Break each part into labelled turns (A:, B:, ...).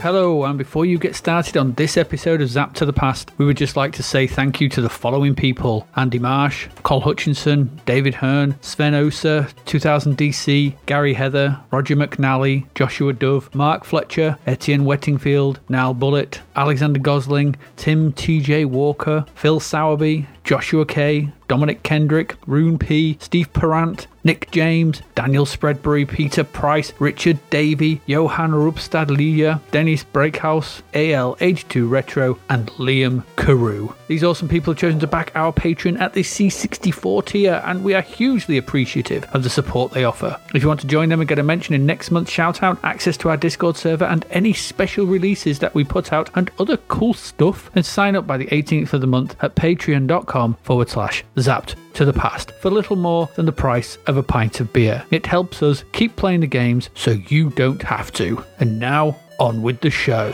A: Hello, and before you get started on this episode of Zapped to the Past, we would just like to say thank you to the following people Andy Marsh, Col Hutchinson, David Hearn, Sven Osa, 2000 DC, Gary Heather, Roger McNally, Joshua Dove, Mark Fletcher, Etienne Wettingfield, Niall Bullitt, Alexander Gosling, Tim TJ Walker, Phil Sowerby, Joshua K, Dominic Kendrick, Rune P, Steve Perrant, Nick James, Daniel Spreadbury, Peter Price, Richard Davey, Johan Rupstad Leah, Dennis Breakhouse, AL82 Retro, and Liam Carew. These awesome people have chosen to back our Patreon at the C64 tier, and we are hugely appreciative of the support they offer. If you want to join them and get a mention in next month's shoutout, access to our Discord server, and any special releases that we put out, and other cool stuff, and sign up by the 18th of the month at patreon.com forward slash zapped to the past for little more than the price of a pint of beer. It helps us keep playing the games so you don't have to. And now, on with the show.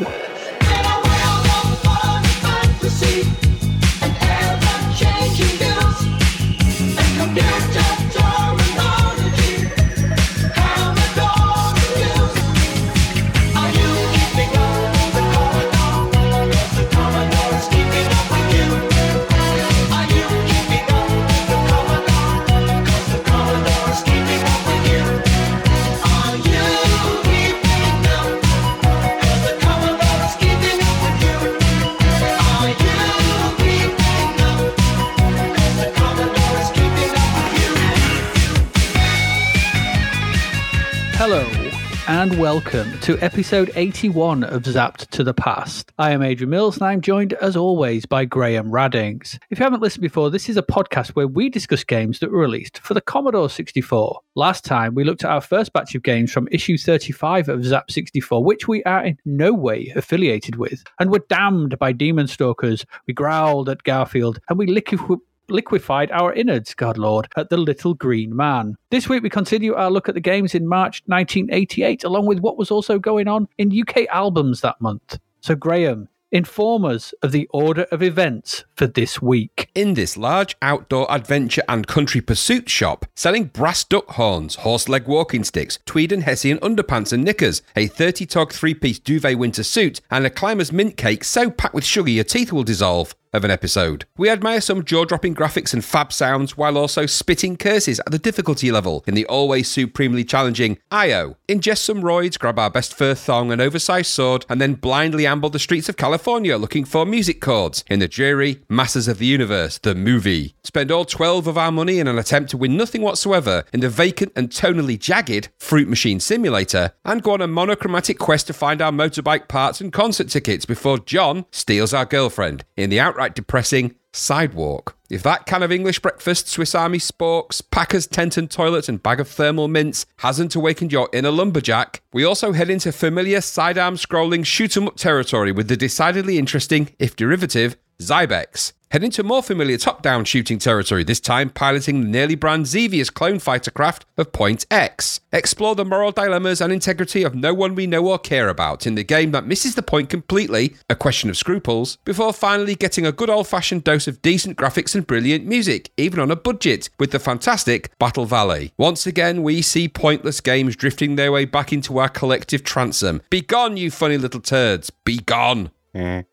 A: And welcome to episode 81 of Zapped to the Past. I am Adrian Mills and I'm joined as always by Graham Raddings. If you haven't listened before, this is a podcast where we discuss games that were released for the Commodore 64. Last time we looked at our first batch of games from issue 35 of Zzap!64, which we are in no way affiliated with, and were damned by demon stalkers. We growled at Garfield and we liquefied liquefied our innards, God Lord, at the Little Green Man. This week we continue our look at the games in March 1988, along with what was also going on in UK albums that month. So, Graham, inform us of the order of events for this week.
B: In this large outdoor adventure and country pursuit shop, selling brass duck horns, horse leg walking sticks, tweed and hessian underpants and knickers, a 30 tog three piece duvet winter suit, and a climber's mint cake so packed with sugar your teeth will dissolve of an episode. We admire some jaw dropping graphics and fab sounds while also spitting curses at the difficulty level in the always supremely challenging IO. Ingest some roids, grab our best fur thong and oversized sword, and then blindly amble the streets of California looking for music chords in the dreary Masters of the Universe, the movie. Spend all 12 of our money in an attempt to win nothing whatsoever in the vacant and tonally jagged Fruit Machine Simulator, and go on a monochromatic quest to find our motorbike parts and concert tickets before John steals our girlfriend in the outright depressing Sidewalk. If that can of English breakfast, Swiss Army sporks, Packers tent and toilet, and bag of thermal mints hasn't awakened your inner lumberjack, we also head into familiar sidearm scrolling shoot 'em up territory with the decidedly interesting, if derivative, Zybex. Head into more familiar top down shooting territory, this time piloting the nearly brand Xevious clone fighter craft of Point X. Explore the moral dilemmas and integrity of no one we know or care about in the game that misses the point completely, a question of scruples, before finally getting a good old fashioned dose of decent graphics and brilliant music, even on a budget, with the fantastic Battle Valley. Once again, we see pointless games drifting their way back into our collective transom. Be gone, you funny little turds! Be gone!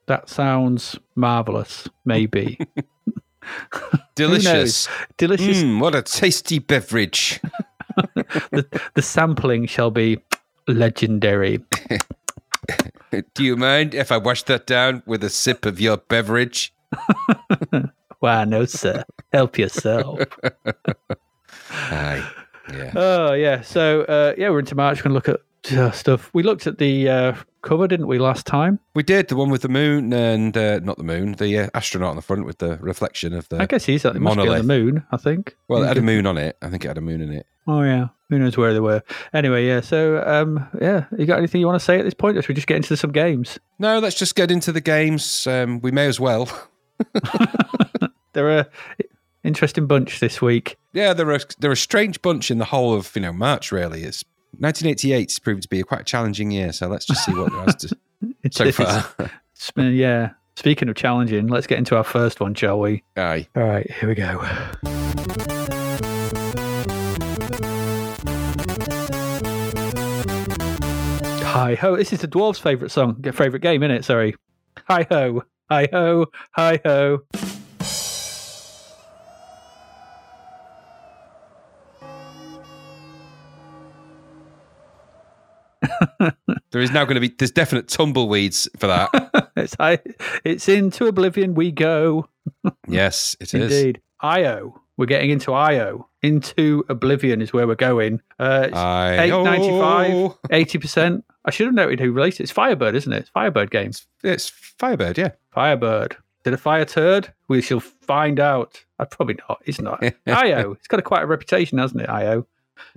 A: That sounds marvelous, maybe.
B: Delicious.
A: Delicious.
B: Mm, what a tasty beverage.
A: the, the sampling shall be legendary.
B: Do you mind if I wash that down with a sip of your beverage?
A: Why, no, sir. Help yourself.
B: Aye. Yeah.
A: Oh, yeah. So, uh, yeah, we're into March. We're going to look at stuff. We looked at the uh, cover, didn't we, last time?
B: We did the one with the moon and uh, not the moon, the uh, astronaut on the front with the reflection of the.
A: I guess he's it must be on the moon, I think.
B: Well, it had a moon on it. I think it had a moon in it.
A: Oh, yeah. Who knows where they were? Anyway, yeah. So, um, yeah, you got anything you want to say at this point? Or should we just get into some games?
B: No, let's just get into the games. Um, we may as well.
A: They're a interesting bunch this week.
B: Yeah, they're a they're a strange bunch in the whole of you know March. Really, it's 1988 has proved to be a quite challenging year. So let's just see what there has to
A: It's,
B: so far.
A: it's yeah. Speaking of challenging, let's get into our first one, shall we?
B: Aye.
A: All right, here we go. Hi ho. This is the dwarves' favourite song, favourite game, isn't it? Sorry. Hi ho. Hi ho. Hi ho.
B: There is now going to be there's definite tumbleweeds for that.
A: it's hi, it's into oblivion we go.
B: yes, it is.
A: Indeed. IO. We're getting into IO. Into oblivion is where we're going. Uh, it's
B: I-
A: 895, 80%. I should have noted who released it. It's Firebird, isn't it? It's Firebird games.
B: It's Firebird, yeah.
A: Firebird. Did a fire turd? We shall find out. I probably not. It's not. IO. It's got a, quite a reputation, hasn't it? IO.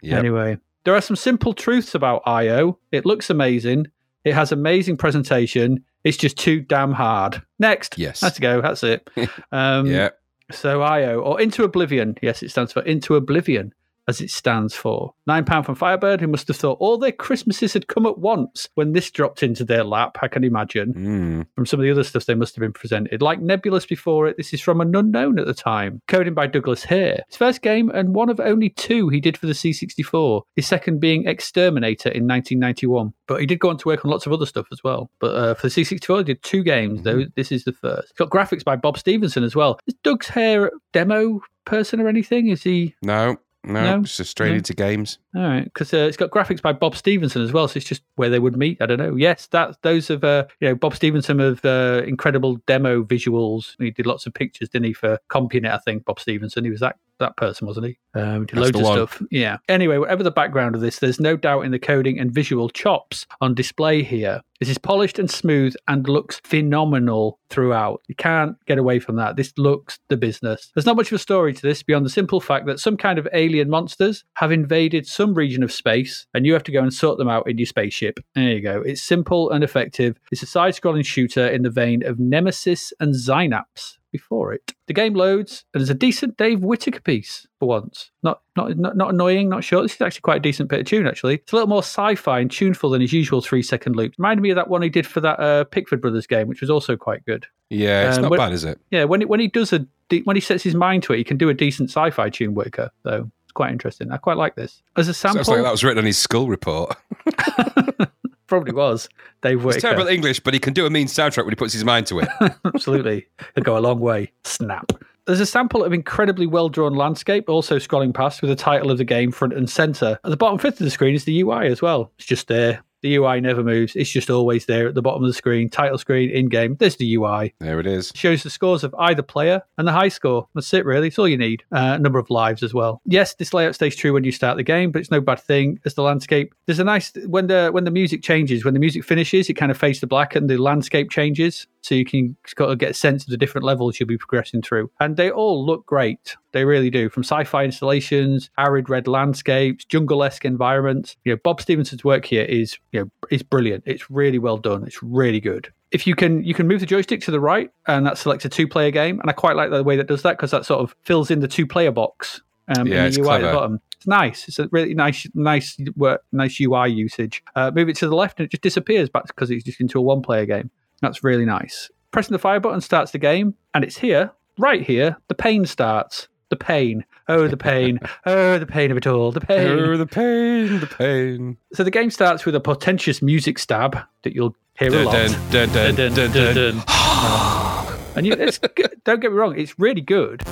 B: Yep.
A: Anyway, there are some simple truths about IO. It looks amazing. It has amazing presentation. It's just too damn hard. Next.
B: Yes.
A: Let's go. That's it. Um,
B: yeah.
A: So IO or Into Oblivion. Yes, it stands for Into Oblivion, as it stands for. Nine pound from Firebird, who must have thought all their Christmases had come at once when this dropped into their lap. I can imagine
B: Mm.
A: from some of the other stuff they must have been presented. Like Nebulous before it, this is from an unknown at the time. Coding by Douglas Hare. His first game and one of only two he did for the C64. His second being Exterminator in 1991. But he did go on to work on lots of other stuff as well. But uh, for the C64, he did two games, though. This is the first. It's got graphics by Bob Stevenson as well. Is Douglas Hare a demo person or anything? Is he
B: No, no,
A: No?
B: it's just straight
A: No?
B: into games.
A: All right, because uh, it's got graphics by Bob Stevenson as well, so it's just where they would meet. I don't know. Yes, that those of uh, you know Bob Stevenson of uh, incredible demo visuals. He did lots of pictures, didn't he, for CompuNet? I think Bob Stevenson. He was that that person, wasn't he? Um, did
B: That's
A: loads
B: the
A: of
B: one.
A: stuff. Yeah. Anyway, whatever the background of this, there's no doubt in the coding and visual chops on display here. This is polished and smooth and looks phenomenal throughout. You can't get away from that. This looks the business. There's not much of a story to this beyond the simple fact that some kind of alien monsters have invaded some region of space and you have to go and sort them out in your spaceship. There you go. It's simple and effective. It's a side scrolling shooter in the vein of Nemesis and Synapse before it. The game loads and there's a decent Dave Whittaker piece for once. Not not not, not annoying, not short. This is actually quite a decent bit of tune, actually. It's a little more sci-fi and tuneful than his usual three second loops. Reminded me of that one he did for that uh, Pickford Brothers game, which was also quite good.
B: Yeah, it's
A: Um,
B: not
A: when-
B: bad, is it?
A: Yeah, when he, when he does a when he sets his mind to it, he can do a decent sci-fi tune. So it's quite interesting. I quite like this as a sample.
B: Sounds like that was written on his school report.
A: Probably was Dave
B: It's
A: Whittaker.
B: terrible English, but he can do a mean soundtrack when he puts his mind to it.
A: Absolutely. It'll go a long way. Snap. There's a sample of incredibly well drawn landscape, also scrolling past with the title of the game front and center. At the bottom fifth of the screen is the UI as well. It's just there. The UI never moves. It's just always there at the bottom of the screen. Title screen, in game. There's the UI.
B: there it is.
A: shows the scores of either player and the high score. That's it, really. It's all you need. Uh, number of lives as well. Yes, this layout stays true when you start the game, but it's no bad thing. As the landscape, there's a nice when the when the music changes, when the music finishes, it kind of fades to black and the landscape changes, so you can sort of get a sense of the different levels you'll be progressing through. And they all look great. They really do. From sci-fi installations, arid red landscapes, jungle-esque environments. You know, Bob Stevenson's work here is you know is brilliant. It's really well done. It's really good if you can you can move the joystick to the right and that selects a two player game and i quite like the way that does that because that sort of fills in the two player box um,
B: Yeah,
A: in the ui at the bottom it's nice it's a really nice nice work nice ui usage uh, move it to the left and it just disappears back because it's just into a one player game that's really nice pressing the fire button starts the game and it's here right here the pain starts the pain oh the pain oh the pain of it all the pain
B: Oh, the pain, the pain.
A: so the game starts with a portentous music stab that you'll hear a lot
B: dun, dun, dun, dun, dun.
A: dun. and you, don't get me wrong, it's really good.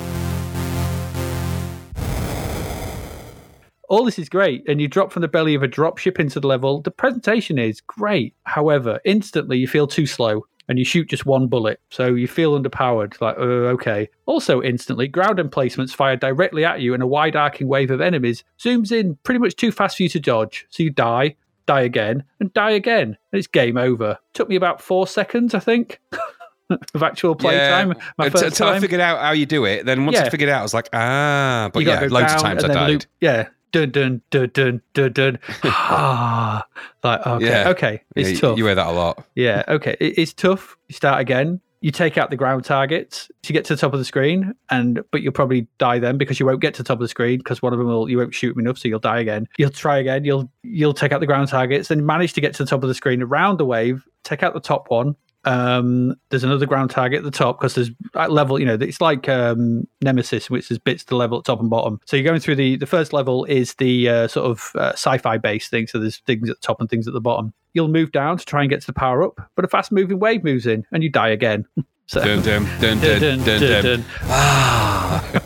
A: All this is great, and you drop from the belly of a dropship into the level. The presentation is great. However, instantly you feel too slow and you shoot just one bullet. So you feel underpowered. Like, oh, okay. Also, instantly, ground emplacements fire directly at you, and a wide arcing wave of enemies zooms in pretty much too fast for you to dodge. So you die, die again, and die again. And it's game over. Took me about four seconds, I think, of actual playtime. My
B: until, until I figured out how you do it. Then once
A: Yeah.
B: I figured it out, I was like, ah. But
A: You
B: yeah,
A: go
B: loads of times I died.
A: loop- yeah. Dun dun dun dun dun dun. ah, like okay,
B: Yeah.
A: okay, it's
B: yeah,
A: tough.
B: You hear that a lot.
A: Yeah, okay, it, it's tough. You start again. You take out the ground targets to get to the top of the screen, and but you'll probably die then because you won't get to the top of the screen because one of them will you won't shoot them enough, so you'll die again. You'll try again. You'll you'll take out the ground targets, then manage to get to the top of the screen around the wave. Take out the top one. Um, there's another ground target at the top because there's at level. You know, it's like um, Nemesis, which is bits to level at top and bottom. So you're going through the the first level is the uh, sort of uh, sci-fi based thing. So there's things at the top and things at the bottom. you'll move down to try and get to the power up, but a fast moving wave moves in and you die again. So,
B: Dun, dun, dun, dun, dun, dun,
A: dun.
B: Ah.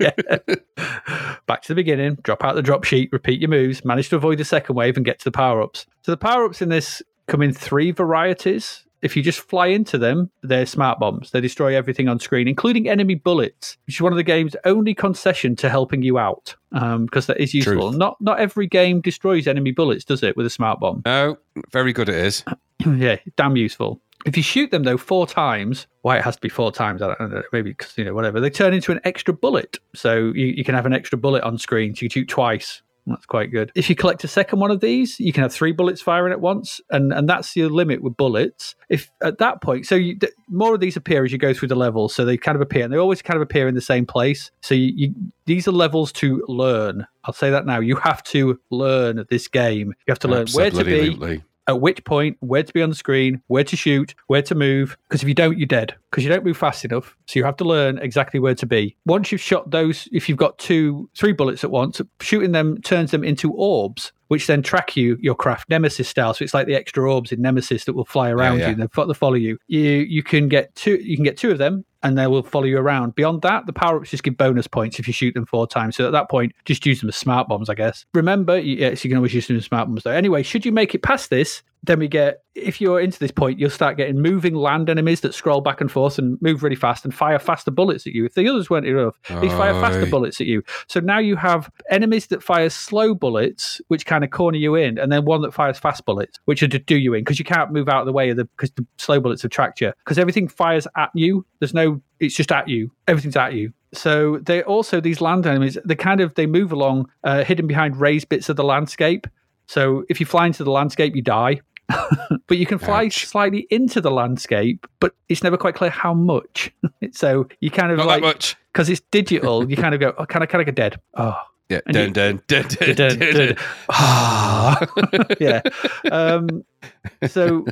A: Yeah. Back to the beginning, drop out the drop ship, repeat your moves, manage to avoid the second wave and get to the power ups. So the power ups in this come in three varieties. If you just fly into them, they're smart bombs. They destroy everything on screen, including enemy bullets, which is one of the game's only concession to helping you out, um, because that is useful.
B: Truth.
A: Not not every game destroys enemy bullets, does it, with a smart bomb?
B: No, very good it is.
A: yeah, damn useful. If you shoot them though four times, why it has to be four times, I don't know. Maybe because you know whatever they turn into an extra bullet, so you, you can have an extra bullet on screen. So you can shoot twice. That's quite good. If you collect a second one of these, you can have three bullets firing at once, and and that's your limit with bullets. If at that point, so you, more of these appear as you go through the levels, so they kind of appear, and they always kind of appear in the same place. So you, you these are levels to learn. I'll say that now. You have to learn this game. You have to learn where to be,
B: Absolutely.
A: At which point, where to be on the screen, where to shoot, where to move. Because if you don't, you're dead. Because you don't move fast enough. So you have to learn exactly where to be. Once you've shot those, if you've got two, three bullets at once, shooting them turns them into orbs, which then track you, your craft, Nemesis style. So it's like the extra orbs in Nemesis that will fly around
B: yeah.
A: you and they follow you. You you can get two. You can get two of them. And they will follow you around. Beyond that, the power ups just give bonus points if you shoot them four times. So at that point, just use them as smart bombs, I guess. Remember, yes, you can always use them as smart bombs though. Anyway, should you make it past this, then we get if you're into this point, you'll start getting moving land enemies that scroll back and forth and move really fast and fire faster bullets at you. If the others weren't enough, these fire faster bullets at you. So now you have enemies that fire slow bullets, which kind of corner you in, and then one that fires fast bullets, which are to do you in because you can't move out of the way of the because the slow bullets attract you because everything fires at you. There's no, it's just at you. Everything's at you. So they also these land enemies. They kind of they move along, uh, hidden behind raised bits of the landscape. So if you fly into the landscape, you die. but you can fly
B: Ouch.
A: slightly into the landscape, but it's never quite clear how much. so you kind of
B: Not
A: like
B: much.
A: because it's digital. You kind of go, oh, can I can I get dead? Oh,
B: Yeah.
A: And
B: Dun,
A: you-
B: dun, dun, dun,
A: Dun,
B: dun,
A: dun. Ah. yeah. Um, so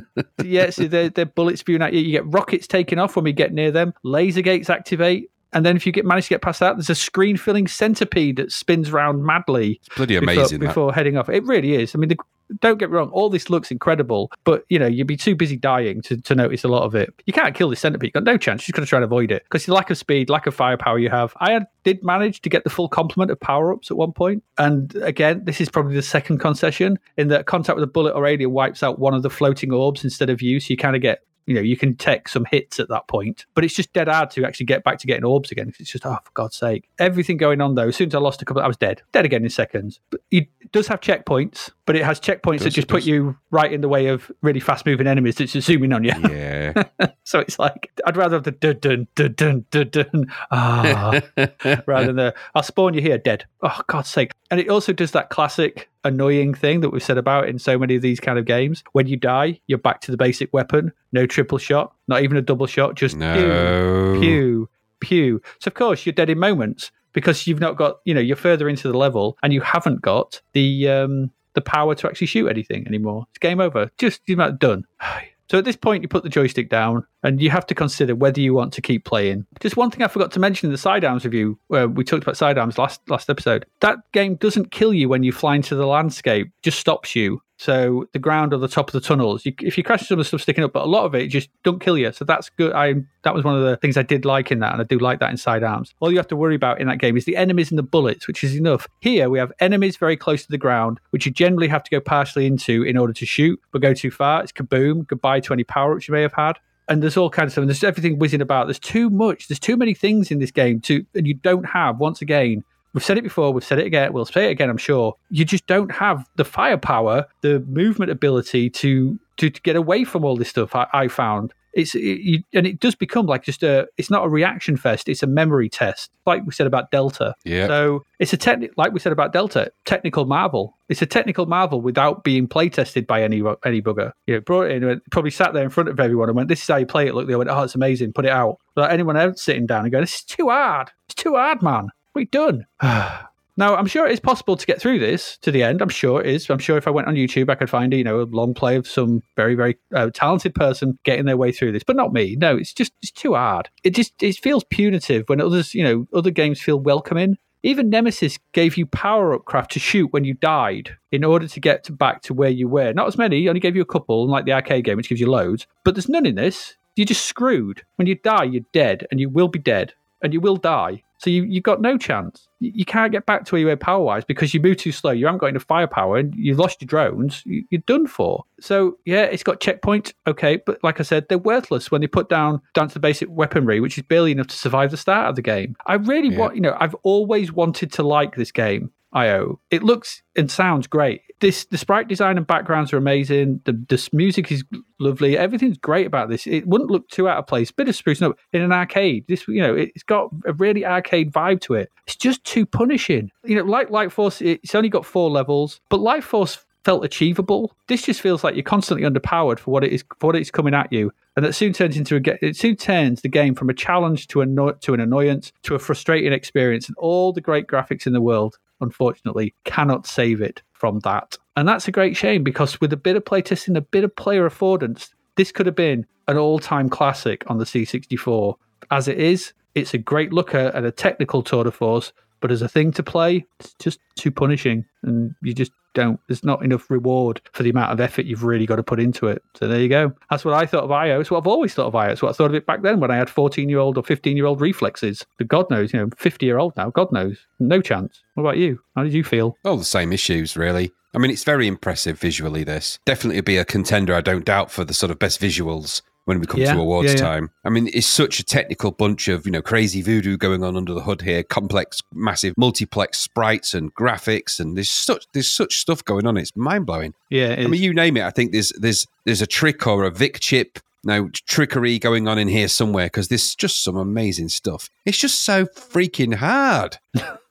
A: yeah, so they're, they're bullets spewing at you. You get rockets taken off when we get near them. Laser gates activate. And then if you get manage to get past that, there's a screen filling centipede that spins round madly It's
B: Bloody
A: before,
B: amazing. that.
A: before heading off. It really is. I mean, the, don't get me wrong, all this looks incredible, but you know, you'd be too busy dying to, to notice a lot of it. You can't kill this centipede, you've got no chance. You're just going to try and avoid it because the lack of speed, lack of firepower you have. I had, did manage to get the full complement of power ups at one point. point, and again, this is probably the second concession in that contact with a bullet or alien wipes out one of the floating orbs instead of you, so you kind of get you know, you can take some hits at that point, but it's just dead hard to actually get back to getting orbs again. It's just, oh, for God's sake. Everything going on though, as soon as I lost a couple, I was dead. Dead again in seconds. But it does have checkpoints, but it has checkpoints that just put you right in the way of really fast moving enemies that's just zooming on you.
B: Yeah.
A: so it's like, I'd rather have the dun dun dun dun dun dun, ah, rather than the, I'll spawn you here dead. Oh, God's sake. And it also does that classic annoying thing that we've said about in so many of these kind of games. When you die, you're back to the basic weapon. No triple shot, not even a double shot, just pew, pew, pew. So of course you're dead in moments because you've not got, you know, you're further into the level and you haven't got the um the power to actually shoot anything anymore. It's game over. Just you're not done. So at this point, you put the joystick down, and you have to consider whether you want to keep playing. Just one thing I forgot to mention in the sidearms review, where we talked about sidearms last last episode. That game doesn't kill you when you fly into the landscape; just stops you. So the ground or the top of the tunnels, you, if you crash some of the stuff sticking up, but a lot of it just don't kill you. So that's good. I that was one of the things I did like in that, and I do like that in sidearms. All you have to worry about in that game is the enemies and the bullets, which is enough. Here we have enemies very close to the ground, which you generally have to go partially into in order to shoot, but go too far, it's kaboom. Goodbye to any power ups you may have had and there's all kinds of stuff. And there's everything whizzing about. There's too much. There's too many things in this game to, and you don't have. Once again, we've said it before. We've said it again. We'll say it again. I'm sure you just don't have the firepower, the movement ability to to, to get away from all this stuff. I, I found it's it, you, and it does become like just a. It's not a reaction fest. It's a memory test, like we said about Delta.
B: Yeah.
A: So it's a techni- like we said about Delta, technical marvel. It's a technical marvel without being play tested by any any bugger. You know, brought it in, probably sat there in front of everyone and went, "This is how you play it." Look, they went, "Oh, it's amazing. Put it out." Without anyone else sitting down and going, "This is too hard. It's too hard, man. You done?" Now, I'm sure it is possible to get through this to the end. I'm sure it is. I'm sure if I went on YouTube, I could find you know a long play of some very very uh, talented person getting their way through this, but not me. No, it's just it's too hard. It just it feels punitive when others you know other games feel welcoming. Even Nemesis gave you power up craft to shoot when you died in order to get to back to where you were. Not as many, only gave you a couple, unlike the arcade game, which gives you loads. But there's none in this. You're just screwed. When you die, you're dead, and you will be dead, and you will die. So you you got no chance. You, you can't get back to where you were power wise because you move too slow. You haven't got enough firepower, and you've lost your drones. You, you're done for. So yeah, it's got checkpoints, okay, but like I said, they're worthless when they put down down to the basic weaponry, which is barely enough to survive the start of the game. I really
B: Yeah.
A: want, you know, I've always wanted to like this game. IO. It looks and sounds great. This the sprite design and backgrounds are amazing. The this music is lovely. Everything's great about this. It wouldn't look too out of place. Bit of sprucing up in an arcade. This you know it's got a really arcade vibe to it. It's just too punishing. You know, like Light Force, it's only got four levels, but Light Force felt achievable. This just feels like you're constantly underpowered for what it is for what it's coming at you, and that soon turns into a it soon turns the game from a challenge to a no- to an annoyance to a frustrating experience, and all the great graphics in the world, unfortunately, cannot save it from that. And that's a great shame because with a bit of playtesting, a bit of player affordance, this could have been an all-time classic on the C64. As it is, it's a great looker and a technical tour de force, but as a thing to play, it's just too punishing, and you just don't. There's not enough reward for the amount of effort you've really got to put into it. So there you go. That's what I thought of IO. It's what I've always thought of IO. It's what I thought of it back then when I had 14 year old or 15 year old reflexes. But God knows, you know, 50 year old now. God knows, no chance. What about you? How did you feel?
B: All the same issues, really. I mean, it's very impressive visually. This definitely be a contender, I don't doubt, for the sort of best visuals when we come
A: Yeah,
B: to awards
A: yeah, yeah.
B: time. I mean, it's such a technical bunch of you know crazy voodoo going on under the hood here, complex, massive, multiplex sprites and graphics, and there's such there's such stuff going on. It's mind blowing.
A: Yeah,
B: I
A: is.
B: mean, you name it. I think there's there's there's a trick or a Vic chip. No trickery going on in here somewhere because there's just some amazing stuff. It's just so freaking hard.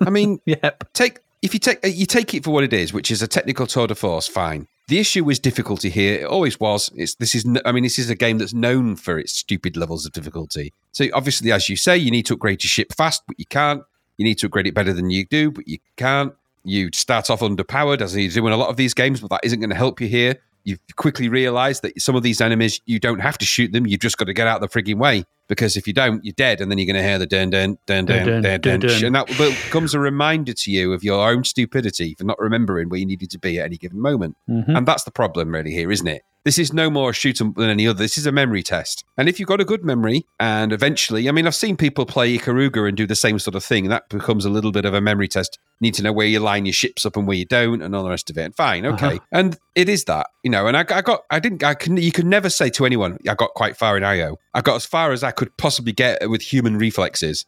B: I mean,
A: yep.
B: take if you take you take it for what it is, which is a technical tour de force. Fine. The issue was difficulty here. It always was. It's this is. I mean, this is a game that's known for its stupid levels of difficulty. So obviously, as you say, you need to upgrade your ship fast, but you can't. You need to upgrade it better than you do, but you can't. You start off underpowered, as you do in a lot of these games, but that isn't going to help you here. You quickly realise that some of these enemies, you don't have to shoot them. You've just got to get out of the frigging way because if you don't, you're dead, and then you're going to hear the dun dun dun dun
A: Dun,
B: dun
A: dun,
B: dun,
A: dun, dun.
B: and that becomes a reminder to you of your own stupidity for not remembering where you needed to be at any given moment.
A: Mhm.
B: And that's the problem, really, here, isn't it? This is no more a shoot 'em than any other. This is a memory test. And if you've got a good memory, and eventually, I mean, I've seen people play Ikaruga and do the same sort of thing, that becomes a little bit of a memory test. You need to know where you line your ships up and where you don't, and all the rest of it. And fine, okay.
A: Uh-huh.
B: And it is that, you know. And I, I got, I didn't, I can, you could never say to anyone, I got quite far in IO. I got as far as I could possibly get with human reflexes.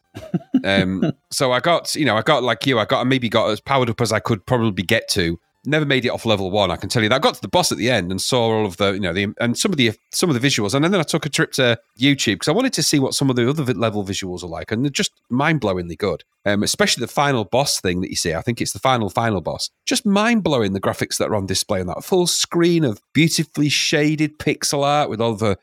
B: Um, so I got, you know, I got like you, I got, I maybe got as powered up as I could probably get to. Never made it off level one. I can tell you that. I got to the boss at the end and saw all of the, you know, the and some of the some of the visuals, and then I took a trip to YouTube because I wanted to see what some of the other level visuals are like, and they're just mind blowingly good. Um, especially the final boss thing that you see. I think it's the final final boss. Just mind blowing the graphics that are on display on that full screen of beautifully shaded pixel art with all the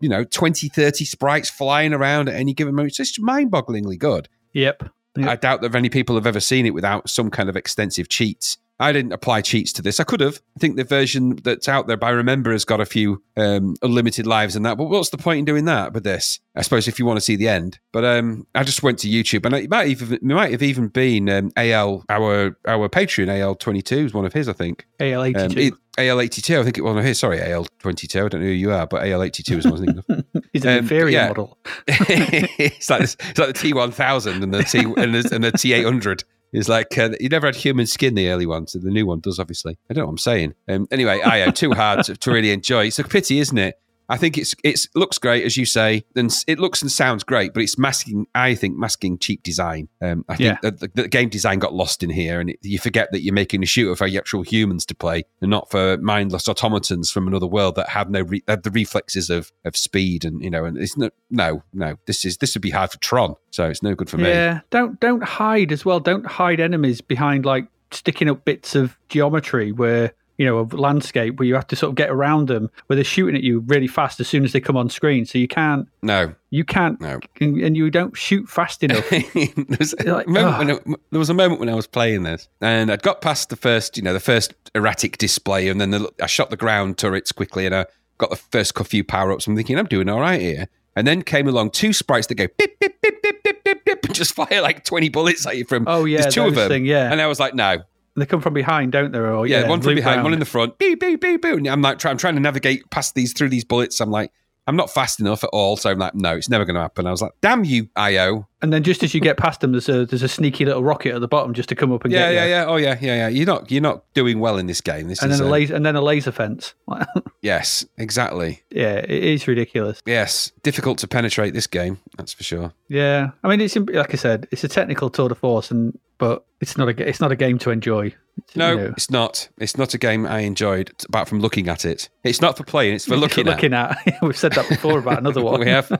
B: you know 20 30 sprites flying around at any given moment it's just mind-bogglingly good
A: Yep.
B: I doubt that many people have ever seen it without some kind of extensive cheats. I didn't apply cheats to this. I could have. I think the version that's out there by Remember has got a few um, unlimited lives and that. But what's the point in doing that with this? I suppose if you want to see the end. But um, I just went to YouTube and it might even it might have even been um, AL our our Patreon AL twenty two is one of his I think.
A: AL82.
B: Um, AL eighty two I think it was one of his. Sorry AL twenty two. I don't know who you are, but AL eighty two is one I was thinking of.
A: He's an
B: um,
A: inferior
B: yeah.
A: model.
B: it's like this, it's like the T one thousand and the T and the, and the T eight hundred. It's like uh, you never had human skin the early ones. The new one does, obviously. I don't know what I'm saying. Um, anyway, I am too hard to, to really enjoy. It's a pity, isn't it? I think it's it's looks great as you say, and it looks and sounds great, but it's masking. I think masking cheap design. Um, I think
A: Yeah.
B: the, the game design got lost in here, and it, you forget that you're making a shooter for actual humans to play, and not for mindless automatons from another world that have no re- have the reflexes of of speed, and you know, and it's no no no. This is this would be hard for Tron, so it's no good for me.
A: Yeah, don't don't hide as well. Don't hide enemies behind like sticking up bits of geometry where you know of landscape where you have to sort of get around them where they're shooting at you really fast as soon as they come on screen. So you can't
B: No,
A: you can't
B: no.
A: and and you don't shoot fast enough.
B: There's
A: like,
B: moment when
A: "Ugh."
B: I- there was a moment when I was playing this, and I'd got past the first, you know, the first erratic display, and then the, I shot the ground turrets quickly, and I got the first few power ups. I'm thinking I'm doing all right here, And then came along two sprites that go beep, beep, beep, beep, beep, beep, beep, and just fire like 20 bullets at you from.
A: Oh, yeah,
B: there's two of them.
A: thing, yeah.
B: And I was like, no.
A: They come from behind, don't they? Or,
B: Yeah, one from behind,
A: round.
B: one in the front. Beep, beep, beep. And I'm like, try, I'm trying to navigate past these through these bullets. I'm like, I'm not fast enough at all. So I'm like, no, it's never going to happen. I was like, damn you, IO.
A: And then just as you get past them, there's a there's a sneaky little rocket at the bottom just to come up and
B: Yeah,
A: get
B: yeah,
A: you.
B: yeah. Oh, yeah, yeah, yeah. You're not, you're not doing well in this game. This
A: And
B: is
A: then a laser and then a laser fence.
B: yes, exactly.
A: yeah, it is ridiculous.
B: Yes, difficult to penetrate this game. That's for sure.
A: Yeah, I mean, it's like I said, it's a technical tour de force, and but it's not a it's not a game to enjoy. It's,
B: No,
A: you know,
B: it's not. It's not a game I enjoyed, apart from looking at it. It's not for playing. It's for
A: it's
B: looking,
A: looking at. We've said that before about another one.
B: we have,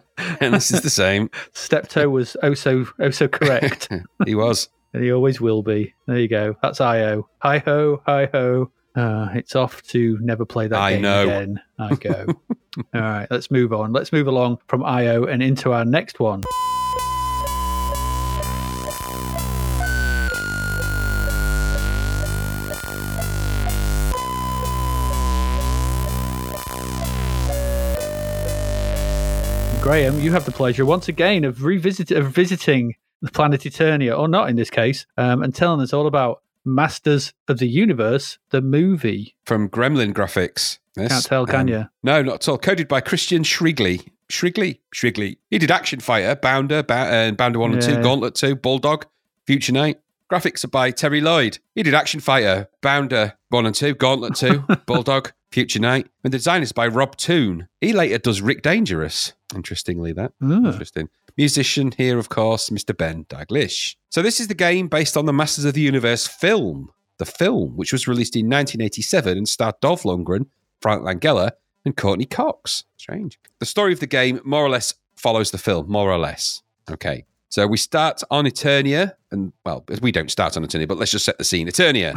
B: and this is the same.
A: Steptoe was oh so oh so correct,
B: He was.
A: and he always will be. There you go. That's IO. Hi ho, hi ho. Uh, it's off to never play that
B: I
A: game
B: know.
A: again. I go. All right, let's move on. Let's move along from IO and into our next one. Graham, you have the pleasure once again of revisit of visiting the planet Eternia, or not in this case, um, and telling us all about Masters of the Universe, the movie.
B: From Gremlin Graphics. Yes.
A: Can't tell, can
B: Um,
A: you?
B: No, not at all. Coded by Christian Shrigley. Shrigley? Shrigley. He did Action Fighter, Bounder, ba- uh, Bounder 1 and 2, Gauntlet 2, Bulldog, Future Knight. Graphics are by Terry Lloyd. He did Action Fighter, Bounder 1 and 2, Gauntlet 2, Bulldog, Future Knight. And the design is by Rob Toon. He later does Rick Dangerous. Interestingly, that.
A: Ah.
B: Interesting. Musician here, of course, Mr. Ben Daglish. So this is the game based on the Masters of the Universe film. The film, which was released in 1987 and starred Dolph Lundgren, Frank Langella, and Courteney Cox. Strange. The story of the game more or less follows the film, more or less. Okay. So we start on Eternia, and well, we don't start on Eternia, but let's just set the scene. Eternia.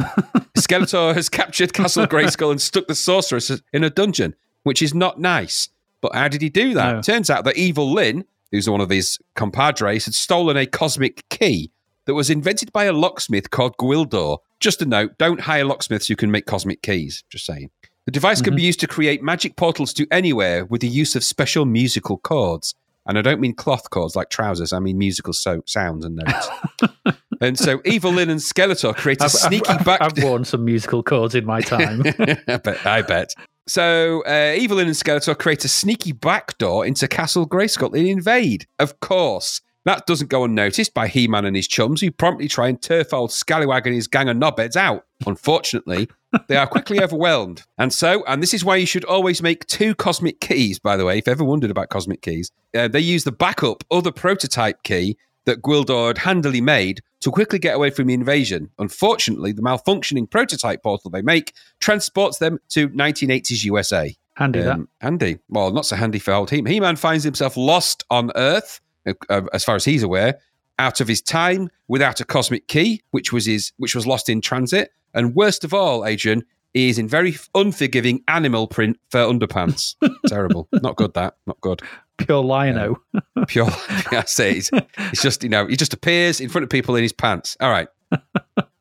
B: Skeletor has captured Castle Grayskull and stuck the sorceress in a dungeon, which is not nice. But how did he do that?
A: No.
B: Turns out that Evil-Lyn, who's one of his compadres, had stolen a cosmic key that was invented by a locksmith called Gwildor. Just a note, don't hire locksmiths who can make cosmic keys. Just saying. The device can be mm-hmm. used to create magic portals to anywhere with the use of special musical chords. And I don't mean cloth chords like trousers, I mean musical so- sounds and notes. and so Evil-Lyn and Skeletor create a
A: I've,
B: sneaky
A: I've,
B: back.
A: I've worn some musical chords in my time.
B: I bet. I bet. So, uh, Evil-Lyn and Skeletor create a sneaky backdoor into Castle Grayskull and invade. Of course, that doesn't go unnoticed by He-Man and his chums, who promptly try and turf old Scallywag and his gang of knobheads out. Unfortunately, they are quickly overwhelmed. And so, and this is why you should always make two cosmic keys, by the way, if ever wondered about cosmic keys. Uh, they use the backup other prototype key that Gwildor had handily made to quickly get away from the invasion. Unfortunately, the malfunctioning prototype portal they make transports them to 1980s USA.
A: Handy that.
B: Um, handy. Well, not so handy for old He Man finds himself lost on Earth, uh, uh, as far as he's aware, out of his time, without a cosmic key, which was his, which was lost in transit, and worst of all, Adrian, he is in very unforgiving animal print for underpants. Terrible. Not good. That. Not good.
A: Pure lino.
B: Pure. I say it's, it's just you know he just appears in front of people in his pants. All right.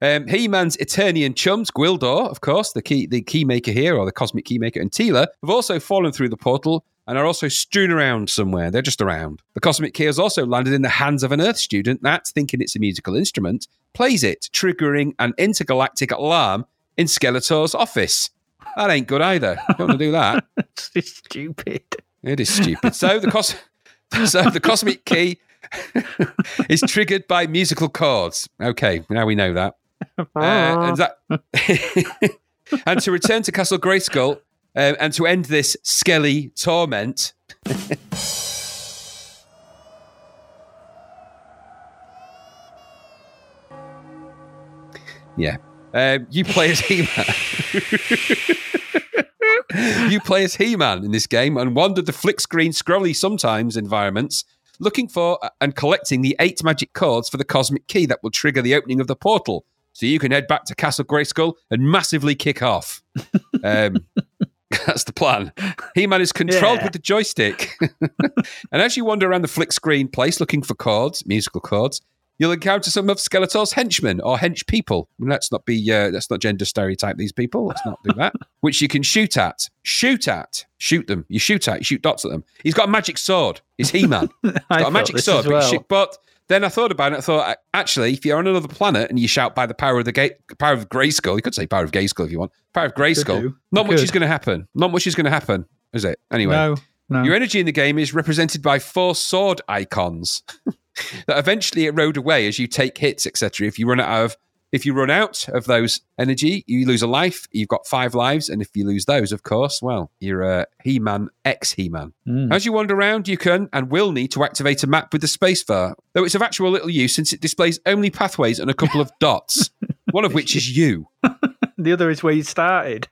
B: Um, He-Man's Eternian chums, Gwildor, of course, the key the key maker here, or the cosmic key maker, and Teela have also fallen through the portal and are also strewn around somewhere. They're just around. The cosmic key has also landed in the hands of an Earth student that, thinking it's a musical instrument, plays it, triggering an intergalactic alarm in Skeletor's office. That ain't good either. Don't want to do that.
A: it's stupid.
B: It is stupid. So the cos- so the cosmic key is triggered by musical chords. Okay, now we know that. Uh, and that and to return to Castle Grayskull um, and to end this skelly torment. yeah, um, you play as He-Man. you play as He-Man in this game and wander the flick screen, scrolly sometimes environments, looking for and collecting the eight magic chords for the cosmic key that will trigger the opening of the portal. So you can head back to Castle Grayskull and massively kick off. Um, that's the plan. He-Man is controlled
A: Yeah.
B: with the joystick. and as you wander around the flick screen place looking for chords, musical chords, you'll encounter some of Skeletor's henchmen or hench people. Let's not be, uh, let's not gender stereotype these people. Let's not do that. Which you can shoot at, shoot at, shoot them. You shoot at, you shoot dots at them. He's got a magic sword. He's He Man. He's
A: I
B: got a magic sword.
A: as
B: but, you
A: well.
B: but then I thought about it. I thought, actually, if you're on another planet and you shout by the power of the gate, power of Grayskull, you could say power of Grayskull if you want. Power of Grayskull. Not much
A: could.
B: is going to happen. Not much is going to happen, is it? Anyway.
A: No, no.
B: Your energy in the game is represented by four sword icons that eventually erode away as you take hits, etc. If you run out of if you run out of those energy, you lose a life. You've got five lives, and if you lose those, of course, well, you're a He-Man, ex-He-Man.
A: Mm.
B: As you wander around, you can and will need to activate a map with the spacebar, though it's of actual little use since it displays only pathways and a couple of dots, one of which is you.
A: The other is where you started.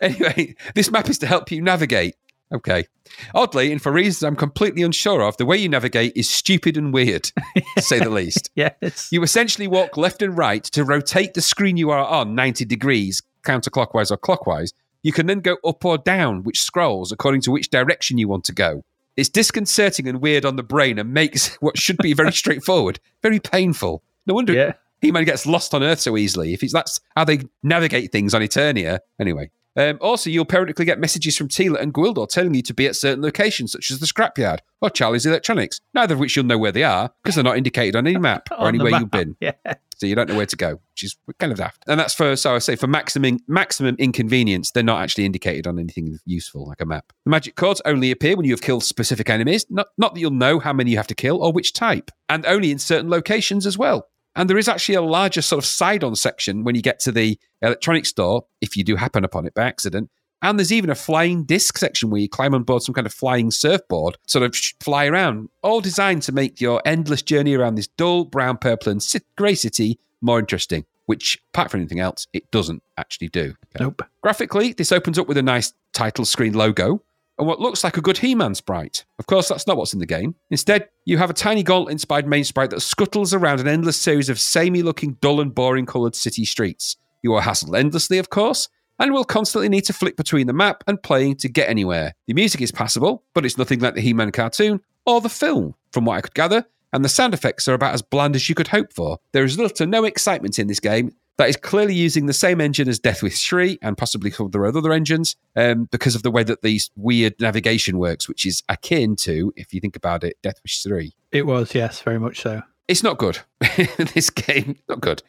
B: Anyway, this map is to help you navigate. Okay. Oddly, and for reasons I'm completely unsure of, the way you navigate is stupid and weird, to say the least.
A: Yes.
B: You essentially walk left and right to rotate the screen you are on 90 degrees, counterclockwise or clockwise. You can then go up or down, which scrolls according to which direction you want to go. It's disconcerting and weird on the brain and makes what should be very straightforward very painful. No wonder
A: yeah.
B: he-Man gets lost on Earth so easily. If it's that's how they navigate things on Eternia. Anyway. Um, also, you'll periodically get messages from Teela and Gwildor telling you to be at certain locations, such as the scrapyard or Charlie's Electronics, neither of which you'll know where they are because they're not indicated on any map or
A: On
B: anywhere
A: map.
B: you've been.
A: Yeah.
B: So you don't know where to go, which is kind of daft. And that's for, so I say, for maximum maximum inconvenience, they're not actually indicated on anything useful like a map. The magic cards only appear when you have killed specific enemies, not, not that you'll know how many you have to kill or which type, and only in certain locations as well. And there is actually a larger sort of side on section when you get to the electronics store, if you do happen upon it by accident. And there's even a flying disc section where you climb on board some kind of flying surfboard, sort of fly around, all designed to make your endless journey around this dull brown, purple, and grey city more interesting, which, apart from anything else, it doesn't actually do. Okay.
A: Nope.
B: Graphically, this opens up with a nice title screen logo and what looks like a good He Man sprite. Of course, that's not what's in the game. Instead, you have a tiny gauntlet inspired main sprite that scuttles around an endless series of samey looking, dull, and boring coloured city streets. You are hassled endlessly, of course, and will constantly need to flick between the map and playing to get anywhere. The music is passable, but it's nothing like the He Man cartoon or the film, from what I could gather, and the sound effects are about as bland as you could hope for. There is little to no excitement in this game that is clearly using the same engine as Death Wish 3 and possibly some of the other engines um, because of the way that these weird navigation works, which is akin to, if you think about it, Death Wish 3.
A: It was, yes, very much so.
B: It's not good. this game, not good.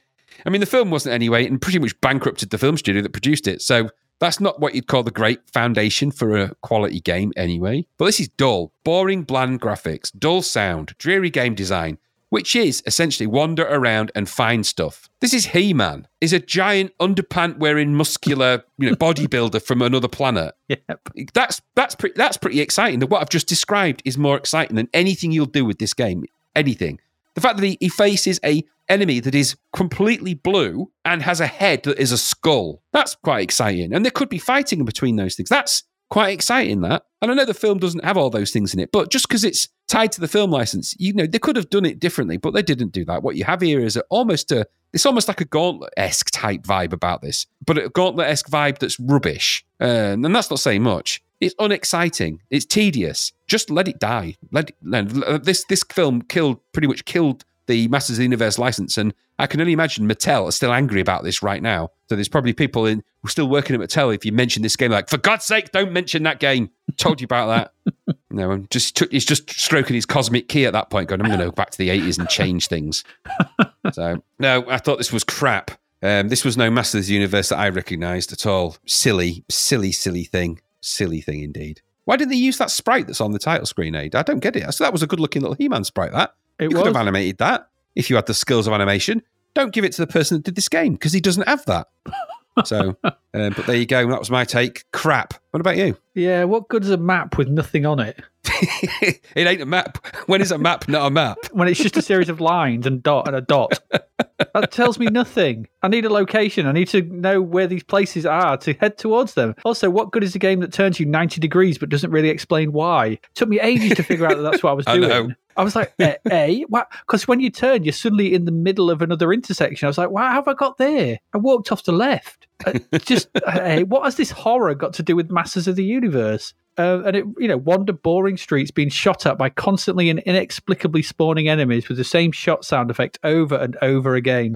B: I mean, the film wasn't anyway, and pretty much bankrupted the film studio that produced it. So that's not what you'd call the great foundation for a quality game anyway. But this is dull, boring, bland graphics, dull sound, dreary game design, which is essentially wander around and find stuff. This is He-Man. Is a giant underpant wearing muscular, you know, bodybuilder from another planet.
A: Yep.
B: That's that's pretty that's pretty exciting. What I've just described is more exciting than anything you'll do with this game. Anything. The fact that he, he faces a enemy that is completely blue and has a head that is a skull. That's quite exciting. And there could be fighting in between those things. That's quite exciting, that. And I know the film doesn't have all those things in it, but just because it's tied to the film license, you know, they could have done it differently, but they didn't do that. What you have here is a, almost a, it's almost like a gauntlet-esque type vibe about this, but a gauntlet-esque vibe that's rubbish. And that's not saying much. It's unexciting. It's tedious. Just let it die. Let, it, let this this film killed pretty much killed the Masters of the Universe license, and I can only imagine Mattel are still angry about this right now. So there's probably people in still working at Mattel. If you mention this game, like for God's sake, don't mention that game. Told you about that. no, I'm just he's just stroking his cosmic key at that point, going, I'm going to go back to the 80s and change things. so no, I thought this was crap. Um, this was no Masters of the Universe that I recognised at all. Silly, silly, silly thing. Silly thing indeed. Why didn't they use that sprite that's on the title screen, Aid? I don't get it. So that was a good looking little He Man sprite, that.
A: It
B: you could have animated that if you had the skills of animation. Don't give it to the person that did this game because he doesn't have that. so, um, but there you go. That was my take. Crap. What about you?
A: Yeah, what good is a map with nothing on it?
B: it ain't a map. When is a map not a map?
A: When it's just a series of lines and dot and a dot. That tells me nothing. I need a location. I need to know where these places are to head towards them. Also, what good is a game that turns you 90 degrees but doesn't really explain why? It took me ages to figure out that that's what I was
B: I
A: doing.
B: know.
A: I was like, eh, A, what? Because when you turn, you're suddenly in the middle of another intersection. I was like, why have I got there? I walked off the left. Uh, just, eh, what has this horror got to do with Masters of the Universe? Uh, and it you know wander boring streets being shot at by constantly and inexplicably spawning enemies with the same shot sound effect over and over again.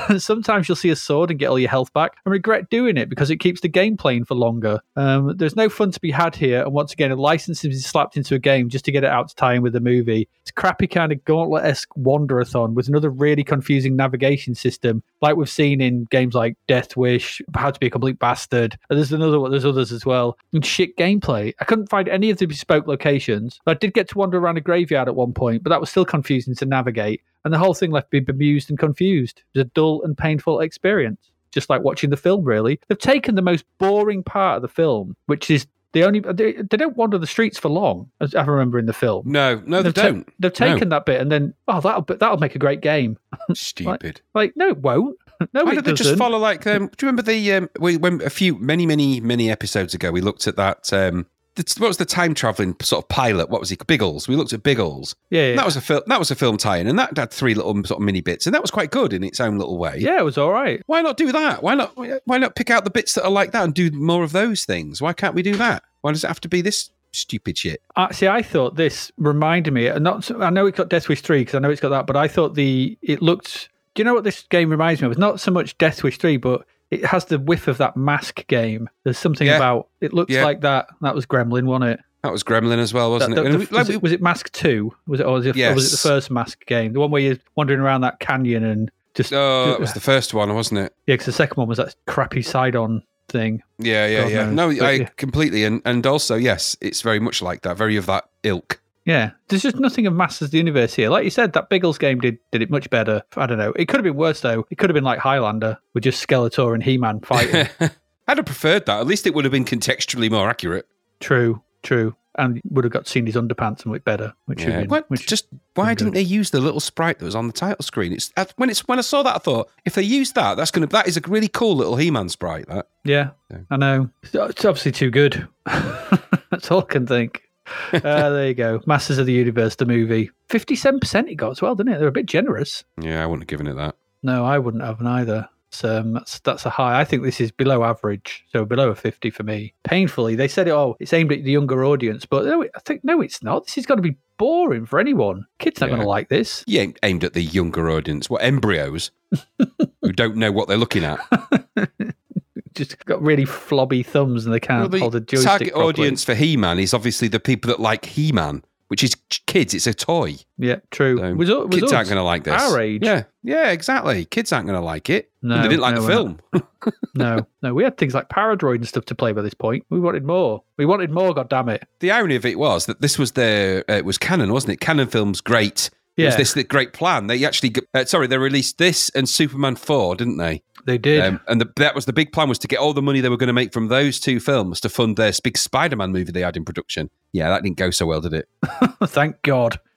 A: Sometimes you'll see a sword and get all your health back, and regret doing it because it keeps the game playing for longer. Um, there's no fun to be had here, and once again, a license is slapped into a game just to get it out to tie in with the movie. It's a crappy kind of gauntlet-esque wanderathon with another really confusing navigation system, like we've seen in games like Death Wish, How to Be a Complete Bastard. And there's another one. There's others as well. And shit gameplay. I couldn't find any of the bespoke locations. I did get to wander around a graveyard at one point, but that was still confusing to navigate. And the whole thing left me bemused and confused. It was a dull and painful experience. Just like watching the film, really. They've taken the most boring part of the film, which is they only they, they don't wander the streets for long, as I remember in the film.
B: No, no, they
A: they've ta-
B: don't.
A: they've taken that bit and then oh that'll that'll make a great game.
B: Stupid.
A: Like no, it won't. No,
B: Why
A: it
B: don't they
A: doesn't.
B: just follow like? Um, do you remember the um, we when a few many many many episodes ago we looked at that. Um, what was the time traveling sort of pilot? What was he? Biggles. We looked at Biggles.
A: yeah, yeah.
B: That was a film. That was a film tie-in, and that had three little sort of mini bits, and that was quite good in its own little way.
A: yeah, it was all right.
B: Why not do that? Why not? Why not pick out the bits that are like that and do more of those things? Why can't we do that? Why does it have to be this stupid shit?
A: Actually, I thought this reminded me. Not, I know it's got Death Wish three because I know it's got that, but I thought the it looked. Do you know what this game reminds me of? It's not so much Death Wish three, but it has the whiff of that Mask game. There's something
B: Yeah.
A: about it looks
B: Yeah.
A: like that. That was Gremlin, wasn't it?
B: That was Gremlin as well, wasn't
A: That-
B: it?
A: the-
B: And
A: the-
B: we- like
A: was, it was it Mask two? Was it or was it, or was it the first Mask game? The one where you're wandering around that canyon and just
B: oh, that was the first one, wasn't it?
A: yeah. Because the second one was that crappy side on thing.
B: Yeah, yeah,
A: God
B: yeah.
A: knows.
B: No,
A: But
B: I
A: yeah.
B: completely, and and also yes, it's very much like that, very of that ilk.
A: Yeah, there's just nothing of Masters of the Universe here. Like you said, that Biggles game did did it much better. I don't know. It could have been worse though. It could have been like Highlander with just Skeletor and He Man fighting.
B: I'd have preferred that. At least it would have been contextually more accurate.
A: true, true, and would have got seen his underpants and looked better. Which would
B: Yeah.
A: have been,
B: What-
A: which
B: just why didn't they use the little sprite that was on the title screen? It's when it's when I saw that, I thought if they use that, that's gonna that is a really cool little He-Man sprite. That
A: yeah,
B: Yeah.
A: I know. It's obviously too good. That's all I can think. uh, there you go. Masters of the Universe, the movie. Fifty-seven percent it got as well, didn't it? They're a bit generous.
B: yeah, I wouldn't have given it that.
A: No, I wouldn't have either. So um, that's that's a high. I think this is below average, so below a fifty for me. Painfully, they said, "Oh, it's aimed at the younger audience," but no, I think no, it's not. This is going to be boring for anyone. Kids aren't
B: Yeah.
A: going to like this.
B: Ain't aimed at the younger audience. What embryos who don't know what they're looking at?
A: Just got really flobby thumbs and they can't
B: Well, the
A: hold a joystick
B: target
A: properly.
B: audience for He-Man is obviously the people that like He-Man, which is kids. It's a toy.
A: Yeah, true.
B: So
A: was, was
B: kids
A: us.
B: aren't going to like this.
A: Our age.
B: Yeah, yeah, exactly. Kids aren't going to like it.
A: No,
B: And they didn't like
A: no,
B: the film.
A: no, no. We had things like Paradroid and stuff to play by this point. We wanted more. We wanted more. God damn it!
B: the irony of it was that this was their uh, it was Cannon, wasn't it? Cannon Films great. It was
A: Yeah.
B: this the great plan. They actually, uh, sorry, they released this and Superman four, didn't they?
A: They did.
B: Um, and the, that was the big plan was to get all the money they were going to make from those two films to fund their big Spider-Man movie they had in production. Yeah, that didn't go so well, did it?
A: Thank God.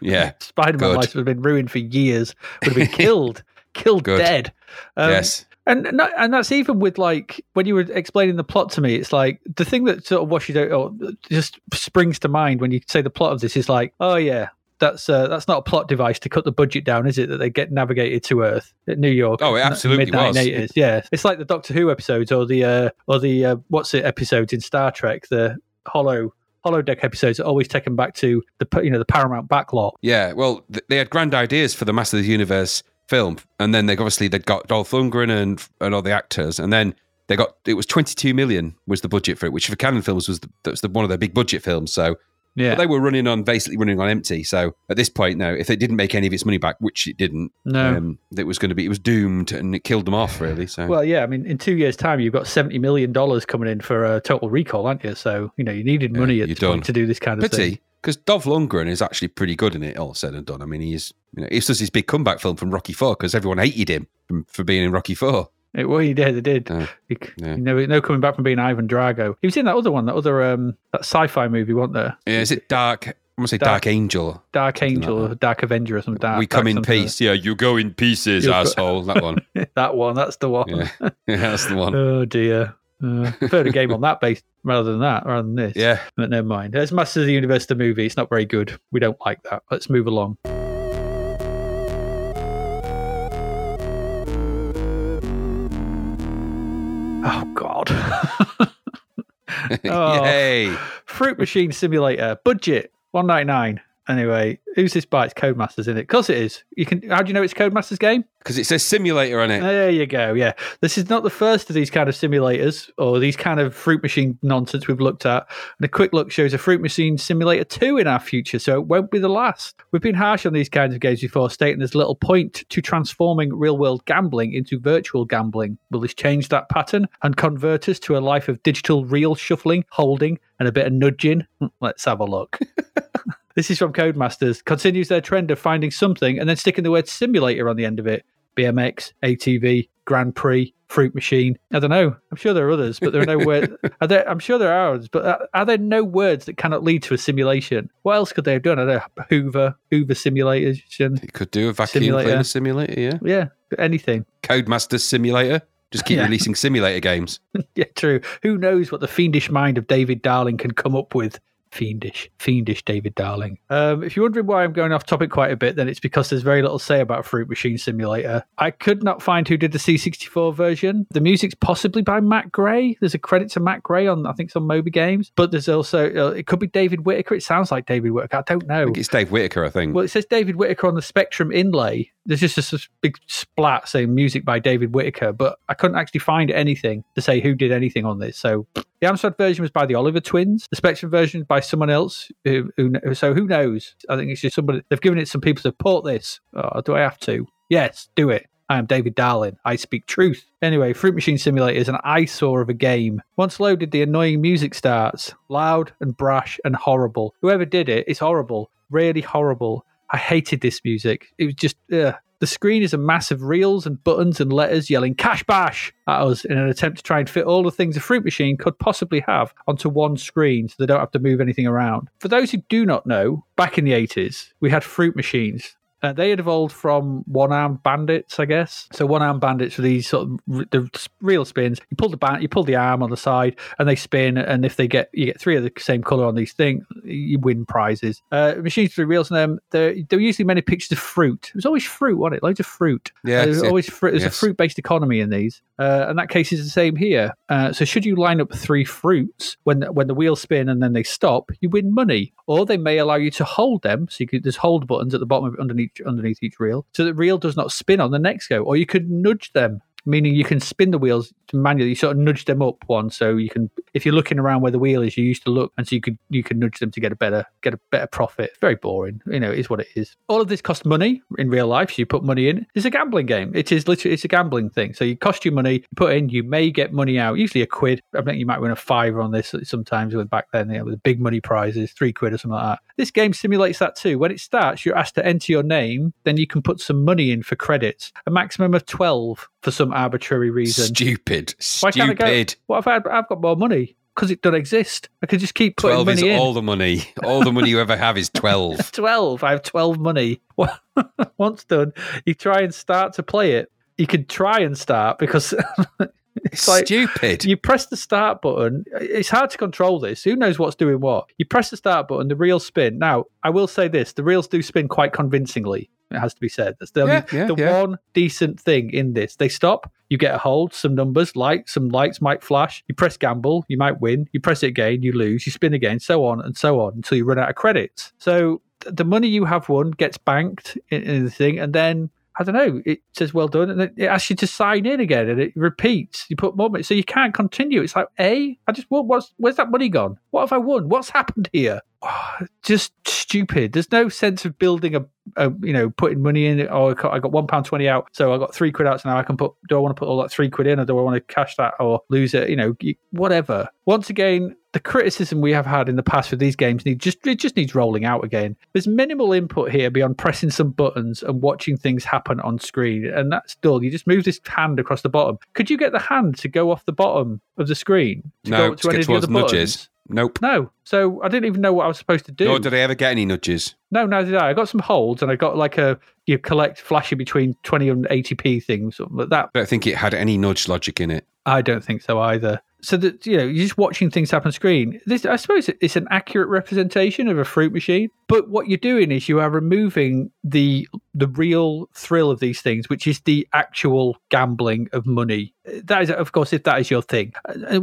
B: Yeah,
A: Spider-Man life would have been ruined for years. Would have been killed, killed
B: Good.
A: dead. Um,
B: yes,
A: And and and that's even with like when you were explaining the plot to me, it's like the thing that sort of washes out or just springs to mind when you say the plot of this is like, oh yeah, that's uh, that's not a plot device to cut the budget down, is it? That they get navigated to Earth at New York.
B: Oh, it absolutely was.
A: Mid 1980s. Yeah, it's like the Doctor Who episodes or the uh, or the uh, what's it episodes in Star Trek, the Hollow Holodeck episodes are always taken back to the you know the Paramount backlot.
B: yeah. Well, th- they had grand ideas for the Master of the Universe film, and then they obviously they got Dolph Lundgren and and all the actors, and then they got it was twenty two million was the budget for it, which for Cannon Films was the, that was the, one of their big budget films. So
A: Yeah,
B: But they were running on basically running on empty. So at this point, now, if it didn't make any of its money back, which it didn't,
A: no.
B: um, it was going to be it was doomed, and it killed them off really. So
A: Well, yeah, I mean, in two years' time, you've got seventy million dollars coming in for a Total Recall, aren't you? So you know you needed
B: Yeah,
A: money at the point to do this kind of thing.
B: pity because Dolph Lundgren is actually pretty good in it. All said and done, I mean, he's you know, it's just his big comeback film from Rocky Four because everyone hated him for being in Rocky Four.
A: It, well, he did. He did.
B: Uh,
A: He-
B: yeah.
A: you know, no coming back from being Ivan Drago. He was in that other one, that other um, that sci-fi movie, wasn't there?
B: Yeah, is it Dark? I want to say
A: Dark-
B: Dark, Angel.
A: Dark Angel,
B: like
A: Dark Avenger, or some dark.
B: we come
A: dark
B: in
A: something.
B: peace. Yeah, you go in pieces,
A: You go-
B: asshole. That one.
A: that one. That's the one.
B: Yeah, yeah that's the one.
A: Oh dear. Uh, a game on that base rather than that, rather than this.
B: Yeah.
A: But never mind. It's Masters of the Universe, the movie. It's not very good. We don't like that. Let's move along. Oh.
B: Yay!
A: Fruit Machine Simulator budget one ninety nine. Anyway, who's this by? It's Codemasters in it. Of course it is. You can. How do you know it's Codemasters game?
B: Because it says simulator on it.
A: There you go. Yeah, this is not the first of these kind of simulators or these kind of fruit machine nonsense we've looked at. And a quick look shows a fruit machine simulator two in our future, so it won't be the last. We've been harsh on these kinds of games before, stating there's little point to transforming real world gambling into virtual gambling. Will this change that pattern and convert us to a life of digital real shuffling, holding, and a bit of nudging? Hmm, let's have a look. This is from Codemasters. Continues their trend of finding something and then sticking the word simulator on the end of it. BMX, ATV, Grand Prix, Fruit Machine. I don't know. I'm sure there are others, but there are no words. Are there, I'm sure there are others, but are, are there no words that cannot lead to a simulation? What else could they have done? I don't know. Hoover, Hoover simulation.
B: It could do a vacuum
A: Simulator.
B: cleaner simulator, yeah.
A: Yeah, anything.
B: Codemasters simulator. Just keep
A: Yeah.
B: releasing simulator games.
A: Yeah, true. Who knows what the fiendish mind of David Darling can come up with? Fiendish, fiendish David Darling. Um, if you're wondering why I'm going off topic quite a bit, then it's because there's very little to say about Fruit Machine Simulator. I could not find who did the C64 version. The music's possibly by Matt Gray. There's a credit to Matt Gray on, I think, some Moby Games. But there's also, uh, it could be David Whittaker. It sounds like David Whittaker. I don't know.
B: I think it's Dave Whittaker, I think.
A: Well, it says David Whittaker on the Spectrum inlay. There's just this big splat saying music by David Whittaker, but I couldn't actually find anything to say who did anything on this. So the Amstrad version was by the Oliver twins. The Spectrum version by someone else. Who, who, so who knows? I think it's just somebody. They've given it some people to port this. Oh, do I have to? Yes, do it. I am David Darling. I speak truth. Anyway, Fruit Machine Simulator is an eyesore of a game. Once loaded, the annoying music starts. Loud and brash and horrible. Whoever did it, it's horrible. Really horrible. I hated this music. It was just, ugh. The screen is a mass of reels and buttons and letters yelling cash bash at us in an attempt to try and fit all the things a fruit machine could possibly have onto one screen so they don't have to move anything around. For those who do not know, back in the 80s, we had fruit machines. Uh, they had evolved from one-armed bandits, I guess. So one-armed bandits were these sort of r- the real spins. You pull the band, you pull the arm on the side, and they spin. And if they get you get three of the same color on these things, you win prizes. Uh, machines with reels in them. There, there were usually many pictures of fruit. It was always fruit, wasn't it? Loads of fruit.
B: Yeah,
A: Uh, there's always fruit. There's
B: Yes.
A: a fruit-based economy in these, uh, and that case is the same here. Uh, so should you line up three fruits when when the wheels spin and then they stop, you win money, or they may allow you to hold them. So you could there's hold buttons at the bottom of underneath underneath each reel, so the reel does not spin on the next go, or you could nudge them. Meaning you can spin the wheels manually. You sort of nudge them up one, so you can. If you're looking around where the wheel is, you used to look, and so you could you can nudge them to get a better get a better profit. Very boring, you know. It is what it is. All of this costs money in real life. So you put money in. It's a gambling game. It is literally it's a gambling thing. So you cost you money. You put in. You may get money out. Usually a quid. I think you might win a fiver on this sometimes. With back then, you know, with big money prizes, three quid or something like that. This game simulates that too. When it starts, you're asked to enter your name. Then you can put some money in for credits. A maximum of twelve for some arbitrary reason.
B: Stupid.
A: Why can't I go? What if I, I've got more money? Because it doesn't exist. I could just keep putting
B: 12 is
A: money in.
B: all the money. All the money you ever have is 12.
A: 12. I have 12 money. Once done, you try and start to play it. You could try and start because it's like
B: Stupid.
A: you press the start button. It's hard to control this. Who knows what's doing what? You press the start button, the reels spin. Now, I will say this the reels do spin quite convincingly. It has to be said. That's the, only,
B: Yeah, yeah,
A: the
B: yeah.
A: one decent thing in this. They stop, you get a hold, some numbers, light, some lights might flash. You press gamble, you might win. You press it again, you lose. You spin again, so on and so on until you run out of credits. So the money you have won gets banked in, in the thing, and then I don't know. It says well done, and it asks you to sign in again, and it repeats. You put more money, so you can't continue. It's like, a, I just what, what's where's that money gone? What have I won? What's happened here? Ah, just stupid. There's no sense of building a, a you know, putting money in. Oh, I got, I got one pound twenty out, so I got three quid out. So now I can put. Do I want to put all that three quid in, or do I want to cash that or lose it? You know, whatever. Once again, the criticism we have had in the past for these games need just it just needs rolling out again. There's minimal input here beyond pressing some buttons and watching things happen on screen, and that's dull. You just move this hand across the bottom. Could you get the hand to go off the bottom of the screen to
B: no,
A: go up
B: to
A: to any of the other
B: towards
A: buttons?
B: nudges. Nope.
A: No. So I didn't even know what I was supposed to do.
B: Nor did I ever get any nudges.
A: No, neither did I. I got some holds and I got like a you collect flashing between 20 and 80p things, something like that.
B: I don't think it had any nudge logic in it.
A: I don't think so either. So that you know, you're just watching things happen screen. This, I suppose, it's an accurate representation of a fruit machine. But what you're doing is you are removing the the real thrill of these things, which is the actual gambling of money. That is, of course, if that is your thing.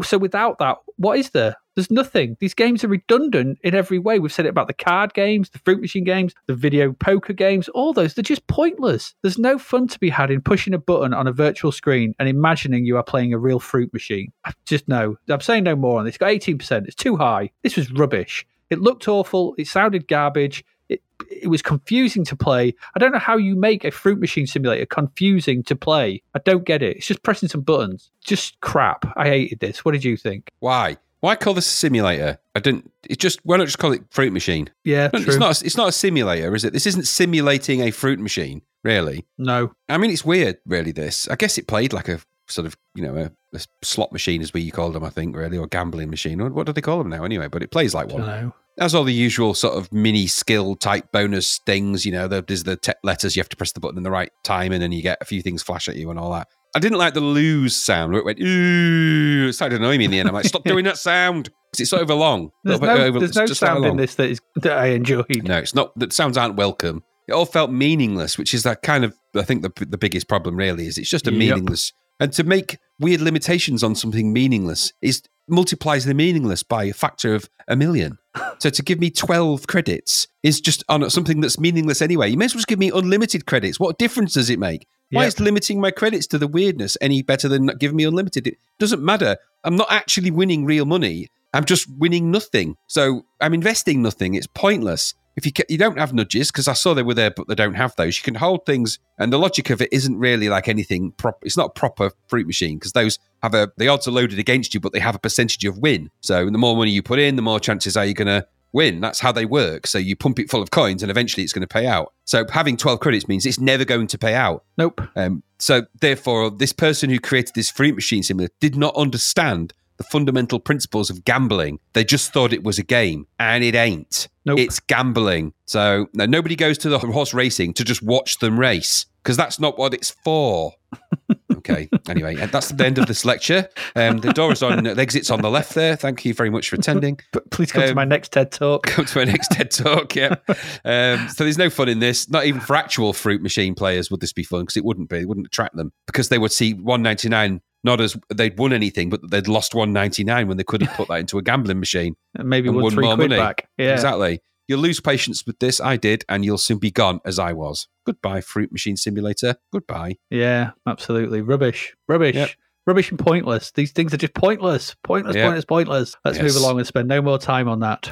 A: So without that, what is there? There's nothing. These games are redundant in every way. We've said it about the card games, the fruit machine games, the video poker games, all those. They're just pointless. There's no fun to be had in pushing a button on a virtual screen and imagining you are playing a real fruit machine. I Just no. I'm saying no more on this. It's got 18%. It's too high. This was rubbish. It looked awful. It sounded garbage. It, it was confusing to play. I don't know how you make a fruit machine simulator confusing to play. I don't get it. It's just pressing some buttons. Just crap. I hated this. What did you think?
B: Why? Why call this a simulator? I didn't. It's just why not just call it fruit machine?
A: Yeah,
B: No,
A: true.
B: It's not. It's not a simulator, is it? This isn't simulating a fruit machine, really.
A: no.
B: I mean, it's weird, really. This. I guess it played like a sort of, you know, a, a slot machine, as we called them, I think, really, or gambling machine. What, what do they call them now, anyway? But it plays like one. Has all the usual sort of mini skill type bonus things. You know, there's the te- letters you have to press the button in the right time, and then you get a few things flash at you and all that. I didn't like the lose sound where it went ooh. It started annoying me in the end. I'm like, stop doing that sound because it's over long.
A: There's no,
B: over-
A: there's no sound in this that is that I enjoyed.
B: No, it's not. The sounds aren't welcome. It all felt meaningless, which is that kind of. I think the the biggest problem really is it's just a
A: Yep.
B: meaningless. And to make weird limitations on something meaningless is multiplies the meaningless by a factor of a million. So to give me twelve credits is just on something that's meaningless anyway. You may as well just give me unlimited credits. What difference does it make? Why
A: Yep.
B: is limiting my credits to the weirdness any better than giving me unlimited? It doesn't matter. I'm not actually winning real money. I'm just winning nothing. So I'm investing nothing. It's pointless. If you ca- you don't have nudges, because I saw they were there, but they don't have those. You can hold things, and the logic of it isn't really like anything. Prop- it's not a proper fruit machine because those have a the odds are loaded against you, but they have a percentage of win. So the more money you put in, the more chances are you're going to win. That's how they work. So you pump it full of coins, and eventually it's going to pay out. So having 12 credits means it's never going to pay out.
A: Nope.
B: Um, so therefore, this person who created this fruit machine simulator did not understand the fundamental principles of gambling. They just thought it was a game, and it ain't.
A: Nope.
B: It's gambling. So no, nobody goes to the horse racing to just watch them race because that's not what it's for. okay. Anyway, that's the end of this lecture. Um, the door is on. The exit's on the left there. Thank you very much for attending.
A: But please come to
B: Um,
A: my next TED talk.
B: Come to my next TED talk. Yeah. Um, so there's no fun in this. Not even for actual fruit machine players would this be fun because it wouldn't be. It wouldn't attract them because they would see 199 not as they'd won anything, but they'd lost 199 when they could have put that into a gambling machine.
A: And maybe
B: and
A: won
B: won
A: three
B: more money.
A: back. Yeah.
B: Exactly. You'll lose patience with this. I did, and you'll soon be gone as I was. Goodbye, fruit machine simulator. Goodbye.
A: Yeah, absolutely. Rubbish. Rubbish.
B: Yep.
A: Rubbish and pointless. These things are just pointless. Pointless,
B: Yeah.
A: pointless, pointless. Let's
B: Yes.
A: move along and spend no more time on that.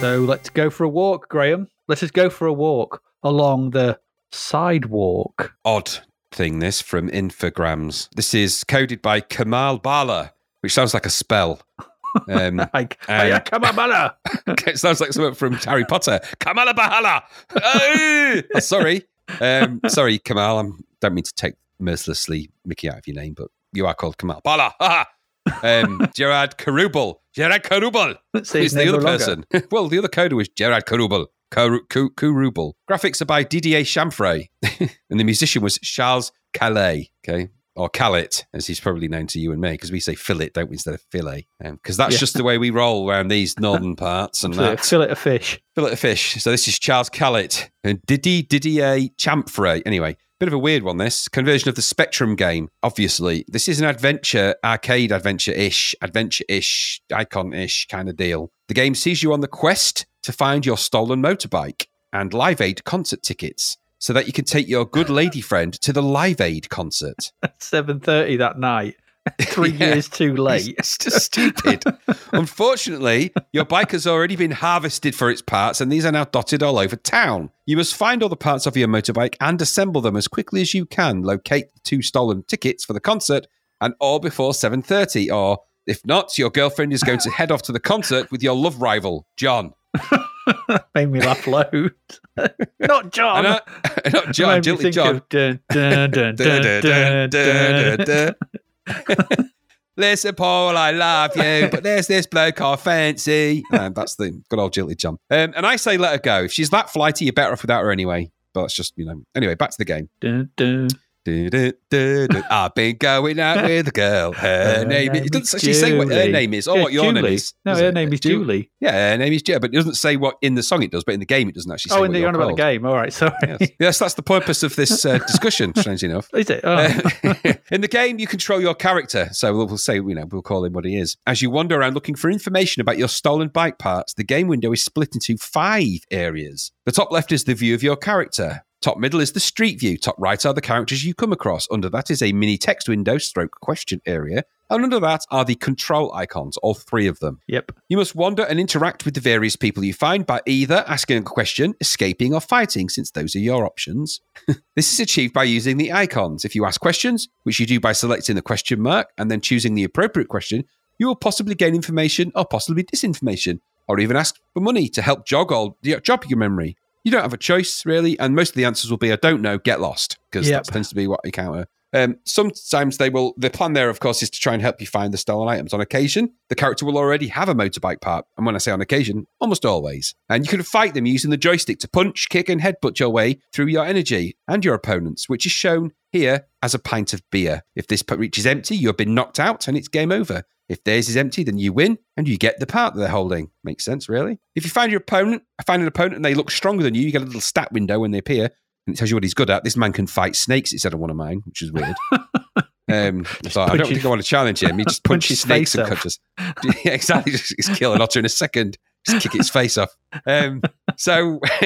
A: So let's go for a walk, Graham. Let's just go for a walk along the sidewalk.
B: Odd thing, this from Infogrames. This is coded by Kamal Bala, which sounds like a spell. Um,
A: Like, come on,
B: it sounds like something from Harry Potter. Kamala Bahala. Oh, sorry, um, sorry, Kamal. I don't mean to take mercilessly Mickey out of your name, but you are called Kamal Bala. Um, Gerard Karubal. Gerard Karubal.
A: Let's
B: Who's the other
A: longer.
B: person? well, the other coder was Gerard Karubal. Kurubal. Graphics are by Didier Chanfray, and the musician was Charles Callet. Okay. Or Callet, as he's probably known to you and me, because we say fillet, don't we, instead of fillet? Um, because that's
A: Yeah.
B: just the way we roll around these northern parts and that.
A: Fillet of fish.
B: Fillet of fish. So this is Charles Callet and Didi Didier Chanfray. Anyway, bit of a weird one. This conversion of the Spectrum game. Obviously, this is an adventure, arcade adventure-ish, adventure-ish, icon-ish kind of deal. The game sees you on the quest to find your stolen motorbike and Live Aid concert tickets, so that you can take your good lady friend to the Live Aid concert.
A: at Seven thirty that night. Three
B: Yeah.
A: years too late.
B: It's just stupid. Unfortunately, your bike has already been harvested for its parts, and these are now dotted all over town. You must find all the parts of your motorbike and assemble them as quickly as you can. Locate the two stolen tickets for the concert, and all before seven thirty. Or if not, your girlfriend is going to head off to the concert with your love rival, John.
A: Made me laugh loads. Not John.
B: And, uh, not John,
A: think
B: John. Listen, Paul, I love you, but there's this bloke I fancy. Um, that's the good old Jilted John. Um, and I say let her go. If she's that flighty, you're better off without her anyway. But that's just, you know. Anyway, back to the game.
A: Dun, dun.
B: I've been going out with a girl. Her,
A: Her
B: name,
A: name
B: is. It doesn't actually say what her
A: Julie.
B: name is or
A: Yeah,
B: what your name is.
A: No, her
B: it?
A: name is
B: Ju-
A: Julie.
B: Yeah, her name is Julie, but it doesn't say what in the song it does, but in the game it doesn't actually say
A: Oh,
B: what
A: and you're
B: you're
A: on about the game. All right, sorry.
B: Yes. yes, that's the purpose of this uh, discussion, strangely enough.
A: Is it? Oh.
B: Uh, in the game, you control your character. So we'll, we'll say, you know, we'll call him what he is. As you wander around looking for information about your stolen bike parts, the game window is split into five areas. The top left is the view of your character. Top middle is the street view. Top right are the characters you come across. Under that is a mini text window stroke question area. And under that are the control icons, all three of them.
A: yep.
B: You must wander and interact with the various people you find by either asking a question, escaping, or fighting, since those are your options. this is achieved by using the icons. If you ask questions, which you do by selecting the question mark and then choosing the appropriate question, you will possibly gain information or possibly disinformation, or even ask for money to help jog or jog your memory. You don't have a choice, really, and most of the answers will be I don't know, get lost, because
A: Yep.
B: that tends to be what you counter. Um, sometimes they will. The plan there, of course, is to try and help you find the stolen items. On occasion, the character will already have a motorbike part, and when I say on occasion, almost always. And you can fight them using the joystick to punch, kick, and headbutt your way through your energy and your opponents, which is shown here as a pint of beer. If this pot reaches empty, you have been knocked out, and it's game over. If theirs is empty, then you win and you get the part that they're holding. Makes sense, really. If you find your opponent, find an opponent and they look stronger than you, you get a little stat window when they appear and it tells you what he's good at. This man can fight snakes instead of one of mine, which is weird. Um, I I don't
A: punch
B: think I want to challenge him. He just punches
A: his
B: snakes and
A: off.
B: cut just yeah, exactly. Just, just kill an otter in a second. Just kick its face off. Um, so,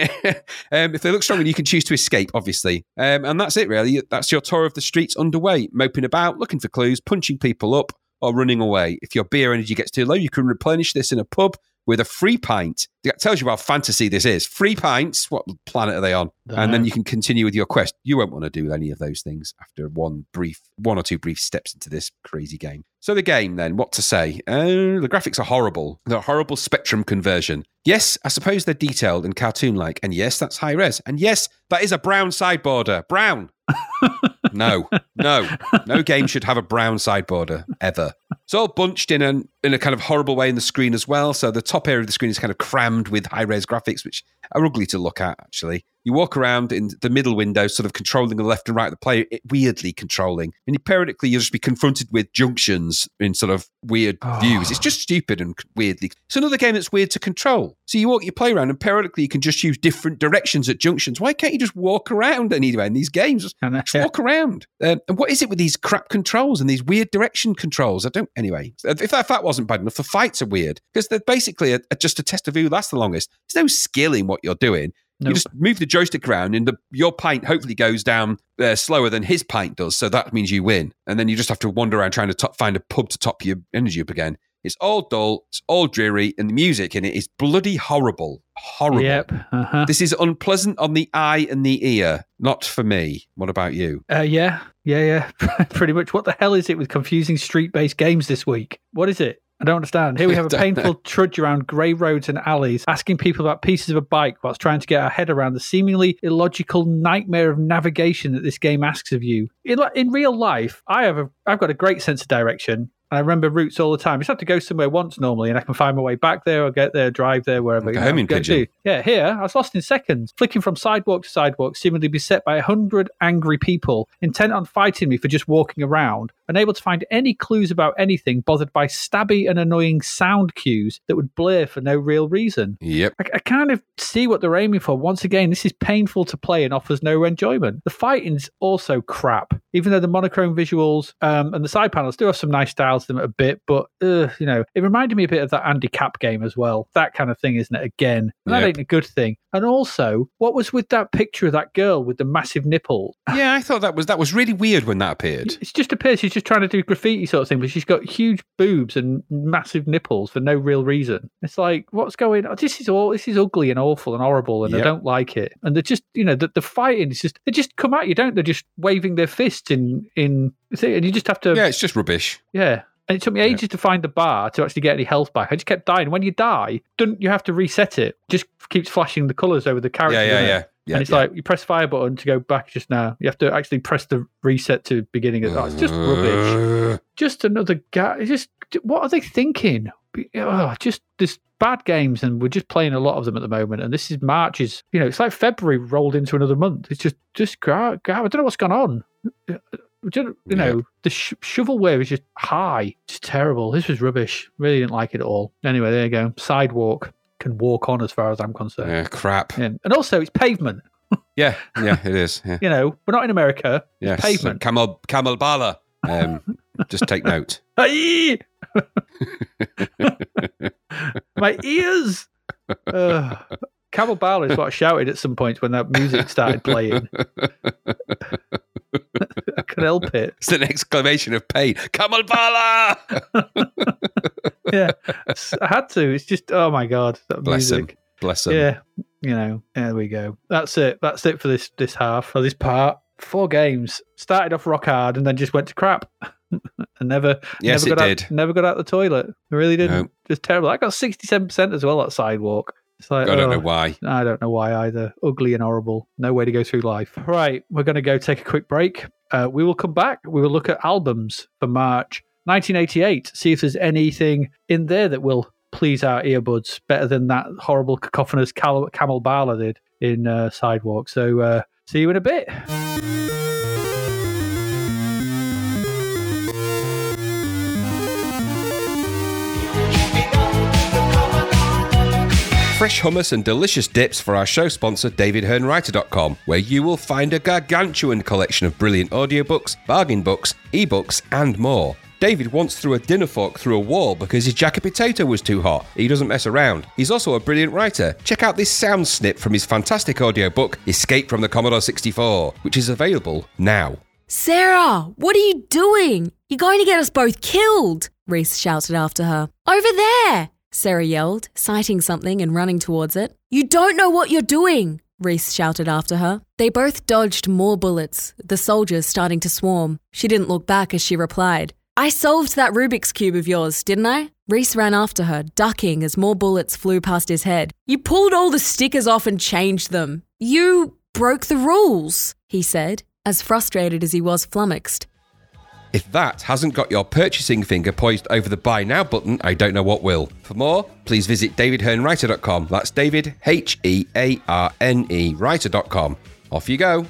B: um, if they look stronger, you can choose to escape, obviously. Um, and that's it, really. That's your tour of the streets underway, moping about, looking for clues, punching people up, or running away. If your beer energy gets too low, you can replenish this in a pub with a free pint. That tells you how fantasy this is. Free pints. What planet are they on? and then you can continue with your quest. You won't want to do any of those things after one brief, one or two brief steps into this crazy game. So the game, then, what to say? Uh, the graphics are horrible. They're a horrible spectrum conversion. Yes, I suppose they're detailed and cartoon-like, and yes, that's high res, and yes, that is a brown side border. Brown. no, no, no game should have a brown side border uh, ever. It's all bunched in a in a kind of horrible way in the screen as well. So the top area of the screen is kind of crammed with high res graphics, which are ugly to look at. Actually, you walk around in the middle window, sort of controlling the left and right of the player, it, weirdly controlling, and you, periodically you'll just be confronted with junctions in sort of weird
A: Oh.
B: views. It's just stupid and weirdly. It's another game that's weird to control. So you walk, you play around, and periodically you can just use different directions at junctions. Why can't you just walk around anywhere in these games? Just walk around. Um, and what is it with these crap controls and these weird direction controls? I don't. Anyway, if that, if that wasn't bad enough, the fights are weird because they're basically a, a- just a test of who lasts the longest. There's no skill in what you're doing. You just move the joystick around, and the, your pint hopefully goes down uh, slower than his pint does. So that means you win. And then you just have to wander around trying to top, find a pub to top your energy up again. It's all dull, it's all dreary, and the music in it is bloody horrible. Horrible.
A: Yep. Uh-huh.
B: This is unpleasant on the eye and the ear. Not for me. What about you?
A: Uh, yeah, yeah, yeah. Pretty much. What the hell is it with confusing street-based games this week? What is it? I don't understand. Here we have a painful trudge around grey roads and alleys, asking people about pieces of a bike whilst trying to get our head around the seemingly illogical nightmare of navigation that this game asks of you. In, in real life, I have a, I've got a great sense of direction. I remember routes all the time. I just have to go somewhere once normally, and I can find my way back there or get there, drive there, wherever.
B: Like
A: you know,
B: homing
A: go
B: pigeon.
A: to. Yeah, here I was lost in seconds, flicking from sidewalk to sidewalk, seemingly beset by a hundred angry people intent on fighting me for just walking around, unable to find any clues about anything, bothered by stabby and annoying sound cues that would blare for no real reason.
B: Yep.
A: I, I kind of see what they're aiming for. Once again, this is painful to play and offers no enjoyment. The fighting's also crap, even though the monochrome visuals um, and the side panels do have some nice style them a bit. But uh, you know, it reminded me a bit of that Andy Capp game as well. That kind of thing, isn't it? Again, and that ain't a good thing. And also, what was with that picture of that girl with the massive nipple?
B: Yeah, I thought that was that was really weird when that appeared.
A: It's just appears she's just trying to do graffiti sort of thing, but she's got huge boobs and massive nipples for no real reason. It's like, what's going on? This is all. This is ugly and awful and horrible, and I don't like it. And they're just, you know, the, the fighting is just they just come at you, don't they're Just waving their fists in in, and you just have to,
B: Yeah, it's just rubbish.
A: yeah. And it took me
B: Yeah.
A: ages to find the bar to actually get any health back. I just kept dying. When you die, don't you have to reset it? Just keeps flashing the colours over the character.
B: Yeah, yeah, yeah. Yeah,
A: and it's
B: yeah.
A: like you press fire button to go back just now. You have to actually press the reset to beginning. Of, oh, it's just rubbish. Just another guy. Just what are they thinking? Oh, just this bad games, and we're just playing a lot of them at the moment. And this is March is you know it's like February rolled into another month. It's just just I don't know what's gone on. You know, the sh- shovelware is just high, It's terrible. This was rubbish. Really didn't like it at all. Anyway, there you go. Sidewalk can walk on as far as I'm concerned.
B: Yeah, crap.
A: And, and also, it's pavement.
B: Yeah, yeah, it is. Yeah,
A: You know, we're not in America.
B: yes.
A: pavement.
B: Camel, camel bala. Um, just take note.
A: My ears. Uh, Camel Bala is what I shouted at some point when that music started playing. I could help it.
B: It's an exclamation of pain. Camel bala.
A: Yeah, I had to. It's just oh my god, that
B: Bless him. Bless him.
A: Yeah, you know. There we go. That's it. That's it for this this half for this part. Four games started off rock hard and then just went to crap. and never,
B: Yes,
A: never
B: it
A: got
B: did.
A: Out, never got out the toilet. I really didn't.
B: No.
A: Just terrible. I got sixty-seven percent as well at sidewalk. It's like
B: I don't know
A: oh,
B: why.
A: I don't know why either. Ugly and horrible. No way to go through life. Right, we're going to go take a quick break. Uh, we will come back. We will look at albums for March 1988. See if there's anything in there that will please our earbuds better than that horrible cacophonous Cal- Camel Bala did in uh, Sidewalk. So uh, see you in a bit.
B: Fresh hummus and delicious dips for our show sponsor, DavidHearneWriter.com, where you will find a gargantuan collection of brilliant audiobooks, bargain books, ebooks, and more. David once threw a dinner fork through a wall because his jacket potato was too hot. He doesn't mess around. He's also a brilliant writer. Check out this sound snip from his fantastic audiobook, Escape from the Commodore 64, which is available now.
C: Sarah, what are you doing? You're going to get us both killed, Reese shouted after her. Over there, Sarah yelled, sighting something and running towards it. You don't know what you're doing, Reese shouted after her. They both dodged more bullets, the soldiers starting to swarm. She didn't look back as she replied, I solved that Rubik's Cube of yours, didn't I? Reese ran after her, ducking as more bullets flew past his head. You pulled all the stickers off and changed them. You broke the rules, he said, as frustrated as he was flummoxed.
B: If that hasn't got your purchasing finger poised over the buy now button, I don't know what will. For more, please visit davidhearnewriter.com. That's David, H E A R N E, writer.com. Off you go.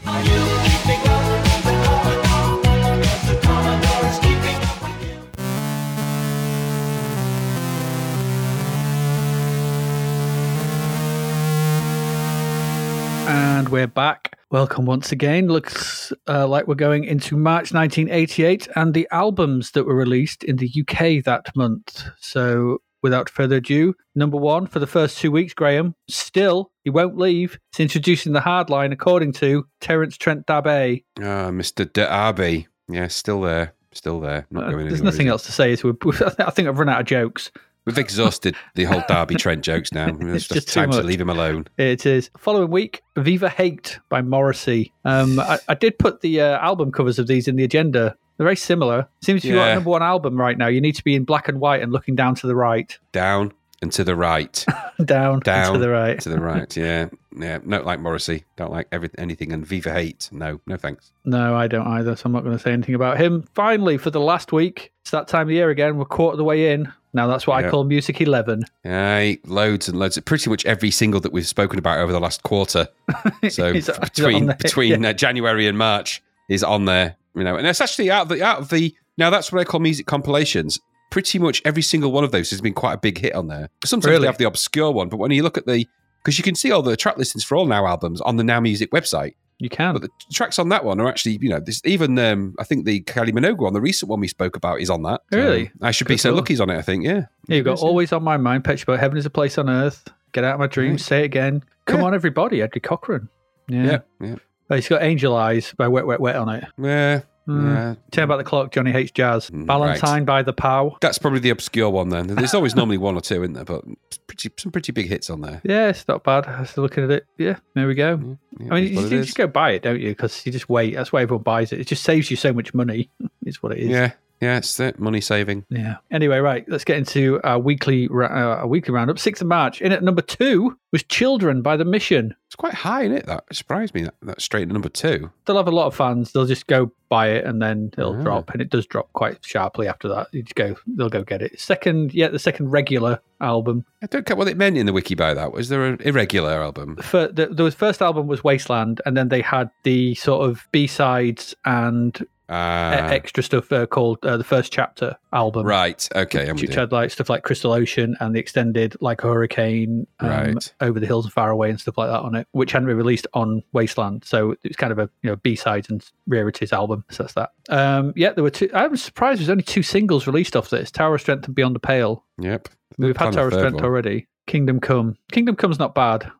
A: And we're back. Welcome once again. Looks uh, like we're going into March 1988 and the albums that were released in the UK that month. So, without further ado, number one for the first two weeks, Graham, still, he won't leave. It's introducing the hard line according to Terence Trent D'Arby.
B: Ah, Mr. D'Arby. Yeah, still there. Still there. Not
A: Uh,
B: going
A: there's
B: anywhere,
A: nothing else to say. So I think I've run out of jokes.
B: We've exhausted the whole Derby Trent jokes now. It's,
A: It's just
B: time to leave him alone.
A: It is. Following week, Viva Hate by Morrissey. Um, I, I did put the uh, album covers of these in the agenda. They're very similar. Seems to be
B: Yeah.
A: our number one album right now. You need to be in black and white and looking down to the right.
B: Down and to the right.
A: down,
B: Down
A: to the right.
B: to the right. Yeah. Yeah. Don't like Morrissey. Don't like every, anything. And Viva Hate. No, no thanks.
A: No, I don't either, so I'm not going to say anything about him. Finally, for the last week, it's that time of year again. We're quarter of the way in. Now that's what I call Music 11.
B: Aye, loads and loads. Pretty much every single that we've spoken about over the last quarter. So
A: Is that- is that
B: between between
A: Yeah.
B: uh, January and March is on there, you know. And it's actually out of the out of the now that's what I call music compilations. Pretty much every single one of those has been quite a big hit on there. Sometimes
A: Really?
B: they have the obscure one, but when you look at the because you can see all the track listings for all Now albums on the Now Music website,
A: You can.
B: but the tracks on that one are actually you know this even um, I think the Kylie Minogue one, the recent one we spoke about, is on that.
A: Really?
B: I should be so
A: call.
B: lucky's on it. I think yeah.
A: Here you go.
B: Yes, yeah.
A: Always on my mind. Pet Shop, Heaven is a Place on Earth. Get out of my dreams. Say it again. Come
B: Yeah.
A: on, everybody. Eddie Cochran. Yeah.
B: Yeah, yeah,
A: it's got Angel Eyes by Wet Wet Wet on it.
B: yeah.
A: Mm.
B: yeah.
A: Turn About the Clock, Johnny Hates Jazz.
B: Mm,
A: Valentine by T'Pau.
B: That's probably the obscure one then. There's always normally one or two in there, but pretty some pretty big hits on there.
A: Yeah, it's not bad. I was looking at it. Yeah, there we go.
B: Yeah,
A: I mean, you, you just go buy it, don't you? Because you just wait. That's why everyone buys it. It just saves you so much money. it's what it is.
B: Yeah, Yeah, it's it. Money saving.
A: Yeah. Anyway, right. Let's get into our weekly uh, our weekly roundup. Sixth of March. In at number two was Children by the Mission.
B: It's quite high, isn't it? That surprised me. That, that's straight to number two.
A: They'll have a lot of fans. They'll just go buy it and then it'll
B: Ah.
A: drop, and it does drop quite sharply after that. You go, they'll go get it. Second, yeah, the second regular album.
B: I don't care what it meant in the wiki by that. Was there an irregular album?
A: For, the, the first album was Wasteland, and then they had the sort of B sides and
B: Uh,
A: extra stuff uh, called uh, the first chapter album.
B: right. Okay. I'm
A: which had like stuff like Crystal Ocean and the extended like a hurricane, um,
B: Right.
A: over the hills and far away and stuff like that on it, which hadn't been released on Wasteland. So it was kind of a you know B sides and rarities album. So that's that. Um, yeah, there were two. I was surprised there's only two singles released off this: Tower of Strength and Beyond the Pale.
B: Yep.
A: We've had Tower of Strength
B: one.
A: already. Kingdom Come. Kingdom Come's not bad,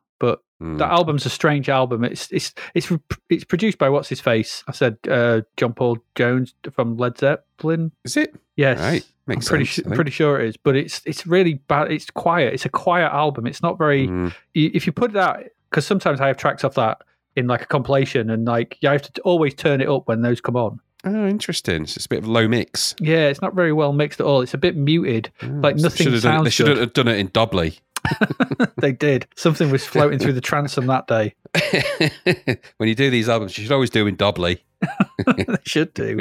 B: Hmm.
A: that album's a strange album. It's it's it's it's produced by what's his face. I said uh, John Paul Jones from Led Zeppelin.
B: Is it?
A: Yes,
B: Right.
A: I'm pretty
B: sense.
A: su- pretty sure it is, but it's it's really bad. It's quiet. It's a quiet album. It's not very.
B: Hmm.
A: y- If you put that, because sometimes I have tracks off that in like a compilation, and like you have to t- always turn it up when those come on.
B: Oh, interesting. It's a bit of low mix.
A: Yeah, it's not very well mixed at all. It's a bit muted. Like
B: Oh,
A: nothing
B: should have done, They should have done it in Dobley.
A: They did. Something was floating through the transom that day.
B: when you do these albums, you should always do them in Dobley.
A: they should do.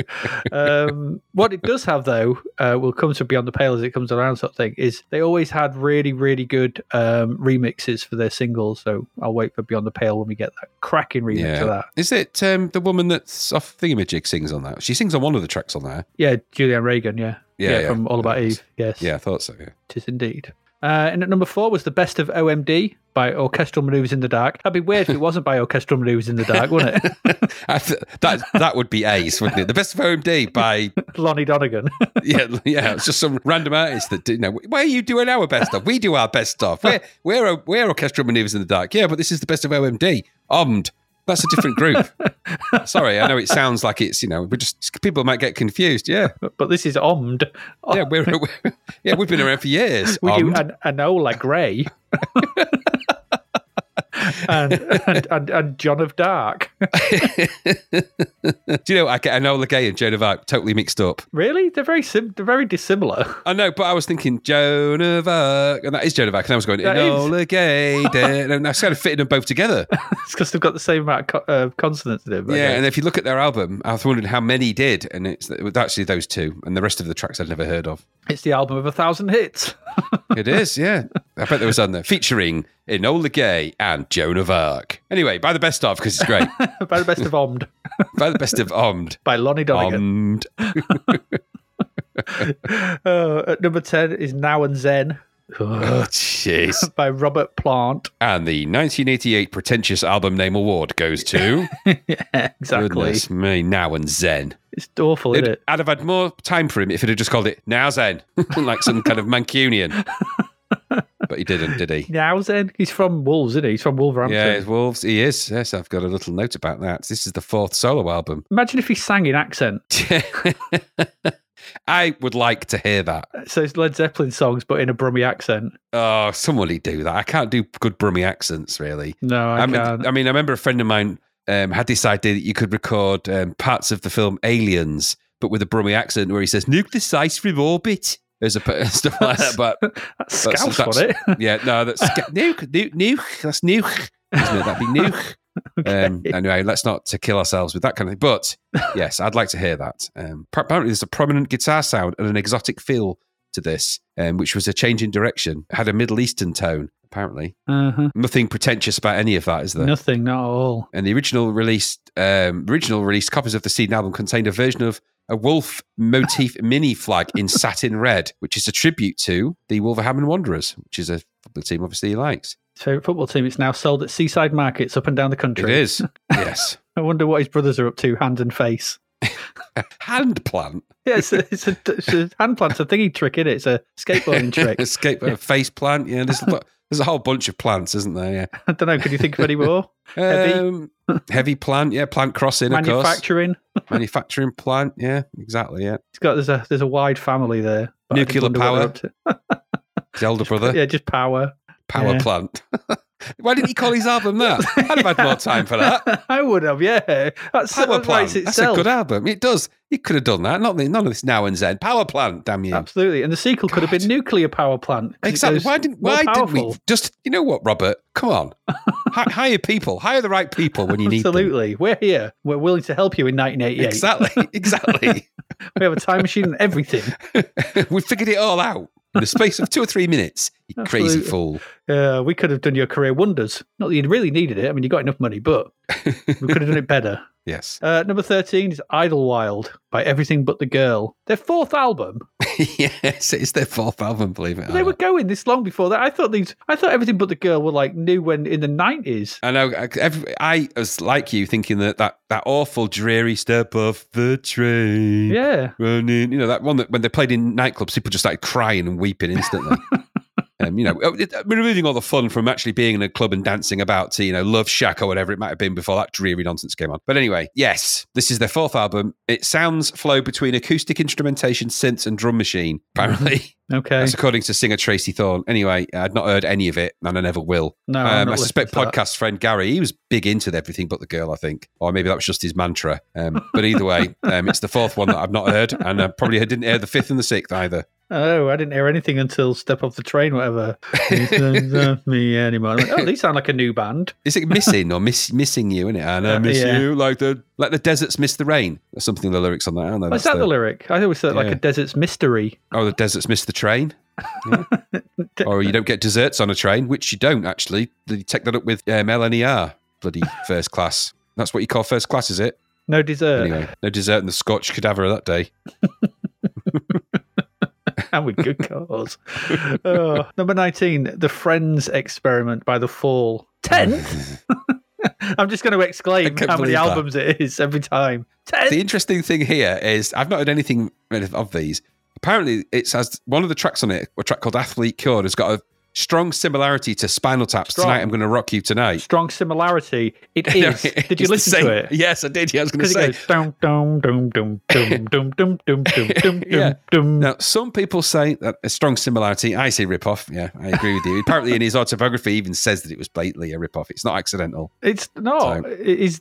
A: Um, what it does have, though, uh, will come to Beyond the Pale as it comes around, sort of thing, is they always had really, really good um, remixes for their singles. So I'll wait for Beyond the Pale when we get that cracking remix of that.
B: Is it um, the woman that's off Thingamajig sings on that? She sings on one of the tracks on there.
A: Yeah, Julianne Regan, yeah.
B: Yeah, yeah.
A: from All About Eve. Yes.
B: Yeah, I thought so. Yeah.
A: It is indeed. Uh, and at number four was the best of OMD by Orchestral Maneuvers in the Dark. That'd be weird if it wasn't by Orchestral Maneuvers in the Dark, wouldn't it?
B: That that would be ace, wouldn't it? The best of OMD by
A: Lonnie Donegan.
B: yeah yeah. It's just some random artist that do, you know. Why are you doing our best stuff? We do our best stuff. We're we're we're orchestral maneuvers in the dark. Yeah, but this is the best of OMD. Omd. That's a different group. Sorry, I know it sounds like it's you know. We just people might get confused. Yeah,
A: but this is Omd.
B: yeah. We're, we're yeah. We've been around for years.
A: We do
B: Omd.
A: an, Anola Grey. and, and, and and John of Dark.
B: Do you know I get Enola Gay and Joan of Arc totally mixed up?
A: really? They're very sim- they're very dissimilar.
B: I know, but I was thinking Joan of Arc, and that is Joan of Arc, and I was going. Enola Gay, and I kind of fitting them both together.
A: it's because they've got the same amount of co- uh, consonants in them.
B: Yeah, and if you look at their album, I was wondering how many did, and it's, actually those two, and the rest of the tracks I'd never heard of.
A: It's the album of a thousand hits.
B: It is, yeah. I bet there was on there featuring Enola Gay and Joan of Arc. Anyway, by the best of because it's great.
A: by the best of Omd
B: by the best of Omd.
A: by Lonnie Donegan.
B: Omd.
A: Uh, at number ten is Now and Zen
B: Oh, jeez.
A: by Robert Plant.
B: And the 1988 Pretentious Album Name Award goes to
A: yeah, exactly.
B: goodness me, Now and Zen.
A: It's awful, isn't
B: It,
A: it?
B: I'd have had more time for him if it had just called it Now Zen, like some kind of Mancunian. But he didn't, did he?
A: Now Zen. He's from Wolves, isn't he? He's from Wolverhampton.
B: Yeah, it's Wolves. He is. Yes, I've got a little note about that. This is the fourth solo album.
A: Imagine if he sang in accent.
B: I would like to hear that.
A: So it's Led Zeppelin songs, but in a Brummy accent.
B: Oh, somebody do that. I can't do good Brummy accents, really.
A: No, I,
B: I mean,
A: can't.
B: I mean, I remember a friend of mine um, had this idea that you could record um, parts of the film Aliens, but with a Brummy accent where he says "nuclear from orbit" as a stuff like that. But
A: That's
B: that's- that's-
A: wasn't it?
B: yeah, no, that's nuke, nuke, nuke. That's nuke, isn't it? That'd be nuke. Um, anyway, let's not to kill ourselves with that kind of thing. But yes, I'd like to hear that. Um, apparently, there's a prominent guitar sound and an exotic feel to this, um, which was a change in direction. It had a Middle Eastern tone. Apparently,
A: Uh-huh.
B: nothing pretentious about any of that, is there?
A: Nothing, not at all.
B: And the original released, um, original released copies of the Seed album contained a version of a wolf motif mini flag in satin red, which is a tribute to the Wolverhampton Wanderers, which is a football team obviously he likes.
A: His favourite football team. It's now sold at seaside markets up and down the country.
B: It is. yes.
A: I wonder what his brothers are up to, hand and face.
B: Hand plant.
A: Yeah, it's a, it's a, it's a hand plant's a thingy trick, is it? It's a skateboarding trick.
B: A face plant. Yeah, there's there's a whole bunch of plants, isn't there? Yeah.
A: I don't know. Could you think of any more?
B: Yeah.
A: Heavy?
B: Um, heavy plant. Yeah, plant crossing. Of course.
A: Manufacturing.
B: Manufacturing plant. Yeah, exactly. Yeah,
A: It's got there's a there's a wide family there. but I just
B: Nuclear
A: wonder what they're
B: power. his elder brother.
A: Yeah, just power.
B: Power
A: yeah.
B: plant. Why didn't he call his album that? I'd have had more time for that.
A: I would have, yeah. That's
B: Power
A: that
B: Plant. That's a good album. It does. He could have done that. Not the- none of this now and then. Power Plant. Damn you.
A: Absolutely, and the sequel could have been nuclear power plant.
B: Exactly. Why didn't Why didn't we just? You know what, Robert? Come on. Hi- hire people. Hire the right people when you need them.
A: Absolutely, we're here. We're willing to help you in 1988.
B: Exactly. Exactly.
A: We have a time machine and everything.
B: we figured it all out in the space of two or three minutes. You crazy fool.
A: Uh, we could have done your career wonders. Not that you really needed it. I mean, you got enough money, but we could have done it better.
B: Yes.
A: Uh, number 13 is Idlewild by Everything But the Girl. Their fourth album.
B: yes, it's their fourth album. Believe it. or
A: They were going this long before that. I thought these. I thought Everything But the Girl were like new when in the 90s.
B: I know. I- every- I was like you, thinking that that, that awful, dreary step off the train.
A: Yeah.
B: running. You know that one that when they played in nightclubs, people just started crying and weeping instantly. um, you know, it- it- removing all the fun from actually being in a club and dancing about to you know Love Shack or whatever it might have been before that dreary nonsense came on. But anyway, yes, this is their fourth album. It sounds flow between acoustic instrumentation, synths, and drum machine. Apparently,
A: Okay.
B: that's according to singer Tracey Thorn. Anyway, I'd not heard any of it, and I never will.
A: No,
B: Um, I suspect podcast friend Gary, he was big into everything but the girl, I think, or maybe that was just his mantra. Um, but either way, um, it's the fourth one that I've not heard, and I probably didn't hear the fifth and the sixth either.
A: Oh, I didn't hear anything until Step Off the Train, whatever. Me anymore. Like, oh, these sound like a new band.
B: Is it missing or miss missing you? Isn't it? And I
A: Uh,
B: miss
A: yeah.
B: you like the like the deserts miss the rain. There's something the lyrics on that. I don't know.
A: Was
B: That's
A: that the, lyric? I always thought it
B: was like
A: a desert's mystery.
B: Oh, the deserts miss the train. Yeah. or you don't get desserts on a train, which you don't actually. You take that up with um, LNER, bloody first class. That's what you call first class, is it?
A: No dessert.
B: Anyway, no dessert in the Scotch cadaver that day.
A: and with good cause. oh, number 19, The Frenz Experiment by The Fall. 10th? I'm just going to exclaim how many
B: that.
A: albums it is every time. 10th?
B: The interesting thing here is I've not heard anything of these. Apparently, it has one of the tracks on it, a track called Athlete Cured, has got a strong similarity to Spinal Tap's
A: Strong.
B: Tonight I'm Going to Rock You Tonight.
A: Strong similarity. It is. Did you listen to it?
B: Yes, I did. Yeah, I was going to say.
A: goes dum dum dum dum dum dum dum dum dum dum
B: Yeah.
A: dum.
B: Now, some people say that a strong similarity. I say rip-off. Yeah, I agree with you. Apparently, in his autobiography, he even says that it was blatantly a rip-off. It's not accidental.
A: It's not.
B: So-
A: It is.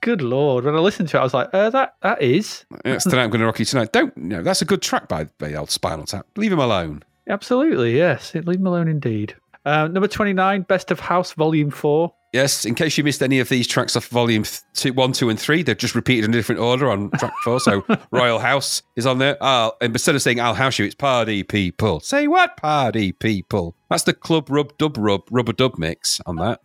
A: Good lord! When I listened to it, I was like, uh, "That that is
B: It's Tonight I'm Going to Rock You Tonight. Don't, you know, that's a good track by, by old Spinal Tap. Leave him alone.
A: Absolutely yes." Leave them alone, indeed. Uh, number twenty-nine, Best of House, Volume Four.
B: Yes, in case you missed any of these tracks off volume two, one, two, and three, they're just repeated in a different order on track four. So Royal House is on there. I'll, and instead of saying I'll house you, it's party people. Say what? Party people. That's the club rub dub rub rubber dub mix on that.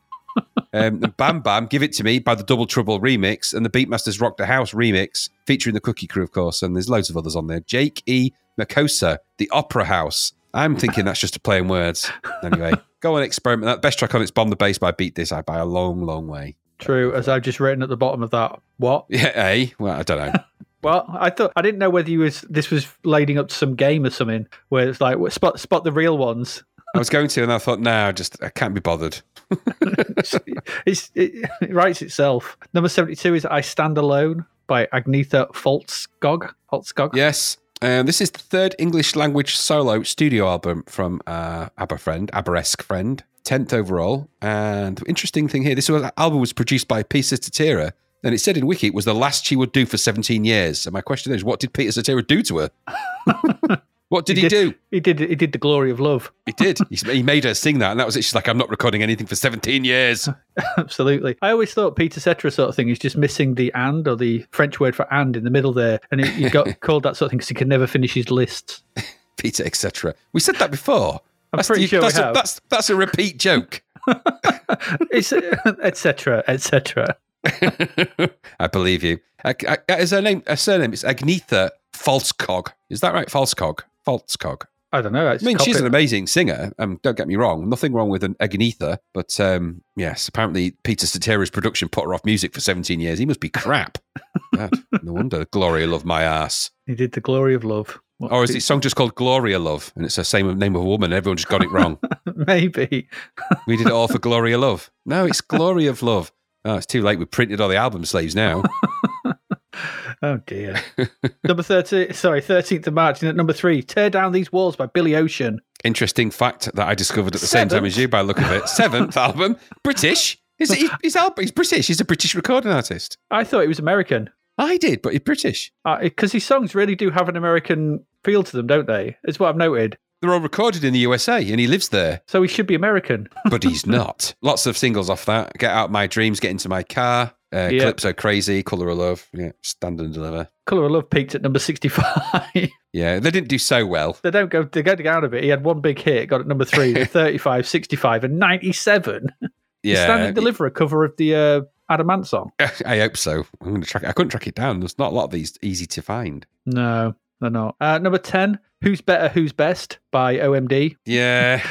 B: Um, Bam Bam, Give It To Me by the Double Trouble remix and the Beatmasters Rock the House remix featuring the Cookie Crew, of course. And there's loads of others on there. Jake E. Makosa, The Opera House. I'm thinking that's just a play on words. Anyway, go and experiment. That best track on it's Bomb the Bass by Beat This I by a long, long way.
A: True, as I've just written at the bottom of that. What?
B: Yeah, eh? Well, I don't know.
A: Well, I thought I didn't know whether you was this was leading up to some game or something where it's like spot spot the real ones.
B: I was going to, and I thought, no, just I can't be bothered.
A: It's, it, it writes itself. Number seventy-two is "I Stand Alone" by Agnetha Foltskog. Foltskog.
B: Yes. Um, this is the third English language solo studio album from uh, ABBA friend, ABBA-esque friend, 10th overall. And interesting thing here, this was, album was produced by Peter Cetera, and it said in Wiki it was the last she would do for 17 years. So my question is, what did Peter Cetera do to her? what did he,
A: He
B: do?
A: He did. He did the glory of love.
B: He did. He, he made her sing that, and that was it. She's like, I'm not recording anything for 17 years.
A: Absolutely. I always thought Peter Cetera sort of thing is just missing the and or the French word for and in the middle there, and he, he got called that sort of thing because he could never finish his lists.
B: Peter, etc. We said that before.
A: I'm pretty sure we
B: that's, a,
A: have.
B: that's that's a repeat joke.
A: It's etc. etc.
B: I believe you. Is her name? Her surname is Agnetha Falskog. Is that right? Falskog. Falskog.
A: I don't know.
B: I mean, she's an amazing singer. Um, don't get me wrong. Nothing wrong with an Agnetha, but um, yes, apparently Peter Cetera's production put her off music for 17 years. He must be crap. No wonder Gloria loved my ass.
A: He did the glory of love. What-
B: Or is the song just called Gloria Love, and it's the same name of a woman? Everyone just got it wrong.
A: Maybe.
B: we did it all for Gloria Love. No, it's Glory of Love. Oh, it's too late. We printed all the album sleeves now.
A: Oh dear. number 13, Sorry, thirteenth of March. And at number three, "Tear Down These Walls" by Billy Ocean.
B: Interesting fact that I discovered at the same time as you by the look of it. Seventh album, British. He's, he's, he's, he's British. He's a British recording artist.
A: I thought he was American
B: I did, but he's British.
A: Uh, because his songs really do have an American feel to them, don't they? Is what I've noted.
B: They're all recorded in the USA and he lives there,
A: So he should be American.
B: but he's not. Lots of singles off that. Get Out My Dreams, Get Into My Car, uh,
A: Yeah.
B: Calypso Crazy, Colour of Love. Yeah, stand and deliver.
A: Color of Love peaked at number sixty-five.
B: Yeah, they didn't do so well.
A: they don't go. They go out of it. He had one big hit, got at number three, 35, 65, and ninety-seven.
B: Yeah,
A: Stand and Deliver, a cover of the uh, Adam Ant song.
B: I hope so. I'm going to track. It. I couldn't track it down. There's not a lot of these easy to find.
A: No, they're not. Uh, number ten, Who's Better, Who's Best by OMD.
B: Yeah.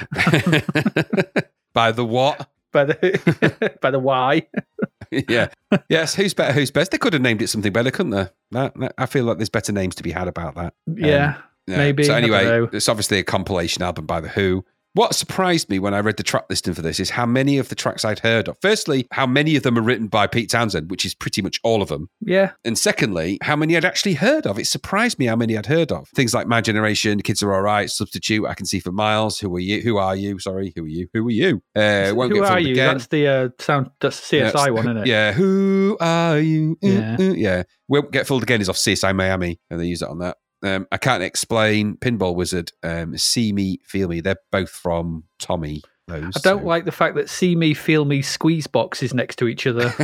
B: By the what?
A: By the by the why.
B: yeah. Yes. Who's better? Who's best? They could have named it something better, couldn't they? That, that- I feel like there's better names to be had about that.
A: Yeah.
B: Um, yeah.
A: Maybe,
B: So anyway, it's obviously a compilation album by the Who. What surprised me when I read the track listing for this is how many of the tracks I'd heard of. Firstly, how many of them are written by Pete Townshend, which is pretty much all of them.
A: yeah.
B: And secondly, how many I'd actually heard of. It surprised me how many I'd heard of. Things like My Generation, Kids Are All Right, Substitute, I Can See for Miles, Who Are You? Who Are You? Sorry, Who Are You? Who Are You? Uh, Won't
A: Who
B: Get
A: are you?
B: Again.
A: That's the uh, sound. That's the CSI
B: Yeah,
A: one, isn't it?
B: Yeah. Who are you? Uh,
A: Yeah.
B: uh, yeah. Won't Get Fooled Again is off CSI Miami, and they use it on that. Um, I can't explain. Pinball Wizard, um, See Me, Feel Me. They're both from Tommy. Those.
A: I don't
B: so-
A: like the fact that See Me, Feel Me, Squeeze Box is next to each other.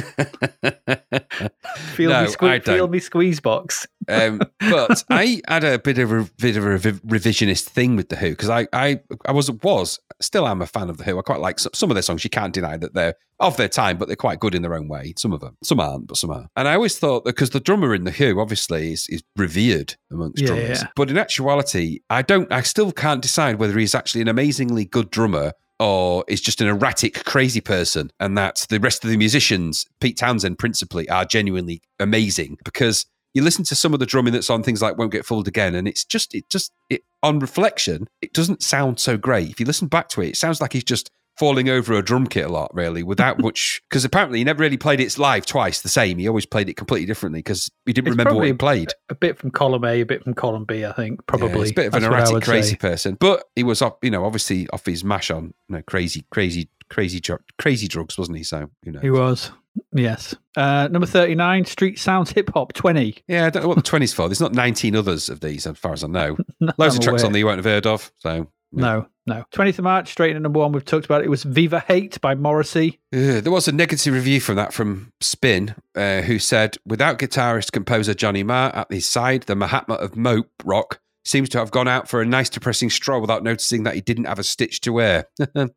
A: Feel
B: No,
A: Me, sque-. Feel Me, Squeeze Box.
B: um, but I had a bit of a bit of a revisionist thing with the Who because I, I I was was still am a fan of the Who. I quite like some, some of their songs. You can't deny that they're of their time, but they're quite good in their own way. Some of them, some aren't, but some are. And I always thought that because the drummer in the Who obviously is, is revered amongst
A: Yeah,
B: drummers,
A: yeah.
B: but in actuality, I don't. I still can't decide whether he's actually an amazingly good drummer. Or is just an erratic, crazy person, and that the rest of the musicians, Pete Townshend principally, are genuinely amazing because you listen to some of the drumming that's on things like "Won't Get Fooled Again," and it's just, it just, it on reflection, it doesn't sound so great. If you listen back to it, it sounds like he's just falling over a drum kit a lot, really, without much. Because apparently, he never really played it live twice the same. He always played it completely differently because he didn't
A: It's
B: remember what he played.
A: A bit from column A, a bit from column B, I think, probably.
B: Yeah, he's a bit of an
A: That's I
B: erratic, crazy
A: say.
B: person, but he was, off, you know, obviously off his mash on you know, crazy, crazy, crazy, crazy drugs, wasn't he? So you know,
A: He was. Yes. Uh, number 39, Street Sounds Hip Hop 20.
B: yeah, I don't know what the twenties for. There's not 19 others of these, as far as I know. Loads
A: I'm
B: of tracks
A: aware.
B: on there you won't have heard of. So
A: No, no. 20th of March, straight into number one. We've talked about it. It was Viva Hate by Morrissey.
B: There was a negative review from that from Spin, uh, who said, without guitarist composer Johnny Marr at his side, the Mahatma of mope rock seems to have gone out for a nice depressing stroll without noticing that he didn't have a stitch to wear.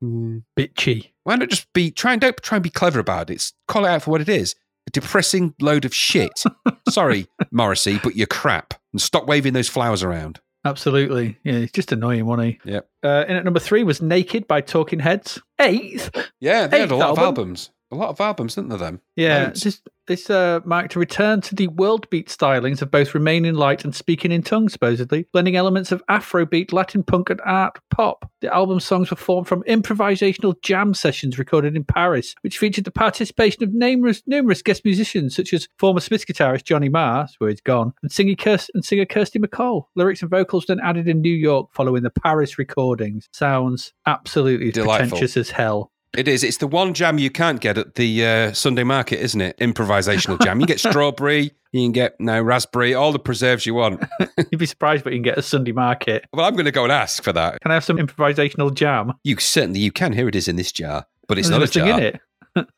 B: Hmm.
A: Bitchy.
B: Why not just be try and don't try and be clever about it? Call it out for what it is. A depressing load of shit. Sorry, Morrissey, but you're crap. And stop waving those flowers around.
A: Absolutely. Yeah, he's just annoying, wasn't he?
B: Yep.
A: Uh, in at number three was Naked by Talking Heads. Eighth.
B: Yeah, they had a
A: Eighth
B: lot of albums. A lot of albums, didn't they? Them.
A: Yeah,
B: Loads.
A: this, this uh, marked a return to the world beat stylings of both Remain in Light and Speaking in Tongues, supposedly, blending elements of Afrobeat, Latin punk, and art pop. The album songs were formed from improvisational jam sessions recorded in Paris, which featured the participation of numerous, numerous guest musicians, such as former Smiths guitarist Johnny Marr, where he's gone, and singer, Kirst- and singer Kirsty MacColl. Lyrics and vocals then added in New York following the Paris recordings. Sounds absolutely
B: Delightful.
A: pretentious as hell.
B: It is. It's the one jam you can't get at the uh, Sunday market, isn't it? Improvisational jam. You get strawberry, you can get no raspberry, all the preserves you want.
A: You'd be surprised what you can get at Sunday market.
B: Well, I'm going to go and ask for that.
A: Can I have some improvisational jam?
B: You certainly you can. Here it is in this jar, but it's
A: There's
B: not a jar.
A: in it.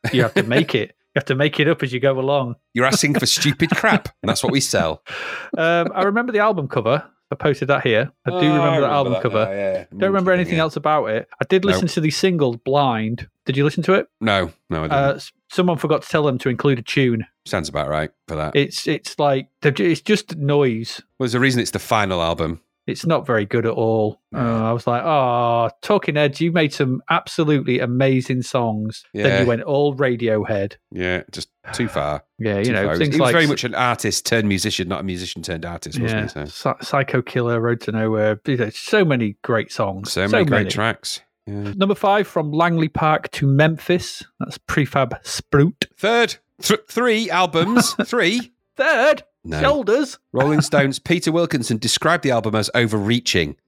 A: you have to make it. You have to make it up as you go along.
B: You're asking for stupid crap, and that's what we sell.
A: Um, I remember the album cover. I posted that here. I do
B: Oh,
A: remember that album cover. yeah Don't remember anything else about it. I did listen
B: No.
A: to the single "Blind." Did you listen to it?
B: No, no, I didn't.
A: Uh, someone forgot to tell them to include a tune.
B: Sounds about right for that.
A: It's it's like it's just noise.
B: well, there's a reason it's the final album.
A: It's not very good at all. Uh, I was like, oh, Talking Heads, you made some absolutely amazing songs.
B: Yeah.
A: Then you went all Radiohead.
B: Yeah, just too far.
A: Yeah, you
B: Too
A: know,
B: far.
A: things
B: he was
A: like
B: very much an artist turned musician, not a musician turned artist, wasn't
A: yeah,
B: he? So,
A: Psycho Killer, Road to Nowhere. So many great songs.
B: so many great tracks. Yeah.
A: Number five from Langley Park to Memphis. That's Prefab Sprout.
B: Third, th- three albums, three.
A: Third,
B: No.
A: Shoulders.
B: Rolling Stones, Peter Wilkinson described the album as overreaching.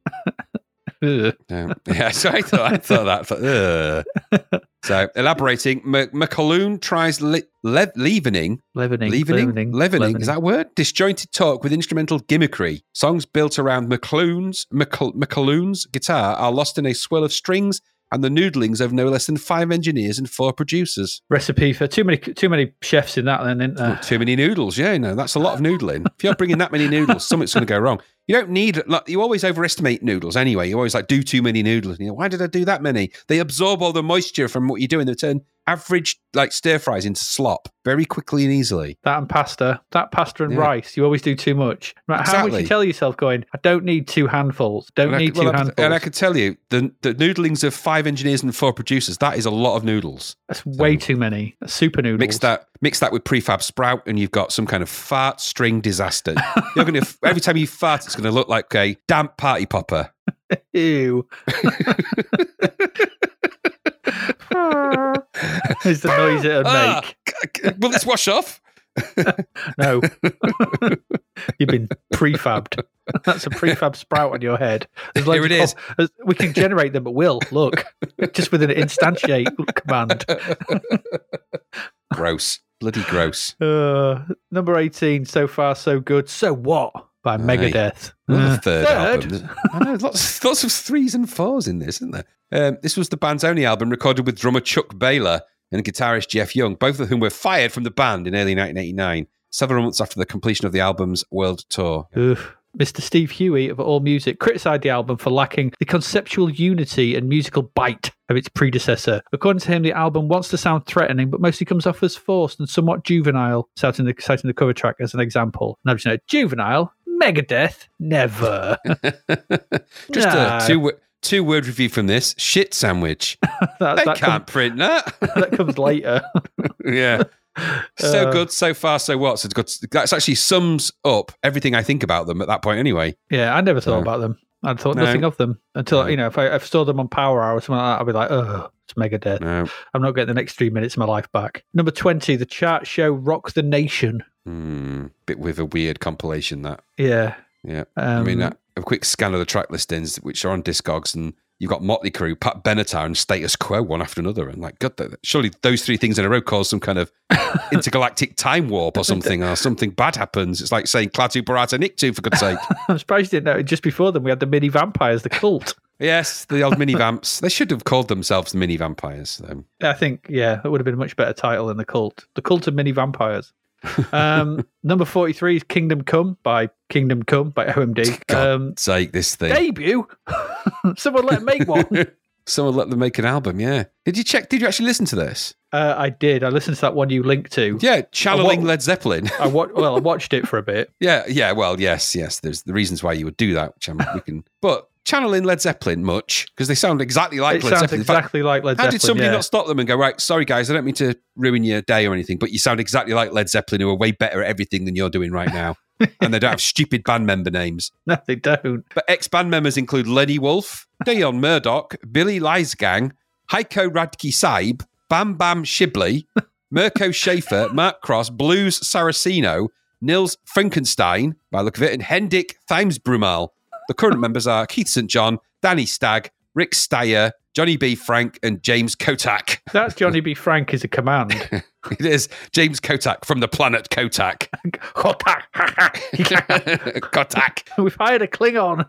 B: Yeah, so I thought, I thought that. I thought, ugh. so elaborating, M- McAloon tries le- le- leavening,
A: Leavening.
B: leavening, leavening, Is that a word? Disjointed talk with instrumental gimmickry. Songs built around McAloon's McAl- McAloon's guitar are lost in a swirl of strings and the noodlings of no less than five engineers and four producers.
A: recipe for too many too many chefs in that then, isn't there?
B: Too many noodles, yeah, no, that's a lot of noodling. if you're bringing that many noodles, something's going to go wrong. You don't need, like, you always overestimate noodles anyway. You always like do too many noodles. You know, why did I do that many? They absorb all the moisture from what you're doing. They turn average like stir fries into slop very quickly and easily.
A: That and pasta. That pasta and
B: Yeah.
A: rice. You always do too much. No matter How much you tell yourself going, I don't need two handfuls. Don't
B: And
A: need
B: well,
A: two
B: I-
A: handfuls.
B: and I can tell you, the, the noodlings of five engineers and four producers, that is a lot of noodles.
A: That's way too many. That's super noodles.
B: Mix that, mix that with prefab sprout, and you've got some kind of fart string disaster. You're going to every time you fart, it's going to look like a damp party popper.
A: Ew. is the noise it'll
B: Ah,
A: make.
B: will this wash off?
A: No. You've been prefabbed. That's a prefab sprout on your head.
B: Here it is.
A: co- We can generate them at will. Look, just with an instantiate command.
B: Gross, bloody gross.
A: Uh, number 18, so far so good. So what? By Megadeth.
B: Another
A: Uh,
B: third,
A: third?
B: album. I know lots, lots of threes and fours in this, isn't there? Um, this was the band's only album recorded with drummer Chuck Behler and guitarist Jeff Young, both of whom were fired from the band in early 1989, several months after the completion of the album's world tour.
A: Oof. Mr. Steve Huey of All Music criticised the album for lacking the conceptual unity and musical bite of its predecessor. According to him, the album wants to sound threatening, but mostly comes off as forced and somewhat juvenile, citing the, citing the cover track as an example. And I'm just like, juvenile? Megadeth? Never.
B: Just
A: No.
B: a two two word review from this shit sandwich.
A: that,
B: They
A: that,
B: can't
A: com-
B: print that.
A: that comes later.
B: yeah. So
A: Uh,
B: good, so far, so what? So it's good. That's actually sums up everything I think about them at that point, anyway.
A: yeah, I never thought
B: No.
A: about them. I thought
B: No.
A: nothing of them until,
B: No.
A: you know, if I, if I saw them on Power Hour or something like that, I'd be like, oh, it's Megadeth.
B: No.
A: I'm not getting the next three minutes of my life back. Number 20, the chart show Rock the Nation.
B: Hmm. bit with a weird compilation that.
A: Yeah.
B: Yeah.
A: Um,
B: I mean, uh, a quick scan of the track listings, which are on Discogs, and you've got Motley Crue, Pat Benatar, and Status Quo one after another. And like, God, surely those three things in a row cause some kind of intergalactic time warp or something, or something bad happens. It's like saying Klaatu Barada Nikto, for God's sake.
A: I'm surprised you didn't know. Just before them, we had the mini vampires, the cult.
B: yes, the old mini vamps. They should have called themselves the mini vampires. Um,
A: I think, yeah, that would have been a much better title than the cult. The cult of mini vampires. Um, number 43 is Kingdom Come by Kingdom Come by OMD.
B: God
A: Um,
B: sake, this thing.
A: debut? Someone let make one.
B: Someone let them make an album, yeah. Did you check? Did you actually listen to this?
A: Uh, I did. I listened to that one you linked to.
B: Yeah, channeling Led Zeppelin.
A: I wa- well, I watched it for a bit.
B: Yeah, yeah. Well, yes, yes. There's the reasons why you would do that, which I'm, we can. But channeling Led Zeppelin much because they sound exactly like
A: it
B: Led
A: sounds
B: Zeppelin. In fact,
A: exactly like Led
B: how
A: Zeppelin.
B: How did somebody
A: yeah.
B: not stop them and go, right? Sorry, guys, I don't mean to ruin your day or anything, but you sound exactly like Led Zeppelin, who are way better at everything than you're doing right now, and they don't have stupid band member names.
A: No, they don't.
B: But ex band members include Lenny Wolf, Dion Murdoch, Billy Liesegang, Heiko Radke Saib, Bam Bam Shibley, Mirko Schaefer, Mark Cross, Blues Saraceno, Nils Frankenstein, by the look of it, and Hendrik Thiesbrummel. The current members are Keith St. John, Danny Stagg, Rick Steier, Johnny B. Frank, and James Kottak.
A: That's Johnny B. Frank is a command.
B: It is James Kottak from the planet Kottak. Kottak. Kottak.
A: We've hired a Klingon.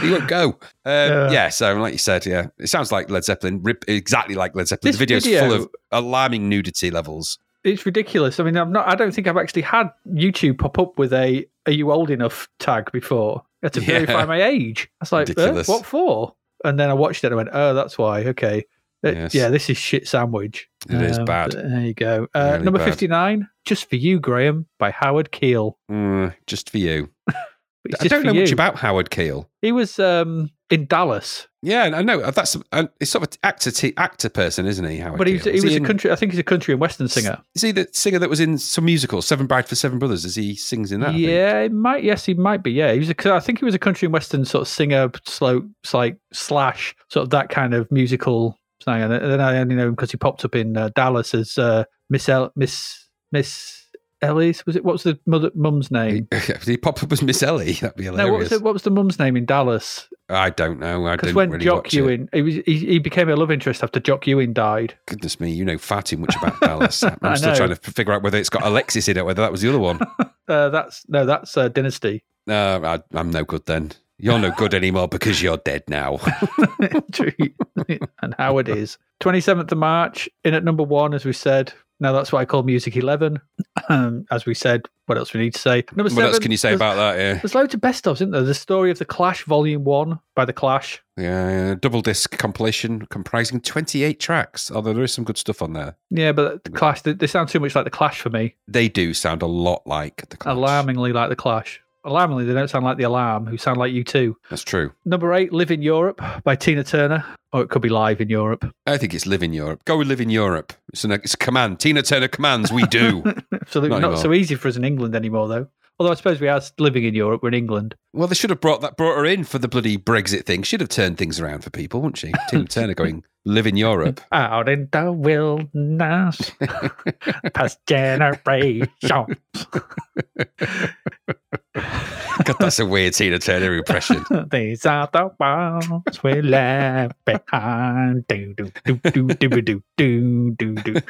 B: he won't go. Um,
A: Yeah.
B: yeah, so like you said, yeah, it sounds like Led Zeppelin, rip, exactly like Led Zeppelin.
A: This
B: the video's
A: video-
B: full of alarming nudity levels.
A: It's ridiculous. I mean, I'm not. I don't think I've actually had YouTube pop up with a "Are you old enough?" tag before. Had to
B: Yeah.
A: verify my age. I was like, uh, "What for?" And then I watched it and I went, "Oh, that's why." Okay. Uh,
B: Yes.
A: Yeah, this is shit sandwich.
B: It is
A: Um,
B: bad.
A: There you go. Uh,
B: Really
A: number
B: bad.
A: 59, Just for You, Graham, by Howard Keel.
B: Mm, just for you. I
A: just
B: don't know
A: you.
B: much about Howard Keel.
A: He was um, in Dallas,
B: Yeah, I know. That's uh, it's sort of an actor, t- actor person, isn't he? Howard
A: but he was, he
B: Is
A: was a country. I think he's a country and western singer.
B: Is he the singer that was in some musicals, Seven Bride for Seven Brothers? As he sings in that?
A: Yeah, it might. Yes, he might be. Yeah, he was. A, I think he was a country and western sort of singer, slow, like slash sort of that kind of musical singer. And then I only know him because he popped up in uh, Dallas as uh, Miss El- Miss Miss Ellis. Was it? What's the mother mum's name?
B: He pop up as Miss Ellie? That'd be hilarious.
A: No, what was the, what was the mum's name in Dallas?
B: I don't know. I
A: Because
B: didn't
A: when
B: really
A: Jock
B: watch it.
A: Ewing, he, was, he, he became a love interest after Jock Ewing died.
B: Goodness me, you know far too much about Dallas. I'm still trying to figure out whether it's got Alexis in it, whether that was the other one.
A: Uh, that's no, that's uh, Dynasty.
B: No, I, I'm no good then. You're no good anymore because you're dead now.
A: And how it is. 27th of March, in at number one, as we said. Now that's what I call Music 11. Um, as we said, what else we need to say? Number
B: what
A: seven.
B: else can you say about that? Yeah.
A: There's loads of best ofs, isn't there? The story of the Clash, Volume One by the Clash.
B: Yeah, yeah, double disc compilation comprising 28 tracks. Although there is some good stuff on there.
A: Yeah, but the Clash, they, they sound too much like the Clash for me.
B: They do sound a lot like the Clash.
A: Alarmingly like the Clash. Alarmingly, they don't sound like the Alarm, who sound like U2.
B: That's true.
A: Number eight, Live in Europe by Tina Turner. Or it could be Live in Europe.
B: I think it's live in Europe. Go with live in Europe. It's, an, it's a command. Tina Turner commands. We do.
A: Absolutely
B: Not
A: not, so easy for us in England anymore, though. Although I suppose we are living in Europe, we're in England.
B: well, they should have brought that brought her in for the bloody Brexit thing. She should have turned things around for people, wouldn't she? Tim Turner going live in Europe.
A: Out in the wilderness, past generations.
B: God, that's a weird Tina Turner impression.
A: These are the ones we left behind. Do, do, do, do, do, do, do, do, do.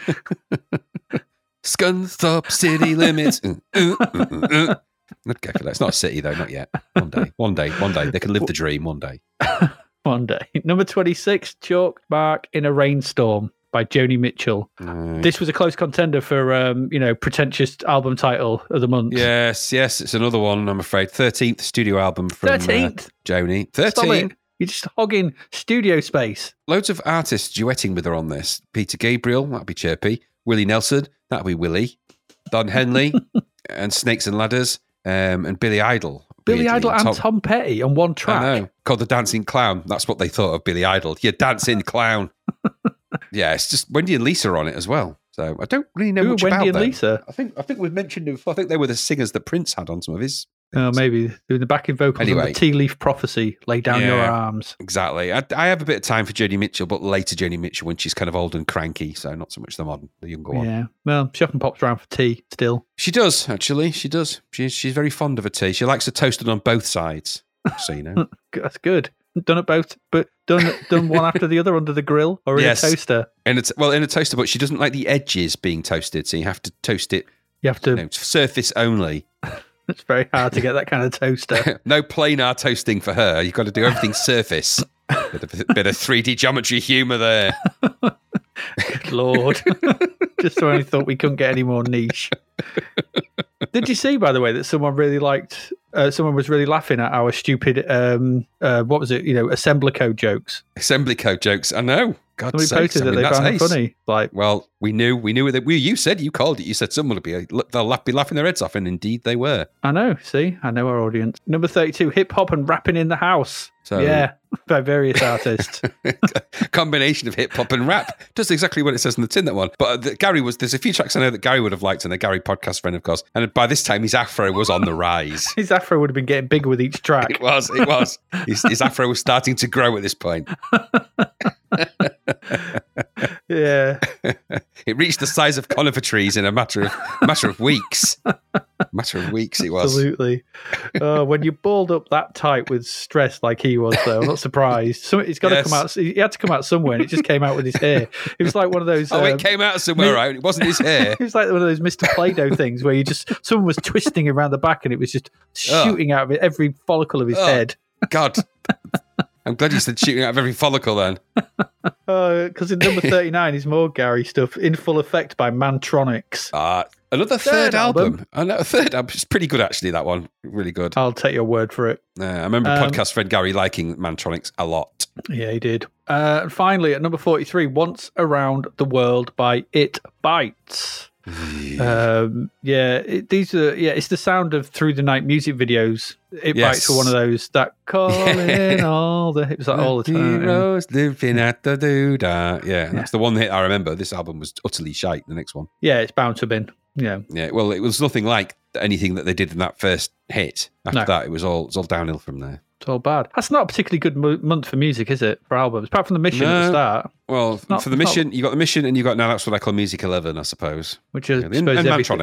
B: Scunthorpe city limits. Mm, mm, mm, mm, mm. I'd go for that. It's not a city though, not yet. One day, one day, one day. They can live the dream. One day.
A: One day. Number 26, Chalk Mark in a Rainstorm by Joni Mitchell.
B: Right.
A: This was a close contender for, um, you know, pretentious album title of the month.
B: Yes, yes, it's another one. I'm afraid. Thirteenth studio album from uh, Joni.
A: Stop
B: Thirteen.
A: You're just hogging studio space.
B: Loads of artists duetting with her on this. Peter Gabriel, that'd be chirpy. Willie Nelson, that'd be Willie. Don Henley and Snakes and Ladders, um, and Billy Idol.
A: Billy
B: weirdly,
A: Idol and Tom, Petty on one track.
B: I know. Called the Dancing Clown. That's what they thought of Billy Idol. You dancing clown. yeah, it's just Wendy and Lisa are on it as well. So I don't really know
A: Who
B: much
A: Wendy
B: about
A: and
B: them.
A: Lisa?
B: I think I think we've mentioned them before. I think they were the singers that Prince had on some of his.
A: Oh, maybe doing the backing vocals
B: Anyway.
A: the Tea Leaf Prophecy. Lay down your arms.
B: Exactly. I, I have a bit of time for Joni Mitchell, but later Joni Mitchell when she's kind of old and cranky. So not so much the modern, the younger one.
A: Yeah. Well, she often pops around for tea still.
B: She does actually. She does. She's she's very fond of a tea. She likes it toasted on both sides. So you know.
A: That's good. Done it both, but done done one after the other under the grill or in
B: Yes.
A: a toaster.
B: and it's well in a toaster, but she doesn't like the edges being toasted, so you have to toast it
A: You have to.
B: you know, surface only.
A: It's very hard to get that kind of toaster.
B: no planar toasting for her. You've got to do everything surface. bit, of, bit of 3D geometry humour there.
A: Good Lord. Just when I thought we couldn't get any more niche. Did you see, by the way, that someone really liked? Uh, someone was really laughing at our stupid, um, uh, what was it? You know, assembler code jokes.
B: Assembly code jokes. I know. God
A: Somebody
B: sakes,
A: posted
B: I
A: that
B: mean,
A: they
B: that's
A: found it funny. Like,
B: Well, we knew, we knew that we. You said you called it. You said someone would be. They'll be laughing their heads off, and indeed they were.
A: I know. See, I know our audience. Number thirty-two, hip hop and rapping in the house.
B: So
A: yeah, by various artists.
B: combination of hip hop and rap does exactly what it says in the tin. That one, but uh, the, Gary was. There's a few tracks I know that Gary would have liked, and a Gary podcast friend, of course. And by this time, his afro was on the rise.
A: His afro would have been getting bigger with each track.
B: It was. It was. His, his afro was starting to grow at this point.
A: Yeah,
B: It reached the size of conifer trees in a matter of matter of weeks. matter of weeks, it was.
A: absolutely. Uh, when you balled up that tight with stress like he was, though, I'm not surprised. So it's got to
B: Yes.
A: come out. He had to come out somewhere, and it just came out with his hair. It was like one of those.
B: Oh,
A: um,
B: it came out somewhere,
A: me-
B: right? It wasn't his hair.
A: It was like one of those Mr. Play-Doh things where you just someone was twisting around the back and it was just
B: Oh.
A: shooting out of it every follicle of his
B: Oh.
A: head.
B: God. I'm glad you said shooting out of every follicle then.
A: Because in number thirty-nine is more Gary stuff in full effect by Mantronix.
B: Uh, another third,
A: Third
B: album.
A: album.
B: Third album. It's pretty good, actually, that one. Really good.
A: I'll take your word for it.
B: Uh, I remember
A: Um,
B: podcast friend Gary liking Mantronix a lot.
A: Yeah, he did. Uh, and finally, at number forty-three, "Once Around the World" by It Bites. Um, yeah, it, these are yeah. It's the sound of through the night music videos. It
B: Yes.
A: bites for one of those that calling all the. It was like all the time.
B: Heroes living at the doodah. Yeah, that's the one hit I remember. This album was utterly shite. The next one.
A: Yeah, it's bound to have been. Yeah,
B: Yeah, well, it was nothing like anything that they did in that first hit. After
A: No.
B: that, it was all it was all downhill from there.
A: It's all bad. That's not a particularly good mo- month for music, is it? For albums, apart from the mission at the
B: No.
A: start,
B: Well,
A: not-
B: for the
A: it's not-
B: mission, you got the mission, and you got now that's what I call Music Eleven, I suppose.
A: which is
B: Yeah, and, and
A: everything-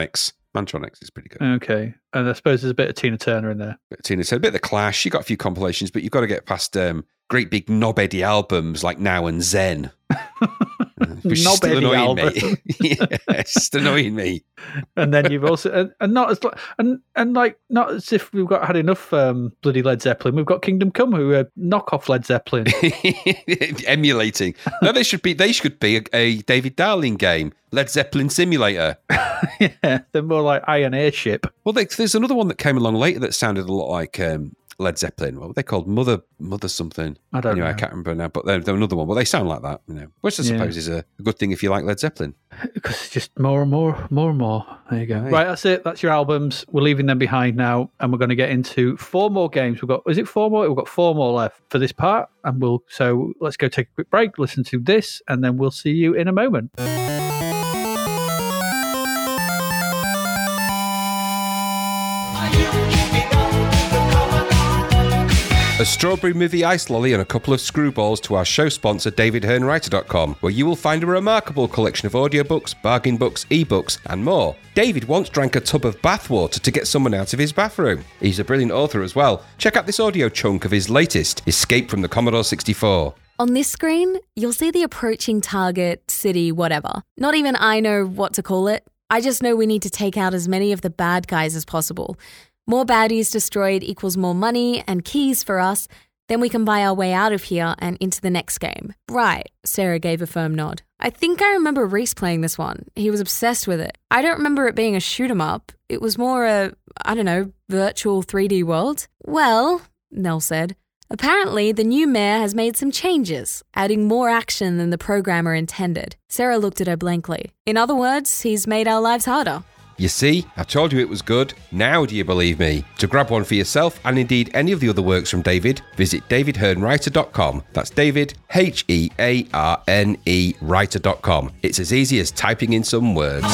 B: Mantronix. Is pretty good.
A: Okay. And I suppose there's a bit of Tina Turner in there.
B: But Tina said a bit of the Clash. You got a few compilations, but you've got to get past um, great big knob Eddie albums like Now and Zen. Which still annoying me. yeah, it's just annoying me.
A: And then you've also and, and not as and and like not as if we've got had enough um, bloody Led Zeppelin. We've got Kingdom Come, who are knockoff Led Zeppelin.
B: Emulating. No, they should be. They should be a, a David Darling game, Led Zeppelin Simulator.
A: yeah, they're more like Iron Airship.
B: Well, they, there's another one that came along later that sounded a lot like um, Led Zeppelin. What were they called? Mother, Mother something.
A: I don't
B: anyway,
A: know.
B: I can't remember now. But they're, they're another one. Well, they sound like that, you know. Which I
A: Yeah.
B: suppose is a, a good thing if you like Led Zeppelin.
A: Because it's just more and more, more and more. There you go.
B: Right.
A: Right, that's it. That's your albums. We're leaving them behind now, and we're going to get into four more games. We've got is it four more? We've got four more left for this part, and we'll so let's go take a quick break, listen to this, and then we'll see you in a moment.
B: A strawberry movie ice lolly and a couple of screwballs to our show sponsor, DavidHearneWriter.com, where you will find a remarkable collection of audiobooks, bargain books, ebooks, and more. David once drank a tub of bathwater to get someone out of his bathroom. He's a brilliant author as well. Check out this audio chunk of his latest, Escape from the Commodore 64.
C: On this screen, you'll see the approaching target, city, whatever. Not even I know what to call it. I just know we need to take out as many of the bad guys as possible. More baddies destroyed equals more money and keys for us. Then we can buy our way out of here and into the next game. Right, Sarah gave a firm nod. I think I remember Reese playing this one. He was obsessed with it. I don't remember it being a shoot 'em up. It was more a, I don't know, virtual 3D world. Well, Nell said, Apparently, the new mayor has made some changes, adding more action than the programmer intended. Sarah looked at her blankly. In other words, he's made our lives harder.
B: You see, I told you it was good. Now do you believe me? To grab one for yourself and indeed any of the other works from David, visit davidhearnewriter.com. That's David, H E A R N E, writer.com. It's as easy as typing in some words.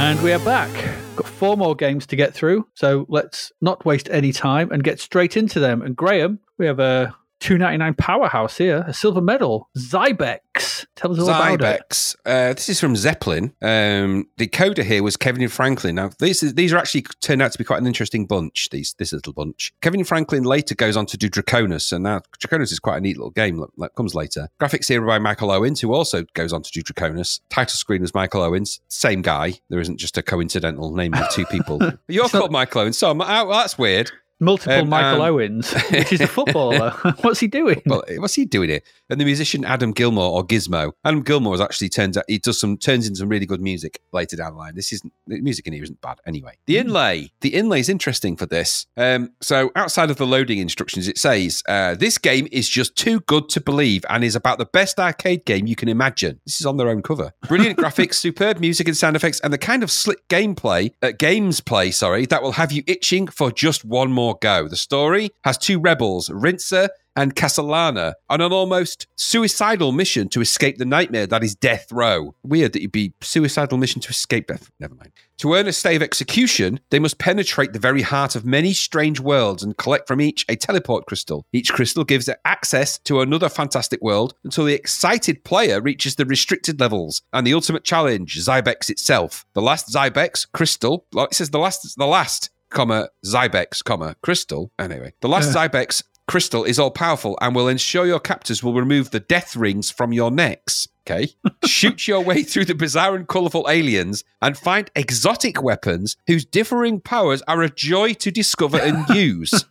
A: And we are back. Got four more games to get through, so let's not waste any time and get straight into them. And Graham, we have a 299 powerhouse here, a silver medal, Zybex. Tell us all about it.
B: Zybex. Uh, this is from Zeppelin. Um, the coder here was Kevin Franklin. Now, these is, these are actually turned out to be quite an interesting bunch. These this little bunch. Kevin Franklin later goes on to do Draconus, and now Draconus is quite a neat little game that, that comes later. Graphics here by Michael Owens, who also goes on to do Draconus. Title screen was Michael Owens, same guy. There isn't just a coincidental name of two people. You're called Michael Owens, so I'm, oh, that's weird.
A: Multiple
B: Um,
A: Michael
B: um,
A: Owens, which is a footballer. What's he doing?
B: Well, what's he doing here? And the musician Adam Gilmore or Gizmo. Adam Gilmore is actually turns out he does some turns in some really good music later down the line. This isn't the music in here isn't bad anyway. The inlay, the inlay is interesting for this. Um, so outside of the loading instructions, it says uh, this game is just too good to believe and is about the best arcade game you can imagine. This is on their own cover. Brilliant graphics, superb music and sound effects, and the kind of slick gameplay, uh, games play, sorry, that will have you itching for just one more go. The story has two rebels, Rincer and Castellana on an almost suicidal mission to escape the nightmare that is death row. Weird that you'd be suicidal mission to escape death. Never mind. To earn a stay of execution, they must penetrate the very heart of many strange worlds and collect from each a teleport crystal. Each crystal gives access to another fantastic world until the excited player reaches the restricted levels and the ultimate challenge, Zybex itself. The last Zybex crystal, it says the last, the last, comma, Zybex, comma, crystal. Anyway, the last Zybex crystal is all powerful and will ensure your captors will remove the death rings from your necks. Okay. Shoot your way through the bizarre and colourful aliens and find exotic weapons whose differing powers are a joy to discover and use.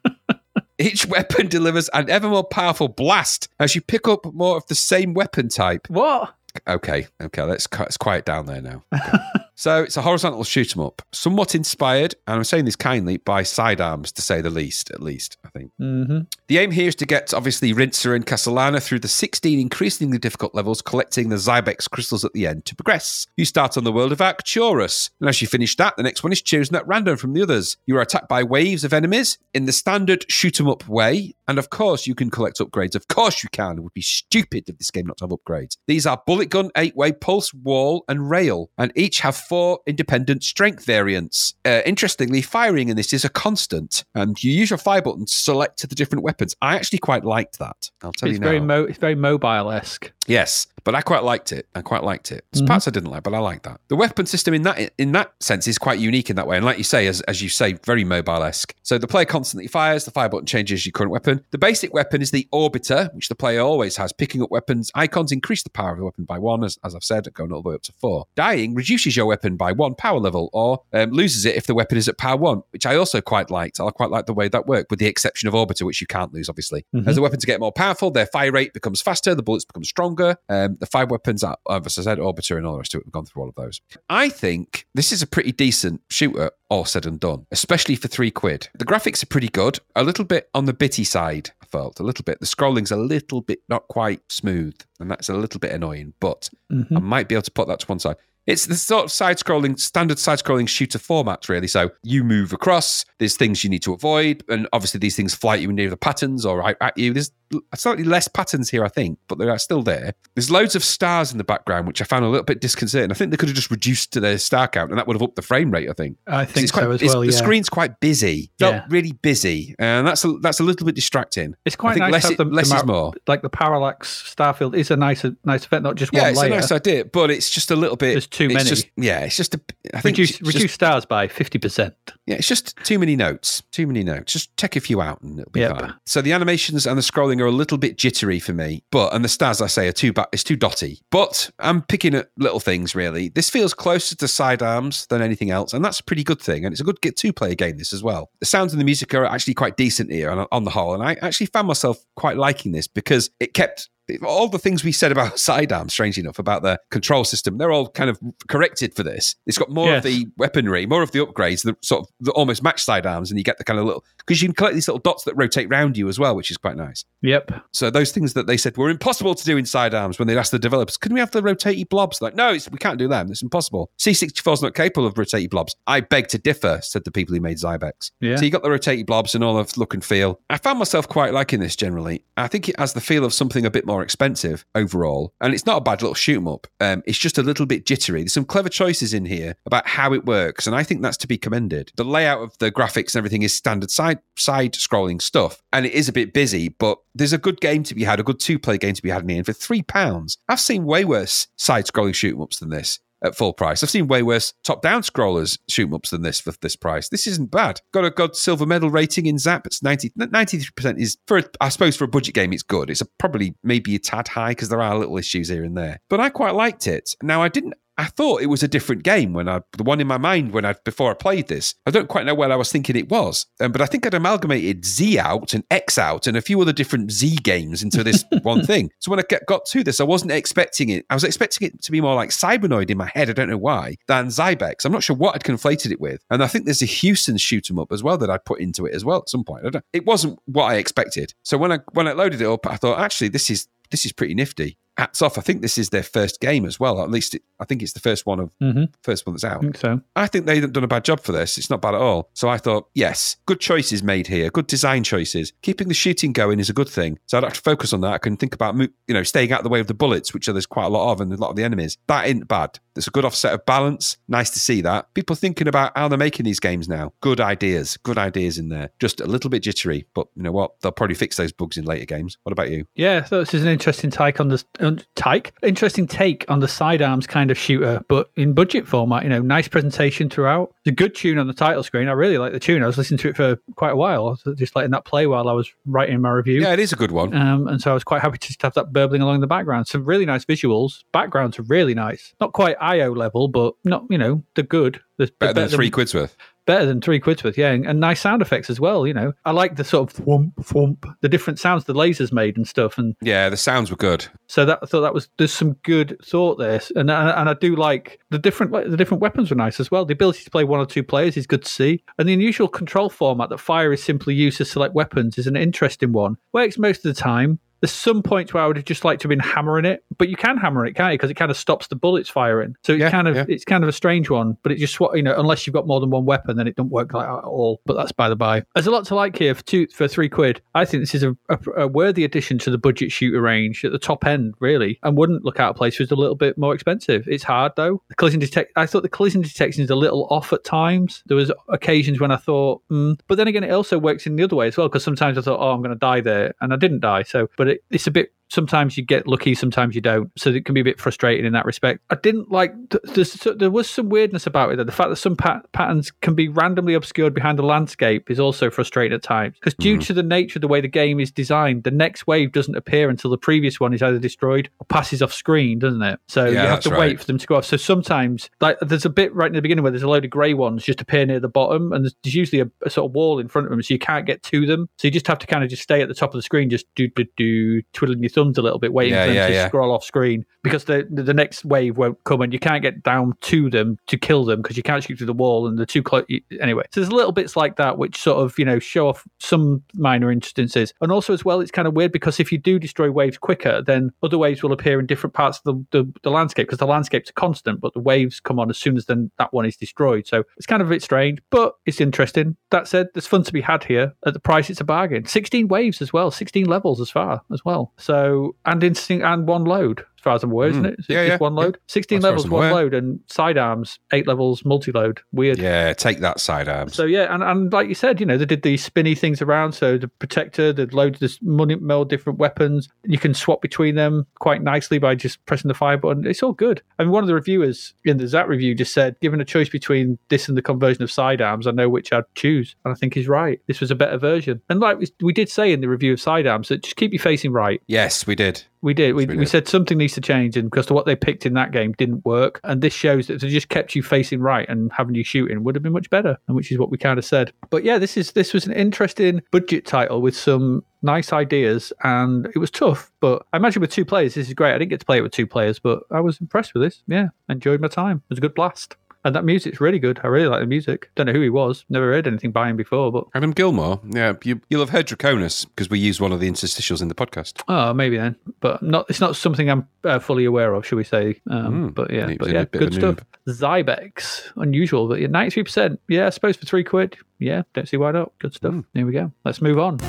B: Each weapon delivers an ever more powerful blast as you pick up more of the same weapon type.
A: What?
B: Okay, okay, let's, let's quiet down there now. Okay. so it's a horizontal shoot 'em up, somewhat inspired, and I'm saying this kindly, by sidearms, to say the least, at least, I think.
A: hmm
B: The aim here is to get, obviously, Rincer and Castellana through the 16 increasingly difficult levels, collecting the Zybex crystals at the end to progress. You start on the world of Arcturus, and as you finish that, the next one is chosen at random from the others. You are attacked by waves of enemies in the standard shoot 'em up way, and of course, you can collect upgrades. Of course, you can. It would be stupid if this game not to have upgrades. These are bullet gun, eight way, pulse, wall, and rail, and each have four independent strength variants. Uh, interestingly, firing in this is a constant, and you use your fire button to select the different weapons. I actually quite liked that. I'll tell
A: It's
B: you now.
A: very mo- it's very mobile esque.
B: Yes, but I quite liked it. I quite liked it. There's
A: Mhm.
B: parts I didn't like, but I like that. The weapon system in that in that sense is quite unique in that way, and like you say, as, as you say, very mobile esque. So the player constantly fires. The fire button changes your current weapon. The basic weapon is the orbiter, which the player always has. Picking up weapons icons increase the power of the weapon by one, as, as I've said, going all the way up to four. Dying reduces your weapon by one power level, or um, loses it if the weapon is at power one, which I also quite liked. I quite like the way that worked, with the exception of orbiter, which you can't lose, obviously.
A: Mhm.
B: As the weapons get more powerful, their fire rate becomes faster, the bullets become stronger. Um, the five weapons, are, as I said, Orbiter and all the rest of it, we've gone through all of those. I think this is a pretty decent shooter, all said and done, especially for three quid. The graphics are pretty good, a little bit on the bitty side, I felt, a little bit. The scrolling's a little bit not quite smooth, and that's a little bit annoying, but
A: Mhm.
B: I might be able to put that to one side. It's the sort of side scrolling, standard side scrolling shooter format, really. So you move across, there's things you need to avoid, and obviously these things fly at you near the patterns or right at you. There's slightly less patterns here, I think, but they are still there. There's loads of stars in the background, which I found a little bit disconcerting. I think they could have just reduced to their star count, and that would have upped the frame rate, I think.
A: I think
B: it's quite,
A: so as
B: it's-
A: well.
B: The screen's quite busy, not
A: Yeah.
B: really busy, and that's a, that's a little bit distracting.
A: It's
B: I
A: quite
B: think
A: nice
B: less,
A: the,
B: less
A: the
B: is more.
A: Like the parallax Starfield is a nice, nice effect, not just
B: Yeah,
A: one
B: it's
A: layer.
B: a nice idea, but it's just a little bit.
A: There's too
B: it's
A: many.
B: Just, yeah, it's just a. I think
A: reduce
B: it's just-
A: reduce stars by fifty percent.
B: Yeah, it's just too many notes. Too many notes. Just check a few out and it'll be
A: Yep.
B: fine. So the animations and the scrolling are a little bit jittery for me, but and the stars I say are too it's too dotty. But I'm picking at little things really. This feels closer to sidearms than anything else, and that's a pretty good thing. And it's a good get two player game. This as well. The sounds and the music are actually quite decent here on, on the whole, and I actually found myself quite liking this because it kept all the things we said about sidearms, strangely enough, about the control system, they're all kind of corrected for this. It's got more of the weaponry, more of the upgrades, the sort of the almost match sidearms, and you get the kind of little because you can collect these little dots that rotate round you as well, which is quite nice.
A: Yep.
B: So those things that they said were impossible to do in sidearms when they asked the developers, "Can we have the rotatey blobs?" Like, no, it's, we can't do that. It's impossible. C64 is not capable of rotatey blobs. I beg to differ," said the people who made Zybex.
A: Yeah.
B: So you got the rotatey blobs and all of look and feel. I found myself quite liking this generally. I think it has the feel of something a bit more expensive overall, and it's not a bad little shoot 'em up. Um, it's just a little bit jittery. There's some clever choices in here about how it works, and I think that's to be commended. The layout of the graphics and everything is standard side side scrolling stuff, and it is a bit busy, but there's a good game to be had, a good two player game to be had in here. And for three pounds, I've seen way worse side scrolling shoot 'em ups than this at full price. I've seen way worse top down scrollers shoot ups than this for this price. This isn't bad. Got a good silver medal rating in Zap. It's 90, 93% is for, a- I suppose, for a budget game, it's good. It's a, probably maybe a tad high because there are little issues here and there. But I quite liked it. Now, I didn't. I thought it was a different game when I, the one in my mind when I before I played this. I don't quite know where I was thinking it was, um, but I think I'd amalgamated Z out and X out and a few other different Z games into this one thing. So when I get, got to this, I wasn't expecting it. I was expecting it to be more like Cybernoid in my head. I don't know why than Zybex. I'm not sure what I'd conflated it with, and I think there's a Hewson shoot 'em up as well that I put into it as well at some point. I don't, it wasn't what I expected. So when I when I loaded it up, I thought actually this is this is pretty nifty. Hats off. I think this is their first game as well. At least it, I think it's the first one of
A: Mm-hmm.
B: first one that's out.
A: I think so.
B: I think they've done a bad job for this. It's not bad at all. So I thought, yes, good choices made here, good design choices. Keeping the shooting going is a good thing. So I'd have to focus on that. I can think about, you know, staying out of the way of the bullets, which there's quite a lot of, and a lot of the enemies. That ain't bad. There's a good offset of balance. Nice to see that. People thinking about how they're making these games now. Good ideas. Good ideas in there. Just a little bit jittery, but you know what? They'll probably fix those bugs in later games. What about you?
A: Yeah, so this is an interesting take on the um, take, interesting take on the sidearms kind of shooter, but in budget format. You know, nice presentation throughout. It's a good tune on the title screen. I really like the tune. I was listening to it for quite a while, just letting that play while I was writing my review.
B: Yeah, it is a good one.
A: Um, and so I was quite happy to just have that burbling along in the background. Some really nice visuals. Backgrounds are really nice. Not quite IO level, but not you know they're good. They're
B: Better than three quid's worth.
A: better than three quid's worth, yeah, and, and nice sound effects as well. You know, I like the sort of thwomp thwomp, the different sounds the lasers made and stuff, and
B: Yeah, the sounds were good.
A: so that I thought that was there's some good thought there, and and, and I do like the different the different weapons were nice as well. The ability to play one or two players is good to see, and the unusual control format that fire is simply used to select weapons is an interesting one. Works most of the time. There's some points where I would have just liked to have been hammering it, but you can hammer it, can't you? Because it kind of stops the bullets firing. So it's
B: Yeah,
A: kind of
B: yeah.
A: it's kind of a strange one. But it just you know unless you've got more than one weapon, then it don't work like at all. But that's by the by. There's a lot to like here for two for three quid. I think this is a, a, a worthy addition to the budget shooter range at the top end, really, and wouldn't look out of place if it was a little bit more expensive. It's hard though. The collision detect. I thought the collision detection is a little off at times. There was occasions when I thought, mm. but then again, it also works in the other way as well. Because sometimes I thought, oh, I'm going to die there, and I didn't die. So, but it, it's a bit sometimes you get lucky, sometimes you don't. So it can be a bit frustrating in that respect. I didn't like th- there was some weirdness about it. Though. The fact that some pat- patterns can be randomly obscured behind a landscape is also frustrating at times because due mm-hmm. to the nature of the way the game is designed, the next wave doesn't appear until the previous one is either destroyed or passes off screen, doesn't it? So
B: Yeah,
A: you have to
B: right.
A: wait for them to go off. So sometimes, like, there's a bit right in the beginning where there's a load of grey ones just appear near the bottom, and there's, there's usually a, a sort of wall in front of them, so you can't get to them. So you just have to kind of just stay at the top of the screen, just do do do, twiddling your thumbs a little bit, waiting
B: Yeah,
A: for them
B: yeah,
A: to
B: yeah.
A: scroll off screen because the the next wave won't come, and you can't get down to them to kill them because you can't shoot through the wall, and they're too close. Anyway, so there's little bits like that which sort of you know show off some minor instances, and also as well, it's kind of weird because if you do destroy waves quicker, then other waves will appear in different parts of the, the, the landscape because the landscape's a constant, but the waves come on as soon as then that one is destroyed. So it's kind of a bit strange, but it's interesting. That said, there's fun to be had here at the price. It's a bargain. 16 waves as well, 16 levels as far as well. So and instinct and one load. Far as I'm aware, isn't it
B: Hmm. Yeah,
A: just
B: yeah,
A: one load? 16
B: As far as
A: levels,
B: I'm
A: one
B: aware.
A: load, and sidearms, eight levels, multi load. Weird.
B: Yeah, take that sidearms.
A: So yeah, and, and like you said, you know, they did these spinny things around. So the protector, they loaded this money more different weapons. You can swap between them quite nicely by just pressing the fire button. It's all good. I mean, one of the reviewers in the Zzap! review just said, given a choice between this and the conversion of sidearms, I know which I'd choose, and I think he's right. This was a better version. And like we, we did say in the review of sidearms, that just keep you facing right.
B: yes, we did.
A: We did. We,
B: we
A: said something needs to change, and because what they picked in that game didn't work, and this shows that if they just kept you facing right and having you shooting would have been much better, and which is what we kind of said. But yeah, this is this was an interesting budget title with some nice ideas, and it was tough. But I imagine with two players, this is great. I didn't get to play it with two players, but I was impressed with this. Yeah, enjoyed my time. It was a good blast. And that music's really good. I really like the music. Don't know who he was. Never heard anything by him before, but
B: Adam Gilmore. Yeah, you, you'll have heard Draconus because we used one of the interstitials in the podcast.
A: Oh, maybe then, but not. It's not something I'm uh, fully aware of, shall we say? Um,
B: Mm,
A: but yeah, but yeah,
B: a bit of
A: good stuff. Zybex, unusual, but yeah, ninety three percent. Yeah, I suppose for three quid. Yeah, don't see why not. Good stuff.
B: Mm.
A: There we go. Let's move on.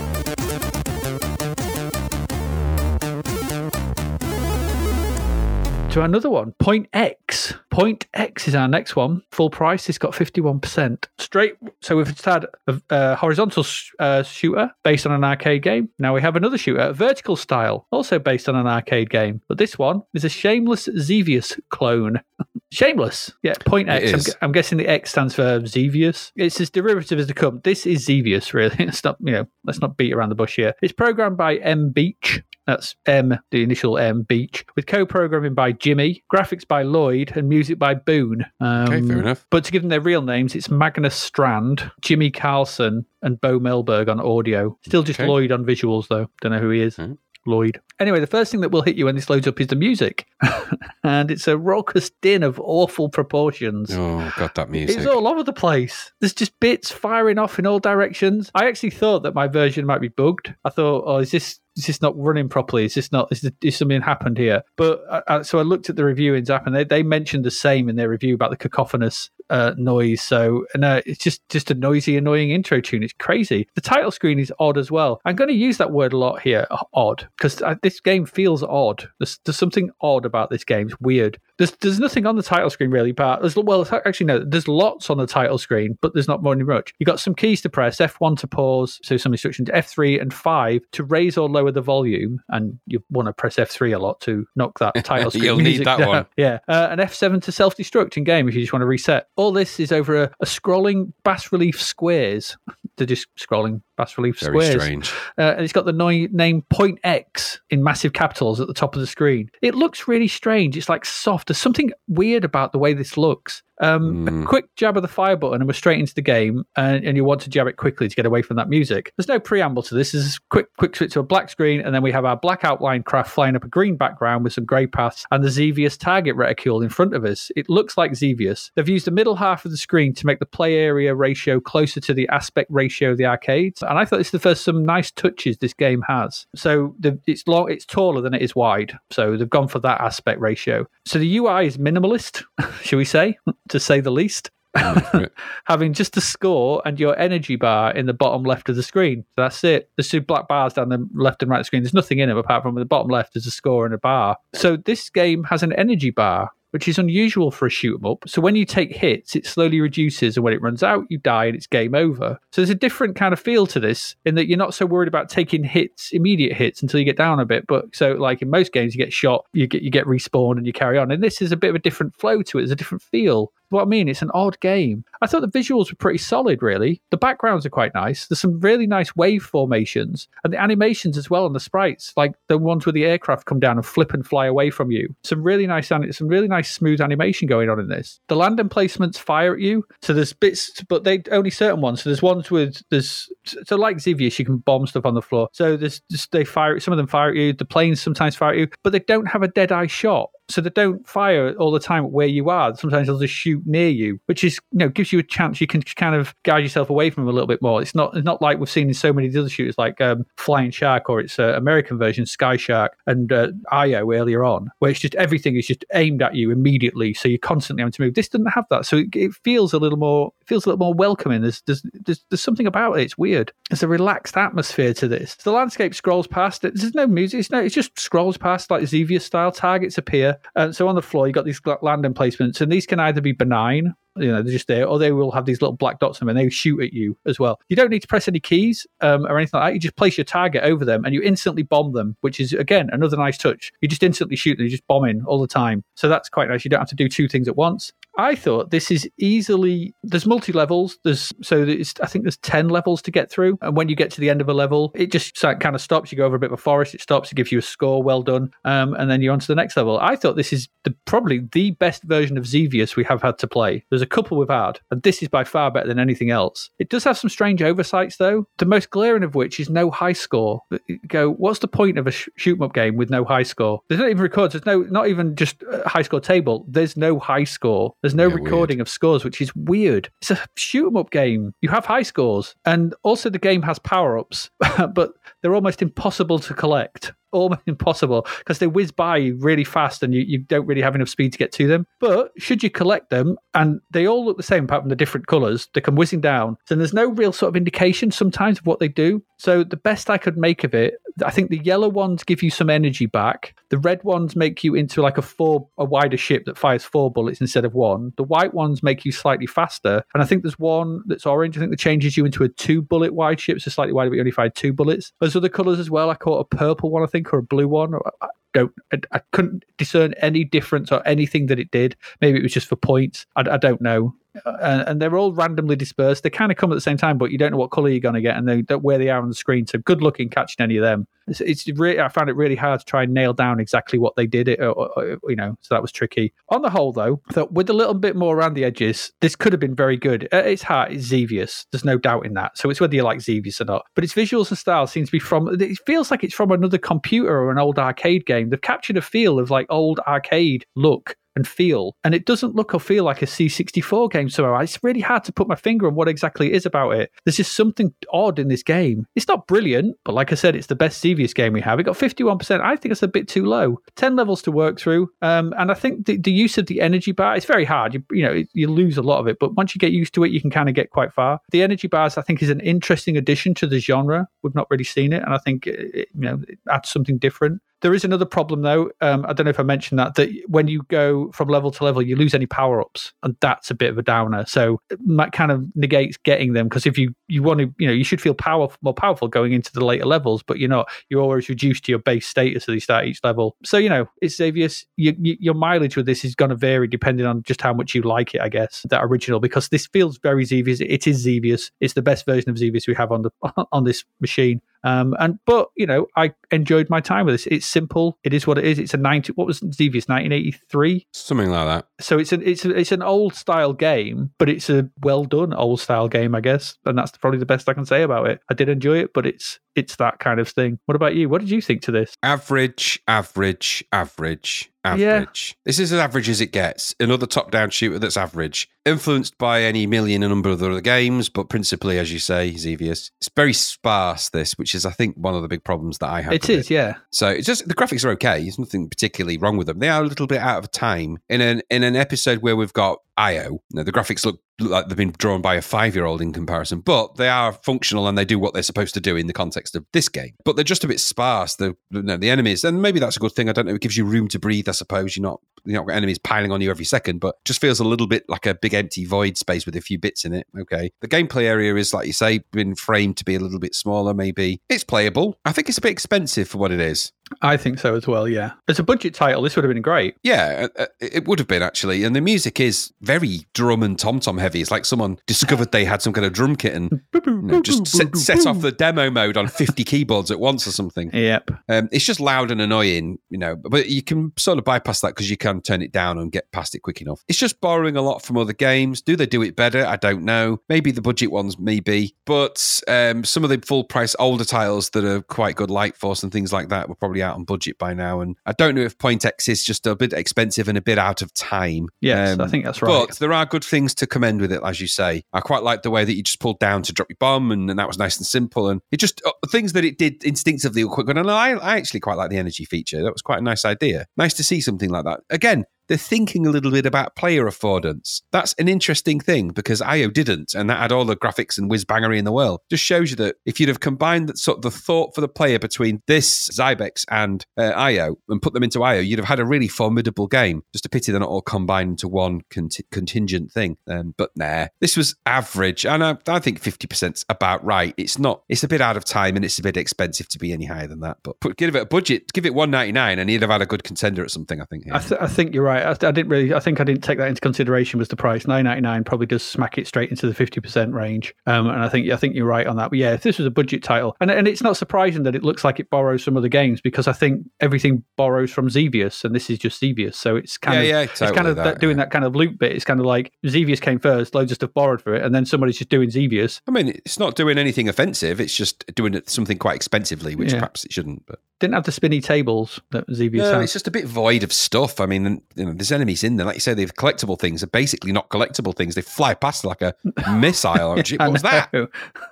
A: To another one, Point X. Point X is our next one. Full price. It's got fifty-one percent straight. So we've just had a, a horizontal sh- uh, shooter based on an arcade game. Now we have another shooter, vertical style, also based on an arcade game. But this one is a shameless Xevious clone. shameless, yeah. Point X. I'm, gu- I'm guessing the X stands for Xevious. It's as derivative as they come. This is Xevious, really. It's not, you know, let's not beat around the bush here. It's programmed by M Beach. That's M, the initial M, Beach, with co-programming by Jimmy, graphics by Lloyd, and music by Boone. Um,
B: Okay, fair enough.
A: But to give them their real names, it's Magnus Strand, Jimmy Carlson, and Bo Melberg on audio. Still just
B: Okay.
A: Lloyd on visuals, though. Don't know who he is.
B: Hmm.
A: Lloyd. Anyway, the first thing that will hit you when this loads up is the music. and it's a raucous din of awful proportions.
B: Oh, God, that music.
A: It's all over the place. There's just bits firing off in all directions. I actually thought that my version might be bugged. I thought, oh, is this is this not running properly? Is this not is, is something happened here? But uh, uh, so I looked at the review in Zzap, and they, they mentioned the same in their review about the cacophonous uh, noise. So no, it's just just a noisy, annoying intro tune. It's crazy. The title screen is odd as well. I'm going to use that word a lot here, odd, because this game feels odd. There's, there's something odd about this game. It's weird. There's there's nothing on the title screen really, but there's well actually no, there's lots on the title screen, but there's not really much. You got some keys to press: F1 to pause, so some instructions, F3 and 5 to raise or lower the volume, and you want to press F3 a lot to knock that title screen.
B: You'll need that
A: down.
B: one.
A: Yeah, uh, and F7 to self destruct in game if you just want to reset. All this is over a, a scrolling bas relief squares. They're just scrolling bas relief
B: Very
A: squares.
B: strange.
A: Uh, and it's got the noi- name Point X in massive capitals at the top of the screen. It looks really strange. It's like soft. There's something weird about the way this looks. Um,
B: Mm.
A: A quick jab of the fire button and we're straight into the game, and, and you want to jab it quickly to get away from that music. There's no preamble to this. This is quick, quick switch to a black screen, and then we have our black outline craft flying up a green background with some grey paths and the Xevious target reticule in front of us. It looks like Xevious. They've used the middle half of the screen to make the play area ratio closer to the aspect ratio of the arcades, and I thought this is the first some nice touches this game has. So the, it's long, it's taller than it is wide, so they've gone for that aspect ratio. So the UI is minimalist, shall we say, to say the least. Having just a score and your energy bar in the bottom left of the screen. So that's it. There's two black bars down the left and right screen. There's nothing in them apart from the bottom left is a score and a bar. So this game has an energy bar which is unusual for a shoot 'em up. So when you take hits, it slowly reduces, and when it runs out, you die and it's game over. So there's a different kind of feel to this in that you're not so worried about taking hits, immediate hits, until you get down a bit. But so like in most games, you get shot, you get you get respawned, and you carry on. And this is a bit of a different flow to it. There's a different feel. What I mean, it's an odd game. I thought the visuals were pretty solid, really. The backgrounds are quite nice. There's some really nice wave formations and the animations as well on the sprites, like the ones where the aircraft come down and flip and fly away from you. Some really nice, some really nice smooth animation going on in this. The land emplacements fire at you, so there's bits, but they only certain ones. So there's ones with there's so like Xevious, you can bomb stuff on the floor. So there's just they fire. Some of them fire at you. The planes sometimes fire at you, but they don't have a dead eye shot so they don't fire all the time where you are. Sometimes they'll just shoot near you, which is you know gives you a chance. You can kind of guide yourself away from them a little bit more. It's not it's not like we've seen in so many other shooters like um, Flying Shark or its uh, American version Sky Shark and uh, IO earlier on, where it's just everything is just aimed at you immediately, so you're constantly having to move. This doesn't have that, so it, it feels a little more feels a little more welcoming. There's, there's there's there's something about it. It's weird. There's a relaxed atmosphere to this. The landscape scrolls past it. There's no music. It's no. It just scrolls past like Xevious style. Targets appear, and so on the floor you've got these land emplacements, and these can either be benign you know they're just there or they will have these little black dots on them and they shoot at you as well. You don't need to press any keys um, or anything like that. You just place your target over them and you instantly bomb them which is again another nice touch. You just instantly shoot them you're just bombing all the time. So that's quite nice. You don't have to do two things at once I thought this is easily there's multi levels. There's so there's, I think there's ten levels to get through, and when you get to the end of a level, it just kind of stops. You go over a bit of a forest, it stops, it gives you a score, well done, um, and then you're on to the next level. I thought this is the, probably the best version of Xevious we have had to play. There's a couple we've had, and this is by far better than anything else. It does have some strange oversights though. The most glaring of which is no high score. You go, what's the point of a sh- shoot 'em up game with no high score? There's not even records. There's no not even just a high score table. There's no high score. There's no
B: Yeah, weird.
A: recording of scores, which is weird. It's a shoot 'em up game. You have high scores, and also the game has power ups, but they're almost impossible to collect. Almost impossible because they whiz by really fast and you, you don't really have enough speed to get to them. But should you collect them, and they all look the same apart from the different colours, they come whizzing down. So there's no real sort of indication sometimes of what they do. So the best I could make of it, I think the yellow ones give you some energy back. The red ones make you into like a four, a wider ship that fires four bullets instead of one. The white ones make you slightly faster. And I think there's one that's orange. I think that changes you into a two bullet wide ship, so slightly wider, but you only fired two bullets. There's other colours as well. I caught a purple one, I think, or a blue one. I don't, I, I couldn't discern any difference or anything that it did. Maybe it was just for points. I, I don't know. And they're all randomly dispersed. They kind of come at the same time, but you don't know what color you're going to get, and they where they are on the screen. So good luck in catching any of them. It's, it's really, I found it really hard to try and nail down exactly what they did. It, or, or, you know, so that was tricky. On the whole, though, thought with a little bit more around the edges, this could have been very good. At its heart, it's Xevious. There's no doubt in that. So it's whether you like Xevious or not. But its visuals and style seems to be from. It feels like it's from another computer or an old arcade game. They've captured a feel of like old arcade look and feel. And it doesn't look or feel like a C64 game somehow. It's really hard to put my finger on what exactly it is about it. There's just something odd in this game. It's not brilliant, but like I said, it's the best Xevious game we have. It got 51%. I think it's a bit too low. 10 levels to work through. Um, and I think the, the use of the energy bar, it's very hard. You, you know, you lose a lot of it, but once you get used to it, you can kind of get quite far. The energy bars, I think, is an interesting addition to the genre. We've not really seen it. And I think, it, you know, it adds something different. There is another problem though. Um, I don't know if I mentioned that that when you go from level to level, you lose any power ups, and that's a bit of a downer. So that kind of negates getting them because if you you want to, you know, you should feel powerful, more powerful going into the later levels, but you're not. You're always reduced to your base status as you start each level. So you know, it's Xevious. You, you, your mileage with this is going to vary depending on just how much you like it. I guess that original because this feels very Xevious. It is Xevious. It's the best version of Xevious we have on the on this machine. Um, and but you know, I enjoyed my time with this. It's simple. It is what it is. It's a ninety. What was Xevious? Nineteen eighty three.
B: Something like that.
A: So it's an it's a, it's an old style game, but it's a well done old style game, I guess. And that's probably the best I can say about it. I did enjoy it, but it's it's that kind of thing. What about you? What did you think to this?
B: Average, average, average,
A: Yeah.
B: average. This is as average as it gets. Another top down shooter that's average. Influenced by any million a number of other games, but principally, as you say, Xevious. It's very sparse, this, which is, I think, one of the big problems that I have.
A: It yeah.
B: So it's just the graphics are okay. There's nothing particularly wrong with them. They are a little bit out of time in an in an episode where we've got IO. Now, the graphics look look like they've been drawn by a five year old in comparison, but they are functional and they do what they're supposed to do in the context of this game. But they're just a bit sparse. The you know, the enemies, and maybe that's a good thing. I don't know. It gives you room to breathe. I suppose you're not you're not got enemies piling on you every second, but just feels a little bit like a big empty void space with a few bits in it. Okay, the gameplay area is like you say, been framed to be a little bit smaller. Maybe it's playable. I think it's a bit expensive for what it is.
A: I think so as well, yeah. As a budget title, this would have been great.
B: Yeah, uh, uh, it would have been actually. And the music is very drum and tom tom heavy. It's like someone discovered they had some kind of drum kit and you know, just set, set off the demo mode on 50 keyboards at once or something.
A: Yep.
B: Um, it's just loud and annoying, you know, but you can sort of bypass that because you can turn it down and get past it quick enough. It's just borrowing a lot from other games. Do they do it better? I don't know. Maybe the budget ones, maybe. But um, some of the full price older titles that are quite good, Light Force and things like that, were probably out on budget by now. And I don't know if Point X is just a bit expensive and a bit out of time.
A: Yes,
B: Um,
A: I think that's right.
B: But there are good things to commend with it, as you say. I quite like the way that you just pulled down to drop your bomb, and, and that was nice and simple. And it just uh, things that it did instinctively were quick. And I, I actually quite like the energy feature. That was quite a nice idea. Nice to see something like that. Again, they're thinking a little bit about player affordance. That's an interesting thing because IO didn't, and that had all the graphics and whiz bangery in the world. Just shows you that if you'd have combined that sort of the thought for the player between this Zybex and uh, IO and put them into IO, you'd have had a really formidable game. Just a pity they're not all combined into one conti- contingent thing. Um, but nah, this was average, and I, I think fifty percent's about right. It's not. It's a bit out of time, and it's a bit expensive to be any higher than that. But put, give it a budget, give it one ninety nine, and you'd have had a good contender at something. I think.
A: I, th- I think you're right. I, I didn't really. I think I didn't take that into consideration. Was the price nine ninety nine probably does smack it straight into the fifty percent range. Um, and I think I think you're right on that. But yeah, if this was a budget title, and and it's not surprising that it looks like it borrows from other games because I think everything borrows from Xevious, and this is just Xevious. So it's kind
B: Yeah,
A: of
B: yeah,
A: it's kind of
B: that,
A: that, doing
B: yeah.
A: that kind of loop bit. It's kind of like Xevious came first, loads of stuff borrowed for it, and then somebody's just doing Xevious.
B: I mean, it's not doing anything offensive. It's just doing something quite expensively, which perhaps it shouldn't. But
A: Didn't have the spinny tables that Xevious
B: no,
A: has.
B: it's just a bit void of stuff. I mean, you know, there's enemies in there. Like you say, they're collectible things are basically not collectible things. They fly past like a missile.
A: I
B: what was that? I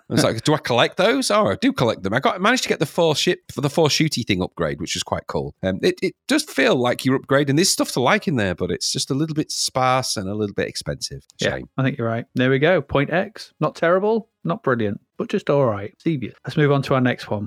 B: was like, do I collect those? Oh, I do collect them. I got managed to get the four ship for the four shooty thing upgrade, which was quite cool. Um, it, it does feel like you're upgrading. There's stuff to like in there, but it's just a little bit sparse and a little bit expensive.
A: Yeah,
B: Shame.
A: I think you're right. There we go. Point X. Not terrible, not brilliant, but just all right. Xevious. Let's move on to our next one.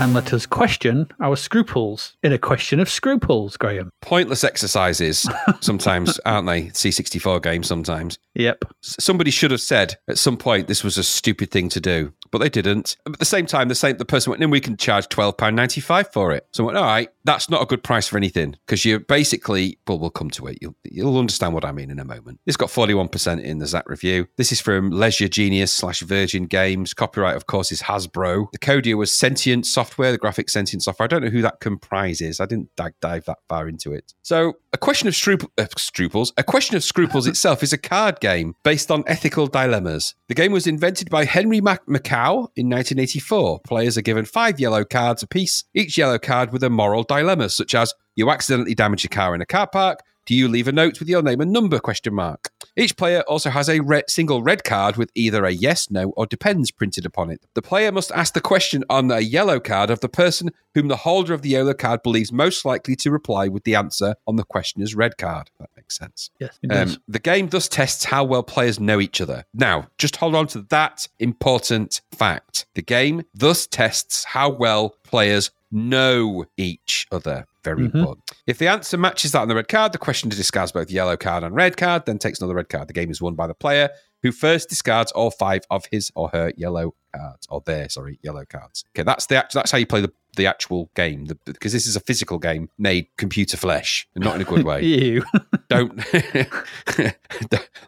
A: And let us question our scruples in a question of scruples, Graham.
B: Pointless exercises sometimes, aren't they? C64 games sometimes.
A: Yep.
B: Somebody should have said at some point this was a stupid thing to do, but they didn't. But at the same time, the same the person went, "Then we can charge twelve pound ninety five for it." So I went, "All right, that's not a good price for anything because you're basically." Well, we'll come to it. You'll you'll understand what I mean in a moment. It's got forty one percent in the Zzap review. This is from Leisure Genius slash Virgin Games. Copyright, of course, is Hasbro. The Codia was Sentient Software. Where the graphics Sentient Software. I don't know who that comprises. I didn't dive, that far into it. So, a question of uh, scruples. A question of scruples itself is a card game based on ethical dilemmas. The game was invented by Henry Mac- Makow in 1984. Players are given five yellow cards apiece, each yellow card with a moral dilemma, such as you accidentally damage your car in a car park. Do you leave a note with your name and number? Question mark. Each player also has a red, single red card with either a yes, no, or depends printed upon it. The player must ask the question on a yellow card of the person whom the holder of the yellow card believes most likely to reply with the answer on the questioner's red card. That makes sense.
A: Yes.
B: Um, the game thus tests how well players know each other. Now, just hold on to that important fact. The game thus tests how well players know each other. Very mm-hmm. important. If the answer matches that on the red card, the question to discards both yellow card and red card, then takes another red card. The game is won by the player who first discards all five of his or her yellow cards, or their sorry yellow cards. Okay, that's the that's how you play the the actual game because this is a physical game made computer flesh not in a good way.
A: Ew.
B: Don't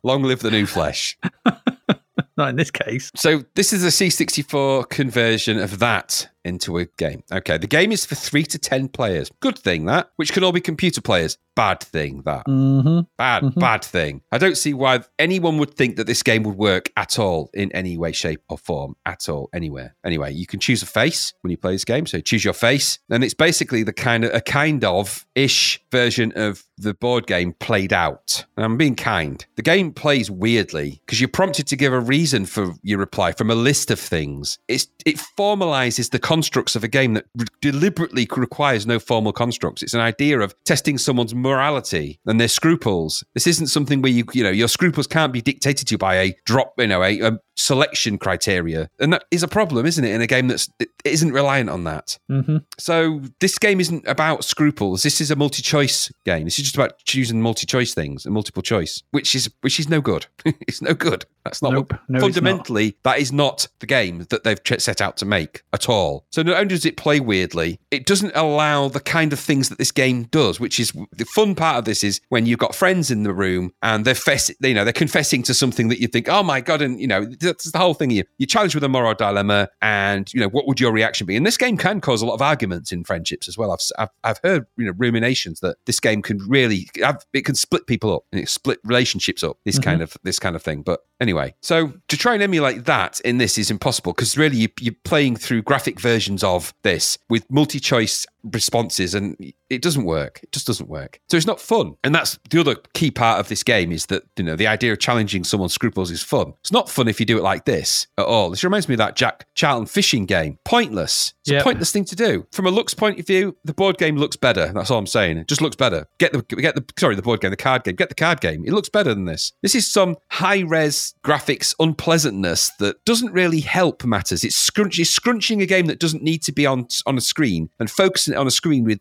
B: long live the new flesh.
A: Not in this case.
B: So this is a C64 conversion of that into a game. Okay, the game is for three to ten players. Good thing that, which can all be computer players. Bad thing that.
A: Mm-hmm.
B: Bad, bad thing. I don't see why anyone would think that this game would work at all in any way, shape, or form at all, anywhere. Anyway, you can choose a face when you play this game. So choose your face, and it's basically the kind of a kind of ish version of the board game played out. And I'm being kind. The game plays weirdly because you're prompted to give a reason for your reply from a list of things. It's it formalizes the constructs of a game that re- deliberately requires no formal constructs. It's an idea of testing someone's morality and their scruples. This isn't something where you you know your scruples can't be dictated to you by a drop you know a, a selection criteria, and that is a problem, isn't it? In a game that's it isn't reliant on that.
A: Mm-hmm.
B: So this game isn't about scruples. This is a multi-choice game. This is just about choosing multi-choice things and multiple choice, which is which is no good. it's no good. That's not
A: Nope.
B: what,
A: No, it's not.
B: fundamentally that is not the game that they've set out to make at all. So not only does it play weirdly, it doesn't allow the kind of things that this game does, which is the fun part of this is when you've got friends in the room and they're fess- you know they're confessing to something that you think, oh my god, and you know that's the whole thing. You you challenge with a moral dilemma, and you know what would your reaction be? And this game can cause a lot of arguments in friendships as well. I've I've, I've heard you know ruminations that this game can really have, it can split people up and it split relationships up. This mm-hmm. kind of this kind of thing. But anyway, so to try and emulate that in this is impossible because really you, you're playing through graphic versions of this with multi-choice responses and it doesn't work. It just doesn't work. So it's not fun. And that's the other key part of this game is that you know the idea of challenging someone's scruples is fun. It's not fun if you do it like this at all. This reminds me of that jack charlton fishing game. Pointless. It's
A: Yep.
B: a pointless thing to do. From a looks point of view the board game looks better. That's all i'm saying. It just looks better. Get the get the sorry the board game the card game. Get the card game. It looks better than this. This is some high res graphics unpleasantness that doesn't really help matters. It's scrunch it's scrunching a game that doesn't need to be on on a screen and focusing it on a screen with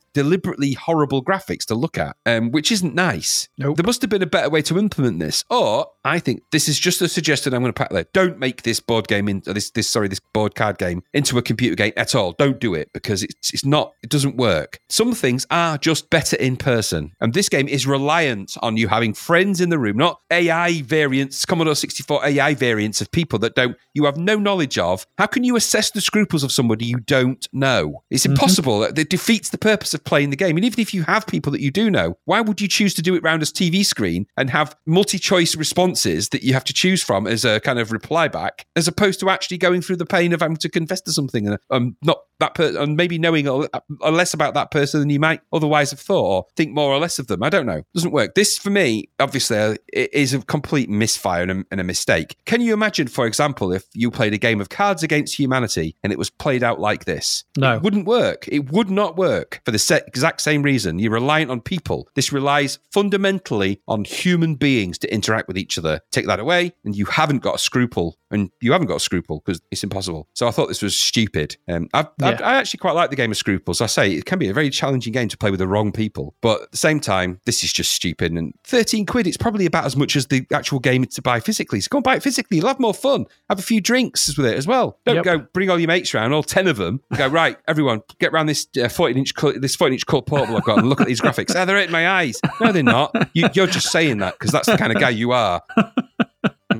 B: deliberately horrible graphics to look at um, which isn't nice.
A: Nope.
B: there must have been a better way to implement this. Or i think this is just a suggestion i'm going to pack there. Don't make this board game in this this sorry this board card game into a computer game at all. Don't do it because it's it's not it doesn't work. Some things are just better in person. And this game is reliant on you having friends in the room not ai variants commodore 64 ai variants of people that don't you have no knowledge of. How can you assess the scruples of somebody you don't know? It's impossible. It defeats the purpose of playing the game and even if you have people that you do know why would you choose to do it round a tv screen and have multi-choice responses that you have to choose from as a kind of reply back as opposed to actually going through the pain of having to confess to something and um, not that person and maybe knowing a, a less about that person than you might otherwise have thought or think more or less of them. I don't know. Doesn't work. This for me obviously uh, it is a complete misfire and a, and a mistake. Can you imagine for example if you played a game of cards against humanity and it was played out like this?
A: No.
B: it wouldn't work. It would not work for the se- exact same reason you're reliant on people this relies fundamentally on human beings to interact with each other take that away and you haven't got a scruple and you haven't got a scruple because it's impossible so i thought this was stupid um, I've, I've, I actually quite like the game of Scruples. I say it can be a very challenging game to play with the wrong people, but at the same time, this is just stupid. And 13 quid, it's probably about as much as the actual game to buy physically. So go and buy it physically. You'll have more fun. Have a few drinks with it as well. Don't
A: Yep.
B: go bring all your mates around, all 10 of them. Go, right, everyone, get around this uh, 14 inch this 14 inch cut portable I've got and look at these graphics. Oh, they're hurting my eyes. No, they're not. You, you're just saying that because that's the kind of guy you are.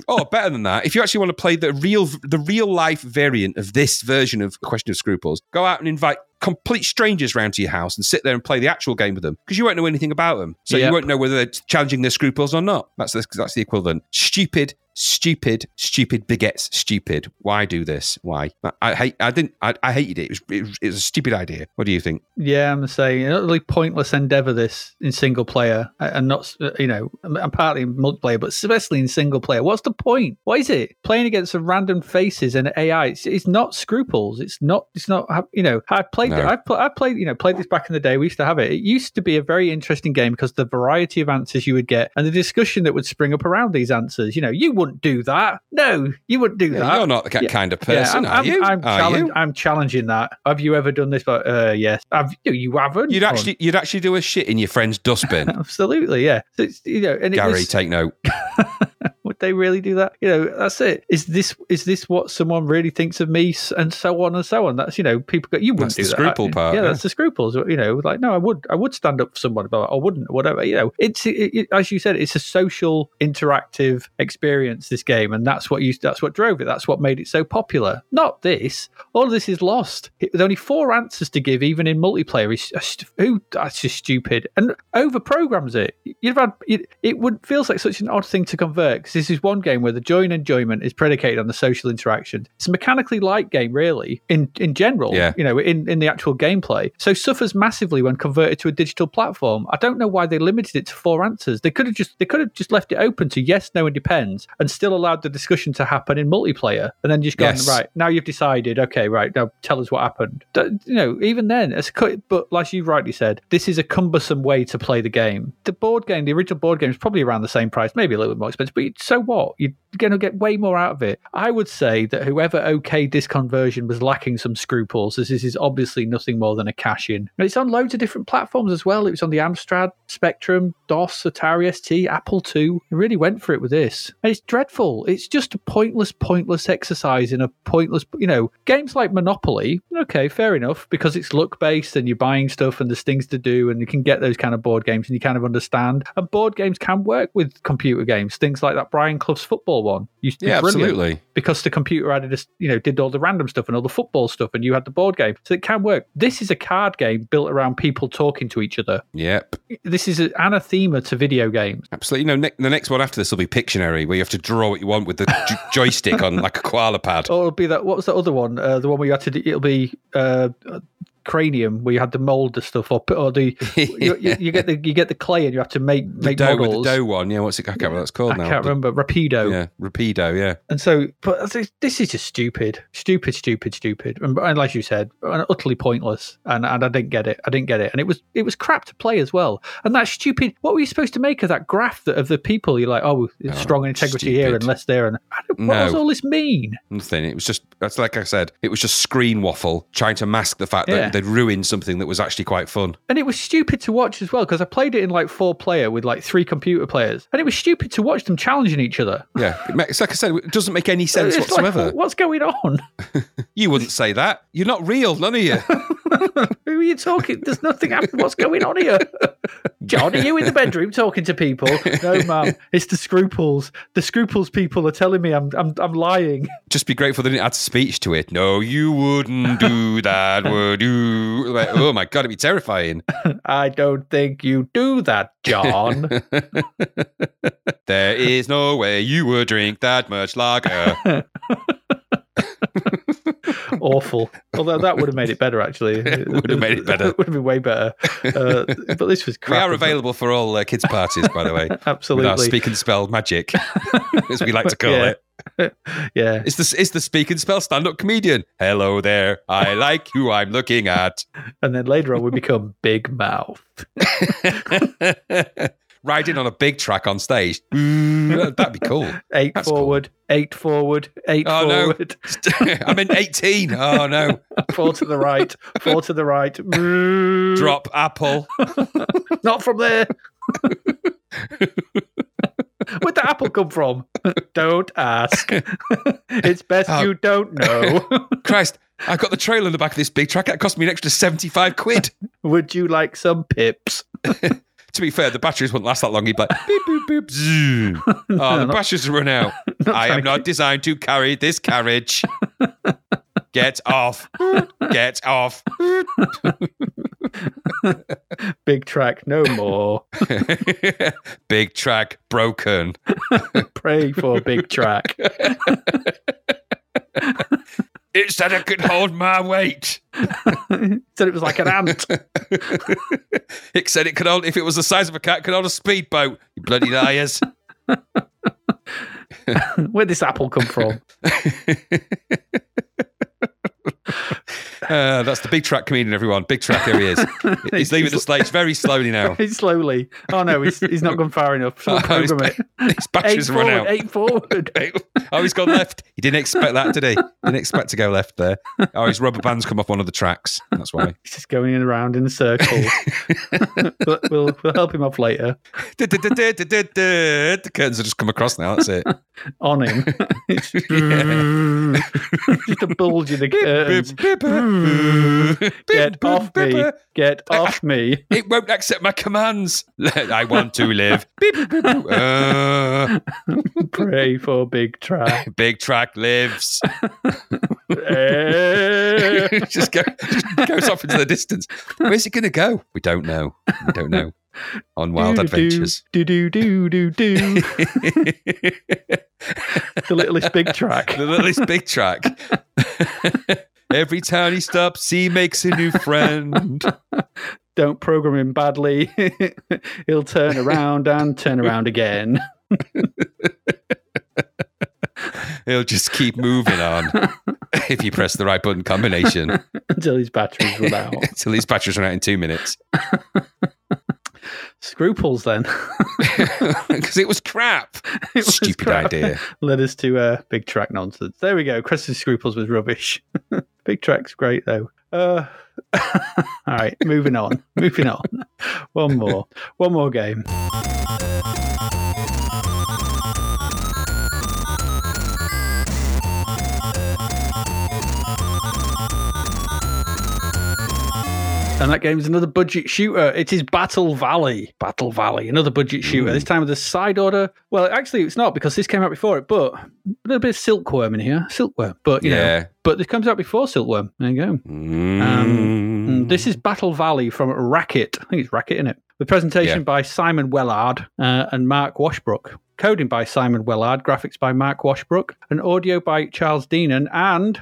B: Oh, better than that. If you actually want to play the real, the real life variant of this version of Question of Scruples, go out and invite complete strangers round to your house and sit there and play the actual game with them because you won't know anything about them. So
A: Yep.
B: you won't know whether they're challenging their scruples or not. That's the, that's the equivalent. Stupid, stupid, stupid begets stupid. Why do this? Why? I, hate. I didn't. I, I hated it. It was, it was. It was a stupid idea. What do you think?
A: Yeah, I'm saying an utterly pointless endeavor. This in single player and not, uh, you know, and partly in multiplayer, but especially in single player. What's the point? What is it? Playing against some random faces and AI. It's, it's not scruples. It's not. It's not. You know, I played.
B: No.
A: I, pl- I played. You know, played this back in the day. We used to have it. It used to be a very interesting game because the variety of answers you would get and the discussion that would spring up around these answers. You know, you wouldn't do that. No, you wouldn't do
B: Yeah,
A: that.
B: you're not that
A: Yeah.
B: kind of
A: Yeah,
B: person,
A: I'm,
B: are
A: I'm,
B: you?
A: I'm,
B: are
A: challenge-
B: you?
A: I'm challenging that. Have you ever done this? But uh, yes, have you? You haven't.
B: You'd actually, you'd actually do a shit in your friend's dustbin.
A: absolutely, yeah. So it's, you know, and it
B: Gary,
A: was-
B: take note.
A: they really do that? You know, that's it. Is this is this what someone really thinks of me, and so on and so on? That's you know, people go, you wouldn't
B: That's
A: do
B: the
A: that.
B: scruple part,
A: Yeah,
B: yeah.
A: that's the scruples. You know, like no, I would, I would stand up for someone, but I wouldn't, or whatever. You know, it's it, it, as you said, it's a social, interactive experience. This game, and that's what you, that's what drove it. That's what made it so popular. Not this. All of this is lost. It, with only four answers to give, even in multiplayer, is who that's just stupid and over programs it. You've had it, it would feels like such an odd thing to convert because this is one game where the joy and enjoyment is predicated on the social interaction. It's a mechanically light game, really, in in general.
B: Yeah.
A: You know, in in the actual gameplay, so suffers massively when converted to a digital platform. I don't know why they limited it to four answers. They could have just they could have just left it open to yes, no, and depends, and still allowed the discussion to happen in multiplayer, and then just gone
B: Yes.
A: right now you've decided. Okay, right now tell us what happened. You know, even then, it's cut. But like you rightly said, this is a cumbersome way to play the game. The board game, the original board game, is probably around the same price, maybe a little bit more expensive. But so what? You're going to get way more out of it. I would say that whoever okayed this conversion was lacking some scruples, as this is obviously nothing more than a cash in. And it's on loads of different platforms as well. It was on the Amstrad, Spectrum, DOS, Atari ST, Apple II. It really went for it with this. And it's dreadful. It's just a pointless, pointless exercise in a pointless, you know, games like Monopoly. Okay, fair enough, because it's luck based and you're buying stuff and there's things to do and you can get those kind of board games and you kind of understand. And board games can work with computer games. Things like that Brian Clough's football one used to be
B: Yeah,
A: brilliant
B: absolutely.
A: because the computer added, a, you know, did all the random stuff and all the football stuff, and you had the board game, so it can work. This is a card game built around people talking to each other.
B: Yep,
A: This is an anathema to video games.
B: absolutely. You know, ne- the next one after this will be Pictionary, where you have to draw what you want with the j- joystick on like a koala pad.
A: Or it'll be that. What was the other one? Uh, the one where you had to. do- It'll be. Uh, cranium where you had to mold the stuff up or the you, you, you get the you get the clay and you have to make
B: the
A: make
B: dough,
A: models
B: the dough one. Yeah, what's it? I can't remember what it's called now.
A: I
B: now.
A: can't remember Rapidough
B: Yeah, Rapidough. Yeah,
A: And so, but this- is just stupid, stupid, stupid, stupid, and, and like you said, utterly pointless. And, and I didn't get it. I didn't get it, and it was it was crap to play as well. And that stupid. What were you supposed to make of that graph that of the people? You're like, oh, it's
B: Oh,
A: strong integrity here
B: stupid.
A: and less there. And what
B: No.
A: does all this mean?
B: nothing. It was just that's like I said. It was just screen waffle, trying to mask the fact
A: Yeah.
B: that they'd ruined something that was actually quite fun.
A: And it was stupid to watch as well because I played it in like four player with like three computer players, and it was stupid to watch them challenging each other.
B: Yeah, it's like I said, it doesn't make any sense
A: It's like,
B: whatsoever.
A: what's going on?
B: You wouldn't say that. You're not real, none of you.
A: Who are you talking? There's nothing happening. What's going on here? John, are you in the bedroom talking to people? No, ma'am. It's the scruples. The scruples people are telling me I'm I'm, I'm lying.
B: Just be grateful they didn't add speech to it. No, you wouldn't do that, would you? Like, oh my god, it'd be terrifying.
A: I don't think you do that, John.
B: There is no way you would drink that much lager.
A: Awful. Although that would have made it better, actually. It
B: would have made it better.
A: It would have been way better. Uh, but this was
B: we are available for all uh, kids' parties, by the way. With our
A: Absolutely.
B: speak and spell magic, as we like to call
A: Yeah.
B: it.
A: yeah.
B: It's the, it's the speak and spell stand up comedian. Hello there. I like who I'm looking at.
A: And then later on, we become Big Mouth.
B: Riding on a Big Trak on stage. That'd be cool.
A: Eight
B: That's cool.
A: forward, eight forward, eight
B: Oh, no.
A: forward,
B: I'm in 18. Oh, no.
A: four to the right, four to the right.
B: Drop apple.
A: Not from there. Where'd the apple come from? don't ask. it's best
B: Oh.
A: you don't know.
B: Christ, I've got the trailer in the back of this Big Trak. That cost me an extra 75 quid.
A: Would you like some pips?
B: To be fair, the batteries wouldn't last that long. He'd be like, beep, boop, boop, zoom. Oh, the batteries run out. I am not designed to carry this carriage. Get off. Get off.
A: Big Trak, no more.
B: Big Trak broken.
A: Pray for Big Trak.
B: It said I could hold my weight.
A: Said it was like an ant.
B: It said it could hold, if it was the size of a cat, it could hold a speedboat. You bloody liars.
A: Where'd this apple come from?
B: Uh, that's the Big Trak comedian, everyone. Big Trak, here he is. He's leaving the stage very slowly now.
A: He's slowly. Oh no, he's, he's not gone far enough. So
B: Oh, his, his batteries
A: Eight
B: run
A: forward,
B: out.
A: eight forward.
B: Oh, he's gone left. He didn't expect that, did he? Didn't expect to go left there. Oh, his rubber band's come off one of the tracks. That's why.
A: He's just going in around in a circle. we'll, we'll we'll help him off later.
B: the curtains have just come across now. That's it.
A: On him. Just a bulge in the Get off me. Get off me.
B: It won't accept my commands. I want to live. Uh,
A: Pray for Big Trak.
B: Big Trak lives. Just, go, just goes off into the distance. Where's it going to go? We don't know. We don't know. On wild adventures.
A: Do do do do do. The littlest Big Trak.
B: the littlest Big Trak. Every town he stops, he makes a new friend.
A: Don't program him badly. He'll turn around and turn around again.
B: He'll just keep moving on if you press the right button combination
A: until his batteries run out.
B: until his batteries run out in two minutes.
A: Scruples then.
B: Because it was crap.
A: It was
B: Stupid
A: crap.
B: idea.
A: Led us to uh, Big Trak nonsense. There we go. Crescent Scruples was rubbish. big track's great though. Uh, all right, moving on. moving on. One more. One more game. And that game is another budget shooter. It is Battle Valley. Battle Valley, another budget shooter. This time with a side order. Well, actually, it's not because this came out before it, but a little bit of Silkworm in here. Silkworm. But, you
B: Yeah.
A: know, but this comes out before Silkworm. There you go.
B: Mm.
A: Um, This is Battle Valley from Rack-It. I think it's Rack-It, in it? The presentation
B: Yeah.
A: by Simon Wellard uh, and Mark Washbrook. Coding by Simon Wellard, graphics by Mark Washbrook, and audio by Charles Deenen and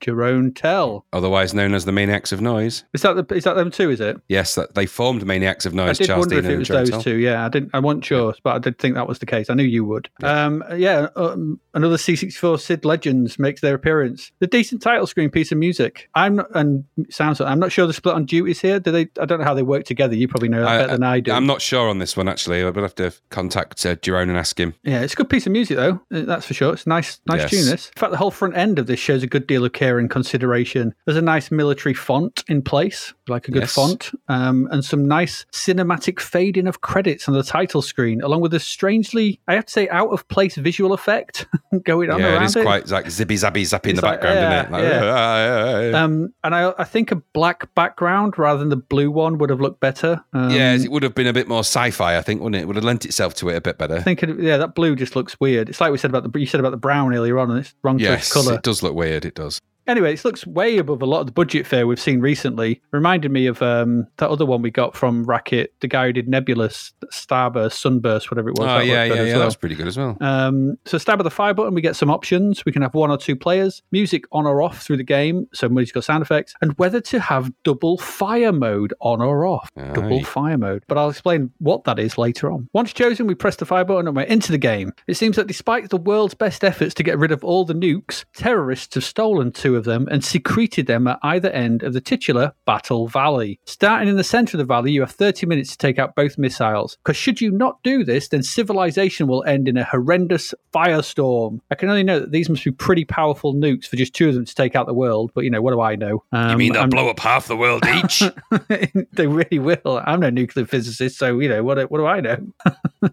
A: Jerome Tel.
B: Otherwise known as the Maniacs of Noise.
A: Is that the, is that them too? Is it?
B: Yes, that they formed Maniacs of Noise.
A: I did
B: Charles
A: wonder if it was those
B: Tel.
A: two. Yeah, I didn't. I wasn't sure, but I did think that was the case. I knew you would. Um, yeah, um, another C64 Sid Legends makes their appearance. The decent title screen piece of music. I'm not, and sounds. I'm not sure the split on duties here. Do they? I don't know how they work together. You probably know that better than I do.
B: I'm not sure on this one actually. I would have to contact uh, Jerome and ask him.
A: Yeah, it's a good piece of music though. uh, That's for sure. It's a nice, nice
B: Yes.
A: tune. This. In fact, the whole front end of this shows a good deal of care and consideration. There's a nice military font in place, like a good
B: Yes.
A: font, um, and some nice cinematic fading of credits on the title screen, along with a strangely, I have to say, out of place visual effect going on
B: yeah,
A: around
B: it is quite like zippy zappy zappy in the
A: like,
B: background,
A: yeah,
B: isn't it? Like,
A: yeah.
B: "Ah, ah, ah, ah."
A: Um, and I, I think a black background rather than the blue one would have looked better. Um,
B: yeah, it would have been a bit more sci-fi, I think, wouldn't it? It would have lent itself to it a bit better.
A: I think, it, yeah, that blue just looks weird. It's like we said about the you said about the brown earlier on, and it's wrong
B: yes,
A: color.
B: it does look weird. It does.
A: Anyway, this looks way above a lot of the budget fare we've seen recently. Reminded me of um, that other one we got from Rack-It, the guy who did Nebulous, Starburst, Sunburst, whatever it was.
B: Oh
A: That
B: yeah, yeah, yeah.
A: well.
B: That was pretty good as well.
A: Um, so stab at the fire button, we get some options. We can have one or two players, music on or off through the game, so somebody's sound effects, and whether to have double fire mode on or off. Double fire mode. But I'll explain what that is later on. Once chosen, we press the fire button and we're into the game. It seems that despite the world's best efforts to get rid of all the nukes, terrorists have stolen two of them and secreted them at either end of the titular Battle Valley. Starting in the center of the valley, you have 30 minutes to take out both missiles. Because should you not do this, then civilization will end in a horrendous firestorm. I can only know that these must be pretty powerful nukes for just two of them to take out the world, but you know, what do I know? Um,
B: you mean they'll
A: I'm-
B: blow up half the world each?
A: they really will. I'm no nuclear physicist, so you know what? What do I know?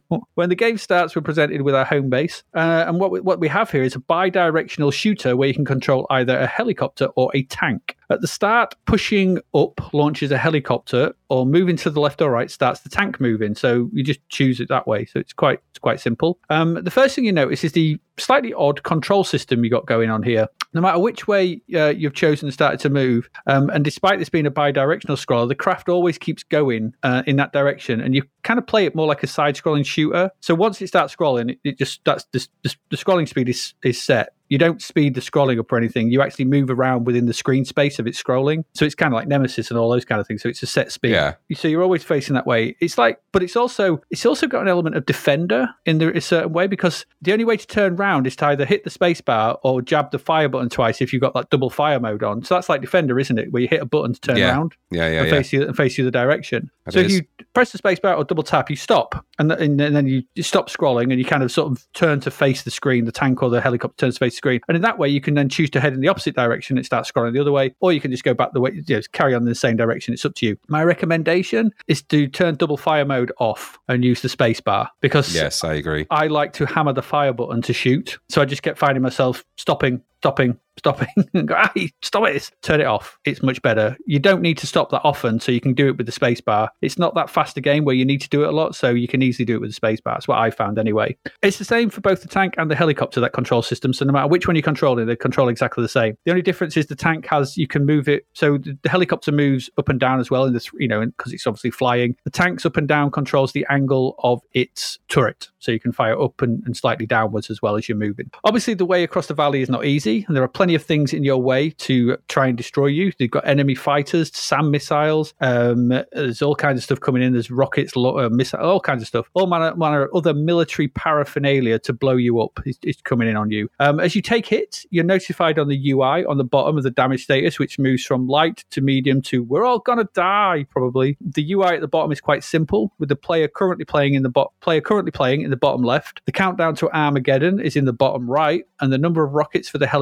A: when the game starts, we're presented with our home base, uh, and what we, what we have here is a bi-directional shooter where you can control either a helicopter or a tank. At the start, pushing up launches a helicopter, or moving to the left or right starts the tank moving. So you just choose it that way. So it's quite it's quite simple. Um, the first thing you notice is the slightly odd control system you got going on here. No matter which way uh, you've chosen to start to move, um, and despite this being a bi-directional scroller, the craft always keeps going uh, in that direction, and you kind of play it more like a side-scrolling shooter. So once it starts scrolling, it, it just that's the, the, the scrolling speed is is set you don't speed the scrolling up or anything. You actually move around within the screen space of its scrolling. So it's kind of like Nemesis and all those kind of things. So it's a set speed.
B: Yeah.
A: So you're always facing that way. It's like, but it's also it's also got an element of defender in the, a certain way because the only way to turn round is to either hit the space bar or jab the fire button twice if you've got like double fire mode on. So that's like defender, isn't it? Where you hit a button to turn
B: Yeah.
A: around
B: Yeah, yeah,
A: and
B: yeah.
A: face you and face you the direction.
B: That
A: so
B: is.
A: if you press the space bar or double tap, you stop, and, th- and then you, you stop scrolling, and you kind of sort of turn to face the screen. The tank or the helicopter turns to face the screen, and in that way, you can then choose to head in the opposite direction and start scrolling the other way, or you can just go back the way, you know, carry on in the same direction. It's up to you. My recommendation is to turn double fire mode off and use the space bar because
B: Yes, I agree.
A: I like to hammer the fire button to shoot. So I just kept finding myself stopping, stopping, stopping, hey, stop it. Turn it off. It's much better. You don't need to stop that often, so you can do it with the space bar. It's not that fast a game where you need to do it a lot, so you can easily do it with the space bar. That's what I found anyway. It's the same for both the tank and the helicopter, that control system. So no matter which one you're controlling, they control exactly the same. The only difference is the tank has, you can move it. So the, the helicopter moves up and down as well, in this, you know, because it's obviously flying. The tank's up and down controls the angle of its turret. So you can fire up and, and slightly downwards as well as you're moving. Obviously, the way across the valley is not easy, and there are plenty of things in your way to try and destroy you. They've got enemy fighters, SAM missiles. Um, there's all kinds of stuff coming in. There's rockets, lo- uh, missiles, all kinds of stuff. All manner, manner of other military paraphernalia to blow you up is, is coming in on you. Um, as you take hits, you're notified on the UI on the bottom of the damage status, which moves from light to medium to we're all gonna die probably. The UI at the bottom is quite simple, with the player currently playing in the bot player currently playing in the bottom left. The countdown to Armageddon is in the bottom right, and the number of rockets for the helicopter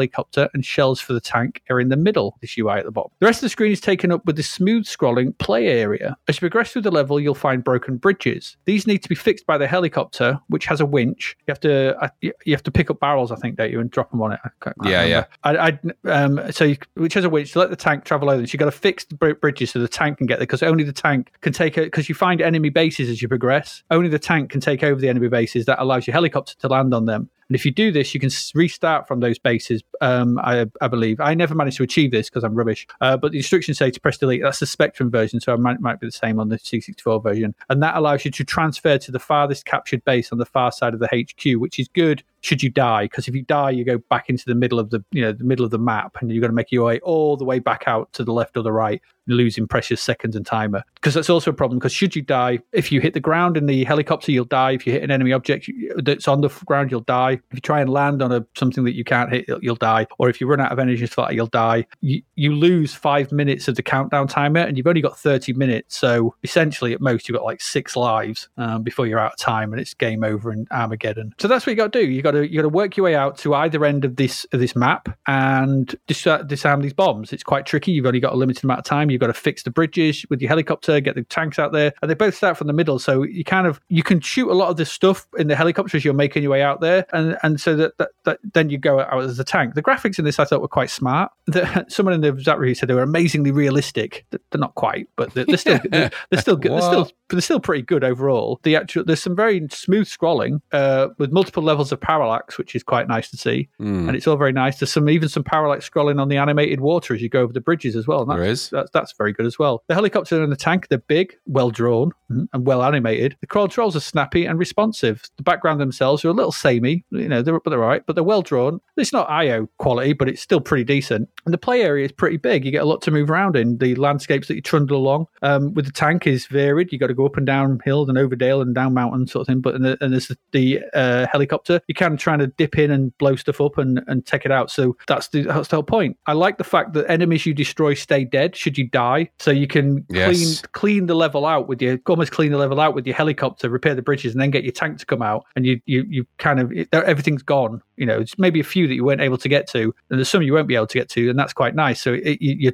A: and shells for the tank are in the middle. This UI at the bottom. The rest of the screen is taken up with the smooth scrolling play area. As you progress through the level, you'll find broken bridges. These need to be fixed by the helicopter, which has a winch. You have to uh, you have to pick up barrels, I think, don't you, and drop them on it. I can't, can't
B: Yeah,
A: remember. I, I um so you, which has a winch to let the tank travel over. So you got to fix the br- bridges so the tank can get there because only the tank can take it because you find enemy bases as you progress. Only the tank can take over the enemy bases. That allows your helicopter to land on them. And if you do this, you can restart from those bases. Um, I, I believe I never managed to achieve this because I'm rubbish. Uh, but the instructions say to press delete. That's the Spectrum version, so it might, might be the same on the C64 version. And that allows you to transfer to the farthest captured base on the far side of the HQ, which is good should you die? Because if you die you go back into the middle of the you know the middle of the map and you've got to make your way all the way back out to the left or the right losing precious seconds and timer. Because that's also a problem because should you die if you hit the ground in the helicopter you'll die. If you hit an enemy object that's on the ground you'll die. If you try and land on a something that you can't hit you'll- die. Or if you run out of energy to fight you'll die. You, you lose five minutes of the countdown timer and you've only got 30 minutes. So essentially at most you've got like six lives um, before you're out of time and it's game over in armageddon. So that's what you got to do. You got to you got to work your way out to either end of this of this map and dis- disarm these bombs. It's quite tricky. You've only got a limited amount of time. You've got to fix the bridges with your helicopter get the tanks out there and they both start from the middle. So you kind of you can shoot a lot of this stuff in the helicopter as you're making your way out there and and so that, that, that then you go out as a tank. The graphics in this i thought were quite smart. The, someone in the chat review said they were amazingly realistic. They're not quite but they're, they're still they're, they're still good they're still they're still pretty good overall. The actual there's some very smooth scrolling uh, with multiple levels of parallax, which is quite nice to see,
B: Hmm.
A: and it's all very nice. There's some even some parallax scrolling on the animated water as you go over the bridges as well. That's,
B: is.
A: that's that's very good as well. The helicopter and the tank they're big, well drawn, mhm, and well animated. The crawl controls are snappy and responsive. The background themselves are a little samey, you know, they're, but they're all right. But they're well drawn. It's not IO quality, but it's still pretty decent. And the play area is pretty big. You get a lot to move around in. The landscapes that you trundle along um, with the tank is varied. You got to go up and down hill and over dale and down mountain sort of thing. But and, the, and there's the, the uh, helicopter. You can try to dip in and blow stuff up and, and take it out. So that's the that's the whole point. I like the fact that enemies you destroy stay dead should you die. So you can
B: Yes.
A: clean clean the level out with your almost clean the level out with your helicopter, repair the bridges, and then get your tank to come out. And you you you kind of everything's gone. You know, it's maybe a few that you weren't able to get to, and there's some you won't be able to get to, and that's quite nice. So it, you,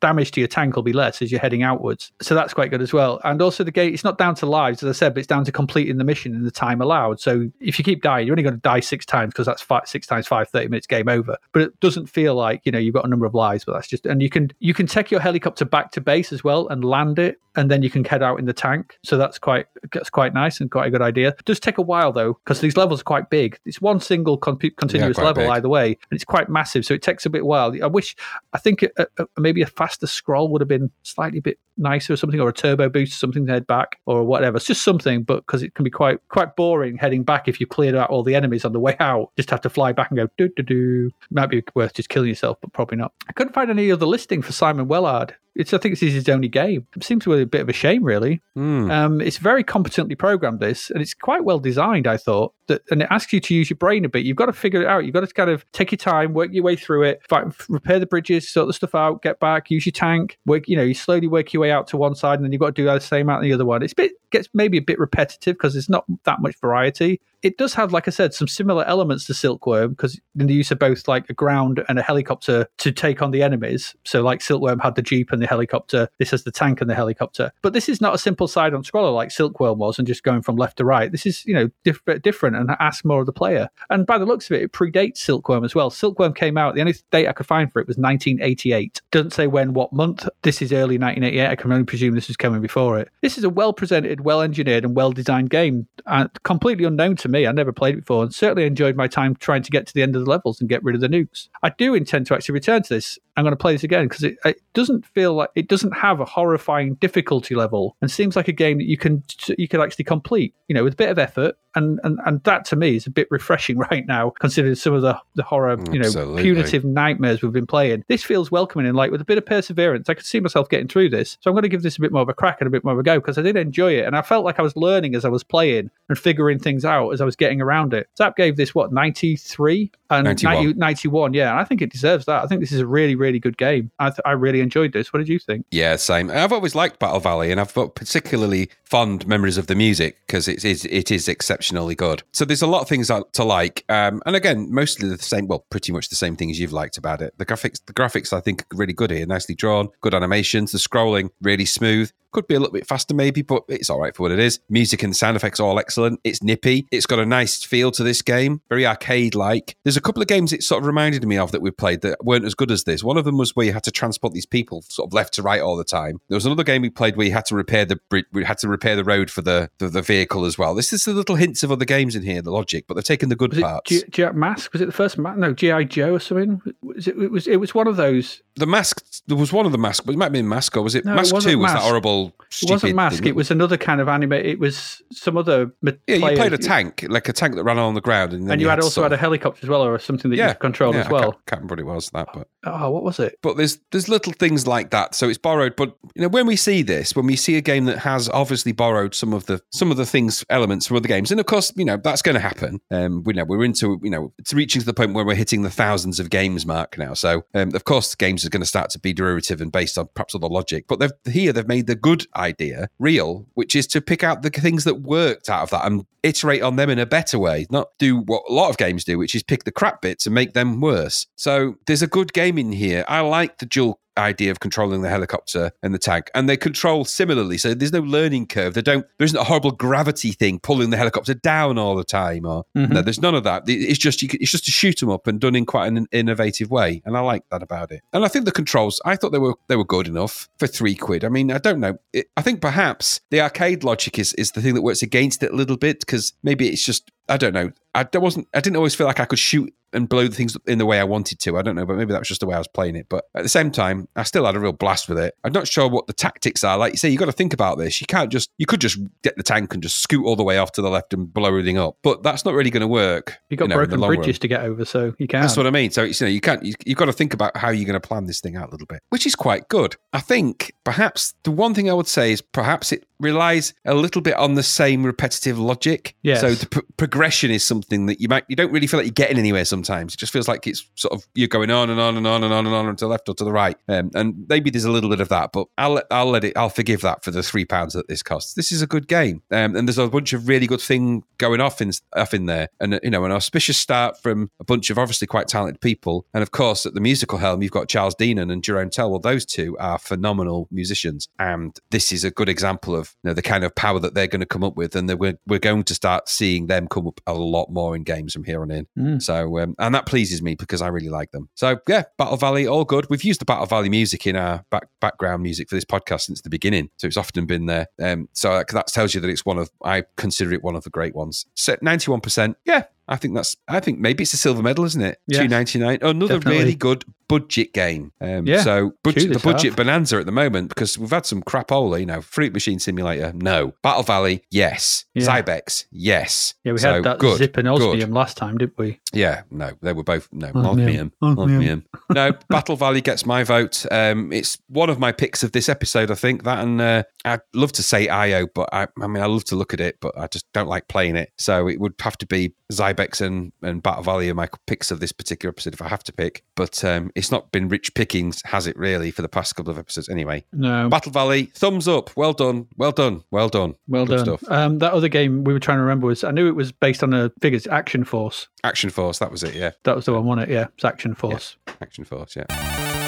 A: damage to your tank will be less as you're heading outwards. So that's quite good as well. And also the game, it's not down to lives, as I said, but it's down to completing the mission in the time allowed. So if you keep dying, you're only going to die six times because that's five, six times five, 30 minutes game over. But it doesn't feel like you know you've got a number of lives, but that's just and you can you can take your helicopter back to base as well and land it, and then you can head out in the tank. So that's quite that's quite nice and quite a good idea. It does take a while though because these levels are quite big. It's one single con- continuous
B: quite
A: level
B: big.
A: either way, and it's quite massive. So it takes a bit while. I wish I think a, a, maybe a faster scroll would have been slightly bit nicer or something, or a turbo boost, something to head back, or whatever. It's just something, but because it can be quite quite boring heading back if you cleared out all the enemies on the way out. Just have to fly back and go do do do. Might be worth just killing yourself, but probably not. I couldn't find any other listing for Simon Wellard. It's I think this is his only game. It seems to be a bit of a shame, really.
B: Hmm.
A: Um, it's very competently programmed, this, and it's quite well designed. I thought that, and it asks you to use your brain a bit. You've got to figure it out. You've got to kind of take your time, work your way through it, fight, repair the bridges, sort the stuff out, get back, use your tank. Work, you know, you slowly work your way out to one side, and then you've got to do the same out the other one. It's a bit gets maybe a bit repetitive because there's not that much variety. It does have, like I said, some similar elements to Silkworm because in the use of both like a ground and a helicopter to take on the enemies. So like Silkworm had the jeep and the helicopter. This has the tank and the helicopter. But this is not a simple side on scroller like Silkworm was and just going from left to right. This is you know diff- different and asks more of the player. And by the looks of it, it predates Silkworm as well. Silkworm came out. The only date I could find for it was 1988. Doesn't say when, what month. This is early 1988. I can only presume this was coming before it. This is a well presented, well engineered, and well designed game. Uh, completely unknown to me. I never played it before, and certainly enjoyed my time trying to get to the end of the levels and get rid of the nukes. I do intend to actually return to this. I'm going to play this again because it, it doesn't feel like it doesn't have a horrifying difficulty level, and seems like a game that you can you can actually complete. You know, with a bit of effort, and and and that to me is a bit refreshing right now, considering some of the the horror, you know,
B: Absolutely.
A: punitive nightmares we've been playing. This feels welcoming and like with a bit of perseverance, I could see myself getting through this. So I'm going to give this a bit more of a crack and a bit more of a go because I did enjoy it, and I felt like I was learning as I was playing and figuring things out as I was getting around it. Zzap gave this what 93 and
B: 91.
A: 90 91, yeah, and I think it deserves that. I think this is a really really good game. I th- I really enjoyed this. What did you think?
B: Yeah, same. I've always liked Battle Valley, and I've got particularly fond memories of the music because it is it is exceptionally good. So there's a lot of things to like, um, and again, mostly the same. Well, pretty much the same things you've liked about it. The graphics, the graphics, I think, are really good here. Nicely drawn, good animations. The scrolling really smooth. Could be a little bit faster, maybe, but it's all right for what it is. Music and sound effects are all excellent. It's nippy. It's got a nice feel to this game, very arcade like. There's a couple of games it sort of reminded me of that we played that weren't as good as this. One of them was where you had to transport these people sort of left to right all the time. There was another game we played where you had to repair the we had to repair the road for the, the, the vehicle as well. This is the little hints of other games in here, the logic, but they've taken the good
A: Was it
B: parts.
A: G- G- Mask? Was it the first? Ma- no, GI Joe or something. Was it, it was it was one of those.
B: The mask, there was one of the mask, but it might have been Mask or was it
A: No,
B: Mask
A: wasn't
B: 2 was that
A: Mask.
B: horrible,
A: It wasn't Mask. It was another kind of anime. It was some other.
B: Yeah, you played a tank, like a tank that ran on the ground, and then
A: and you had also had a helicopter as well, or something that you controlled
B: yeah,
A: as
B: I
A: well.
B: Can't, can't remember what it was that, but
A: Oh, what was it?
B: but there's there's little things like that. So it's borrowed, but you know when we see this, when we see a game that has obviously borrowed some of the some of the things elements from other games, and of course you know that's going to happen. Um, we know we're into you know it's reaching to the point where we're hitting the thousands of games mark now. So um, of course games are going to start to be derivative and based on perhaps other logic. But they've here they've made the good idea real, which is to pick out the things that worked out of that and iterate on them in a better way, not do what a lot of games do, which is pick the crap bits and make them worse. So there's a good game in here. I like the dual idea of controlling the helicopter and the tank and they control similarly. So there's no learning curve. They don't there isn't a horrible gravity thing pulling the helicopter down all the time or mm-hmm. no there's none of that. It's just you can, it's just to shoot them up and done in quite an innovative way and i like that about it. And i think the controls i thought they were they were good enough for three quid. I mean i don't know. It, i think perhaps the arcade logic is is the thing that works against it a little bit because maybe it's just I don't know. I wasn't. I didn't always feel like I could shoot and blow the things in the way I wanted to. I don't know, but maybe that was just the way I was playing it. But at the same time, I still had a real blast with it. I'm not sure what the tactics are. Like you say, you got to think about this. You can't just. You could just get the tank and just scoot all the way off to the left and blow everything up. But that's not really going to work.
A: You got
B: know, in the
A: broken bridges
B: run.
A: to get over, so you can't.
B: That's what I mean. So it's, you know, you can't. You, you've got to think about how you're going to plan this thing out a little bit, which is quite good. I think perhaps the one thing I would say is perhaps it relies a little bit on the same repetitive logic.
A: Yes.
B: So the p- progression is something that you might you don't really feel like you're getting anywhere. Sometimes it just feels like it's sort of you're going on and on and on and on and on to the left or to the right. Um, and maybe there's a little bit of that, but I'll let, I'll let it. I'll forgive that for the three pounds that this costs. This is a good game, um, and there's a bunch of really good thing going off in off in there, and you know an auspicious start from a bunch of obviously quite talented people, and of course at the musical helm you've got Charles Deenen and Jeroen Tel. Well, those two are phenomenal musicians, and this is a good example of you know the kind of power that they're going to come up with, and we're we're going to start seeing them come up a lot more in games from here on in.
A: Mm.
B: So, um, and that pleases me because I really like them. So, yeah, Battle Valley, all good. We've used the Battle Valley music in our back, background music for this podcast since the beginning, so it's often been there. Um, so that, that tells you that it's one of I consider it one of the great ones. Set ninety one percent, yeah. I think that's. I think maybe it's a silver medal, isn't it?
A: Yes.
B: Two ninety nine. Another
A: Definitely.
B: really good budget game. Um,
A: Yeah,
B: So budget, the budget bonanza at the moment because we've had some crapola, you know, Fruit Machine Simulator, no. Battle Valley, yes.
A: Yeah.
B: Zybex, yes.
A: Yeah, we
B: So,
A: had that
B: good,
A: Zip and
B: good.
A: Osmium last time, didn't we?
B: Yeah, no, they were both no
A: Osmium.
B: Osmium.
A: Osmium.
B: Osmium. no, Battle Valley gets my vote. Um, it's one of my picks of this episode. I think that, and uh, I'd love to say IO, but I, I mean, I love to look at it, but I just don't like playing it. So it would have to be Zybex and and Battle Valley are my picks of this particular episode if I have to pick. But um, it's not been rich pickings, has it? Really, for the past couple of episodes, anyway.
A: No.
B: Battle Valley, thumbs up. Well done. Well done. Well done.
A: well
B: Good
A: done.
B: stuff.
A: Um, that other game we were trying to remember was I knew it was based on a figures Action Force.
B: Action Force. That was it. Yeah.
A: That was the one, wasn't it? Yeah, it's Action Force.
B: Action Force. Yeah.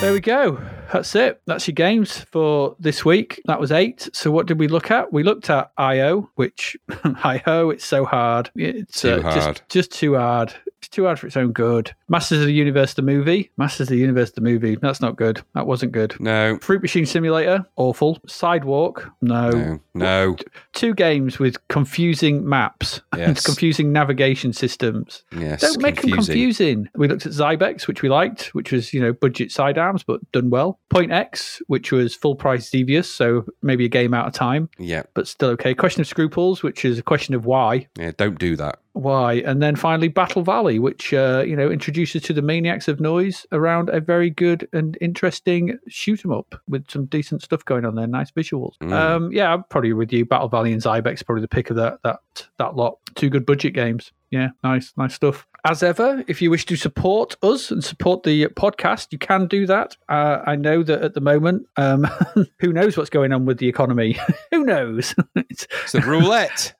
A: There we go. That's it. That's your games for this week. That was eight. So what did we look at? We looked at IO, which hi ho, it's so hard. It's
B: Too
A: uh,
B: hard.
A: Just, just too hard. It's too hard for its own good. Masters of the Universe, the movie. Masters of the Universe, the movie. That's not good. That wasn't good.
B: No.
A: Fruit Machine Simulator, awful. Sidewalk, no.
B: No. No.
A: Two games with confusing maps and confusing navigation systems.
B: Yes.
A: Don't make them confusing. We looked at Zybex, which we liked, which was, you know, budget sidearms, but done well. Point X, which was full price devious, so maybe a game out of time,
B: Yeah.
A: but still okay. Question of Scruples, which is a question of why.
B: Yeah. Don't do that.
A: Why? And then finally Battle Valley, which, uh, you know, introduces to the maniacs of noise around a very good and interesting shoot 'em up with some decent stuff going on there, nice visuals.
B: Mm.
A: Um, yeah, I'm probably with you. Battle Valley and Zybex probably the pick of that that that lot. Two good budget games. Yeah, nice, nice stuff. As ever, if you wish to support us and support the podcast, you can do that. Uh, I know that at the moment, um, who knows what's going on with the economy? who knows? It's-
B: It's the roulette.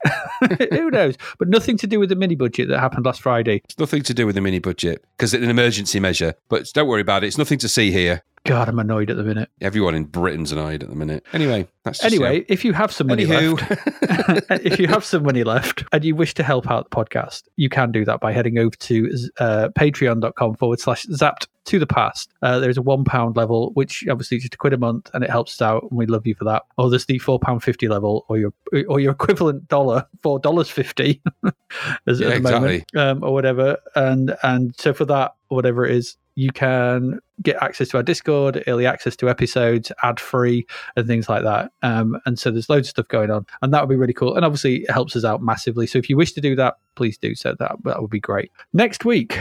A: who knows? But nothing to do with the mini budget that happened last Friday.
B: It's nothing to do with the mini budget because it's an emergency measure. But don't worry about it. It's nothing to see here.
A: God, I'm annoyed at the minute.
B: Everyone in Britain's annoyed at the minute. Anyway, that's just,
A: Anyway, if you have some money
B: Anywho.
A: left, if you have some money left and you wish to help out the podcast, you can do that by heading over to uh, patreon.com forward slash zapped to the past. Uh, there's a one pound level, which obviously is just a quid a month, and it helps us out, and we love you for that. Or there's the four pound fifty level, or your or your equivalent dollar, four dollars fifty, as
B: Yeah,
A: at the moment, um, or whatever. And and so for that, whatever it is, you can get access to our Discord, early access to episodes, ad free, and things like that. Um, and so there's loads of stuff going on, and that would be really cool. And obviously, it helps us out massively. So if you wish to do that, please do so. That that would be great. Next week,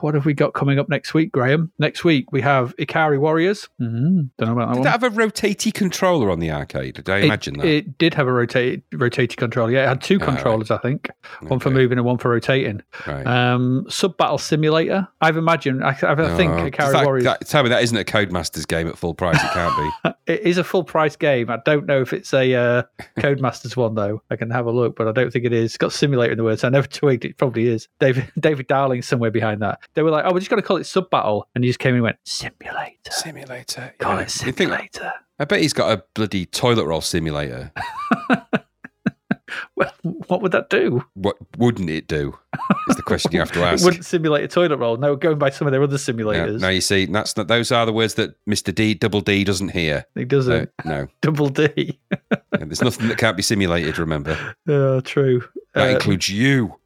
A: what have we got coming up next week, Graham? Next week we have Ikari Warriors. Mm, don't know about that
B: Did
A: one.
B: that have a rotating controller on the arcade? Did I
A: It-
B: imagine that?
A: It did have a rotate rotating controller. Yeah, it had two
B: Ah,
A: controllers, I think. One for moving and one for rotating.
B: right.
A: Um, Sub Battle Simulator. I've imagined. I, I think
B: Oh,
A: Ikari
B: that-
A: Warriors.
B: that- tell me that isn't a Codemasters game at full price. It can't be.
A: It is a full price game. I don't know if it's a uh, Codemasters one though. I can have a look, but I don't think it is. It's got simulator in the words. I never twigged it. Probably is. David David Darling's somewhere behind that. They were like, "Oh, we're just going to call it Sub Battle," and he just came in and went simulator.
B: Simulator.
A: Call
B: yeah.
A: it
B: You think-
A: simulator.
B: I bet he's got a bloody toilet roll simulator.
A: Well, what would that do?
B: what wouldn't it do? Is the question you have to
A: It
B: ask.
A: wouldn't simulate a toilet roll. No, going by some of their other
B: Yeah,
A: simulators.
B: now you see, that's not, those are the words that Mr. D, Double D, doesn't hear.
A: He doesn't.
B: Uh, no,
A: Double D.
B: there's nothing that can't be simulated. Remember,
A: oh, true.
B: that
A: Uh,
B: includes you.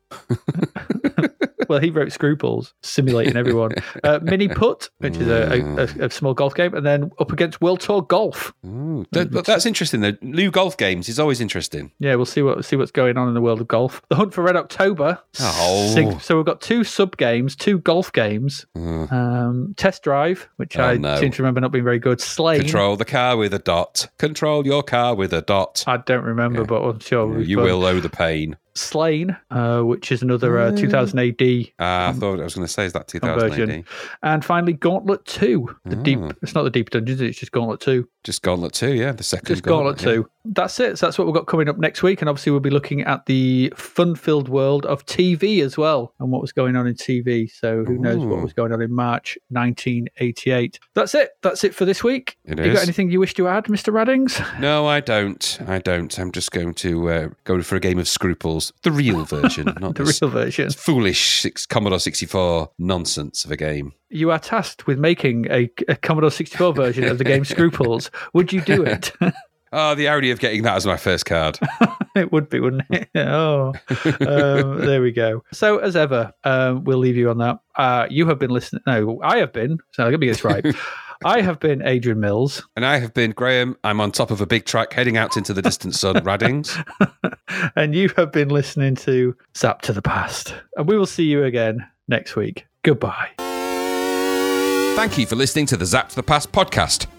A: Well, he wrote Scruples, simulating everyone. Uh, Mini Putt, which is a, a, a, a small golf game, and then up against World Tour Golf.
B: Ooh, that- that's interesting. though. New golf games is always interesting.
A: Yeah, we'll see what see what's going on in the world of golf. The Hunt for Red October.
B: Oh.
A: Sig- so we've got two sub games, two golf games.
B: Uh,
A: Um, Test Drive, which
B: Oh,
A: I
B: no.
A: seem to remember not being very good. Slaine.
B: control the car with a dot. Control your car with a dot.
A: I don't remember, but I'm sure was
B: you
A: fun.
B: will owe the pain.
A: Slaine, uh, which is another uh, 2000 AD
B: Ah, I thought I was going to say, is that 2000
A: conversion.
B: AD?
A: And finally, Gauntlet 2. The deep,
B: Ah.
A: it's not the Deep Dungeons, it's just Gauntlet 2.
B: Just Gauntlet 2, yeah, the second
A: Just Gauntlet
B: yeah.
A: 2. That's it. So that's what we've got coming up next week. And obviously, we'll be looking at the fun filled world of TV as well and what was going on in TV. So who knows what was going on in March 1988. That's it. That's it for this week.
B: It
A: you got anything you wish to add, Mr. Raddings?
B: No, I don't. I don't. I'm just going to uh, go for a game of Scruples, the real version, not
A: The real version.
B: foolish six, Commodore 64 nonsense of a game.
A: You are tasked with making a, a Commodore 64 version of the game Scruples. Would you do it?
B: Oh, the irony of getting that as my first card.
A: it would be, wouldn't it? oh, um, there we go. So, as ever, um, we'll leave you on that. Uh, you have been listening. No, I have been. So, let me get this right. I have been Adrian Mills.
B: And I have been Graham. I'm on top of a Big Trak heading out into the distant sun, Raddings.
A: and you have been listening to Zapped to the Past. And we will see you again next week. Goodbye.
B: Thank you for listening to the Zapped to the Past podcast.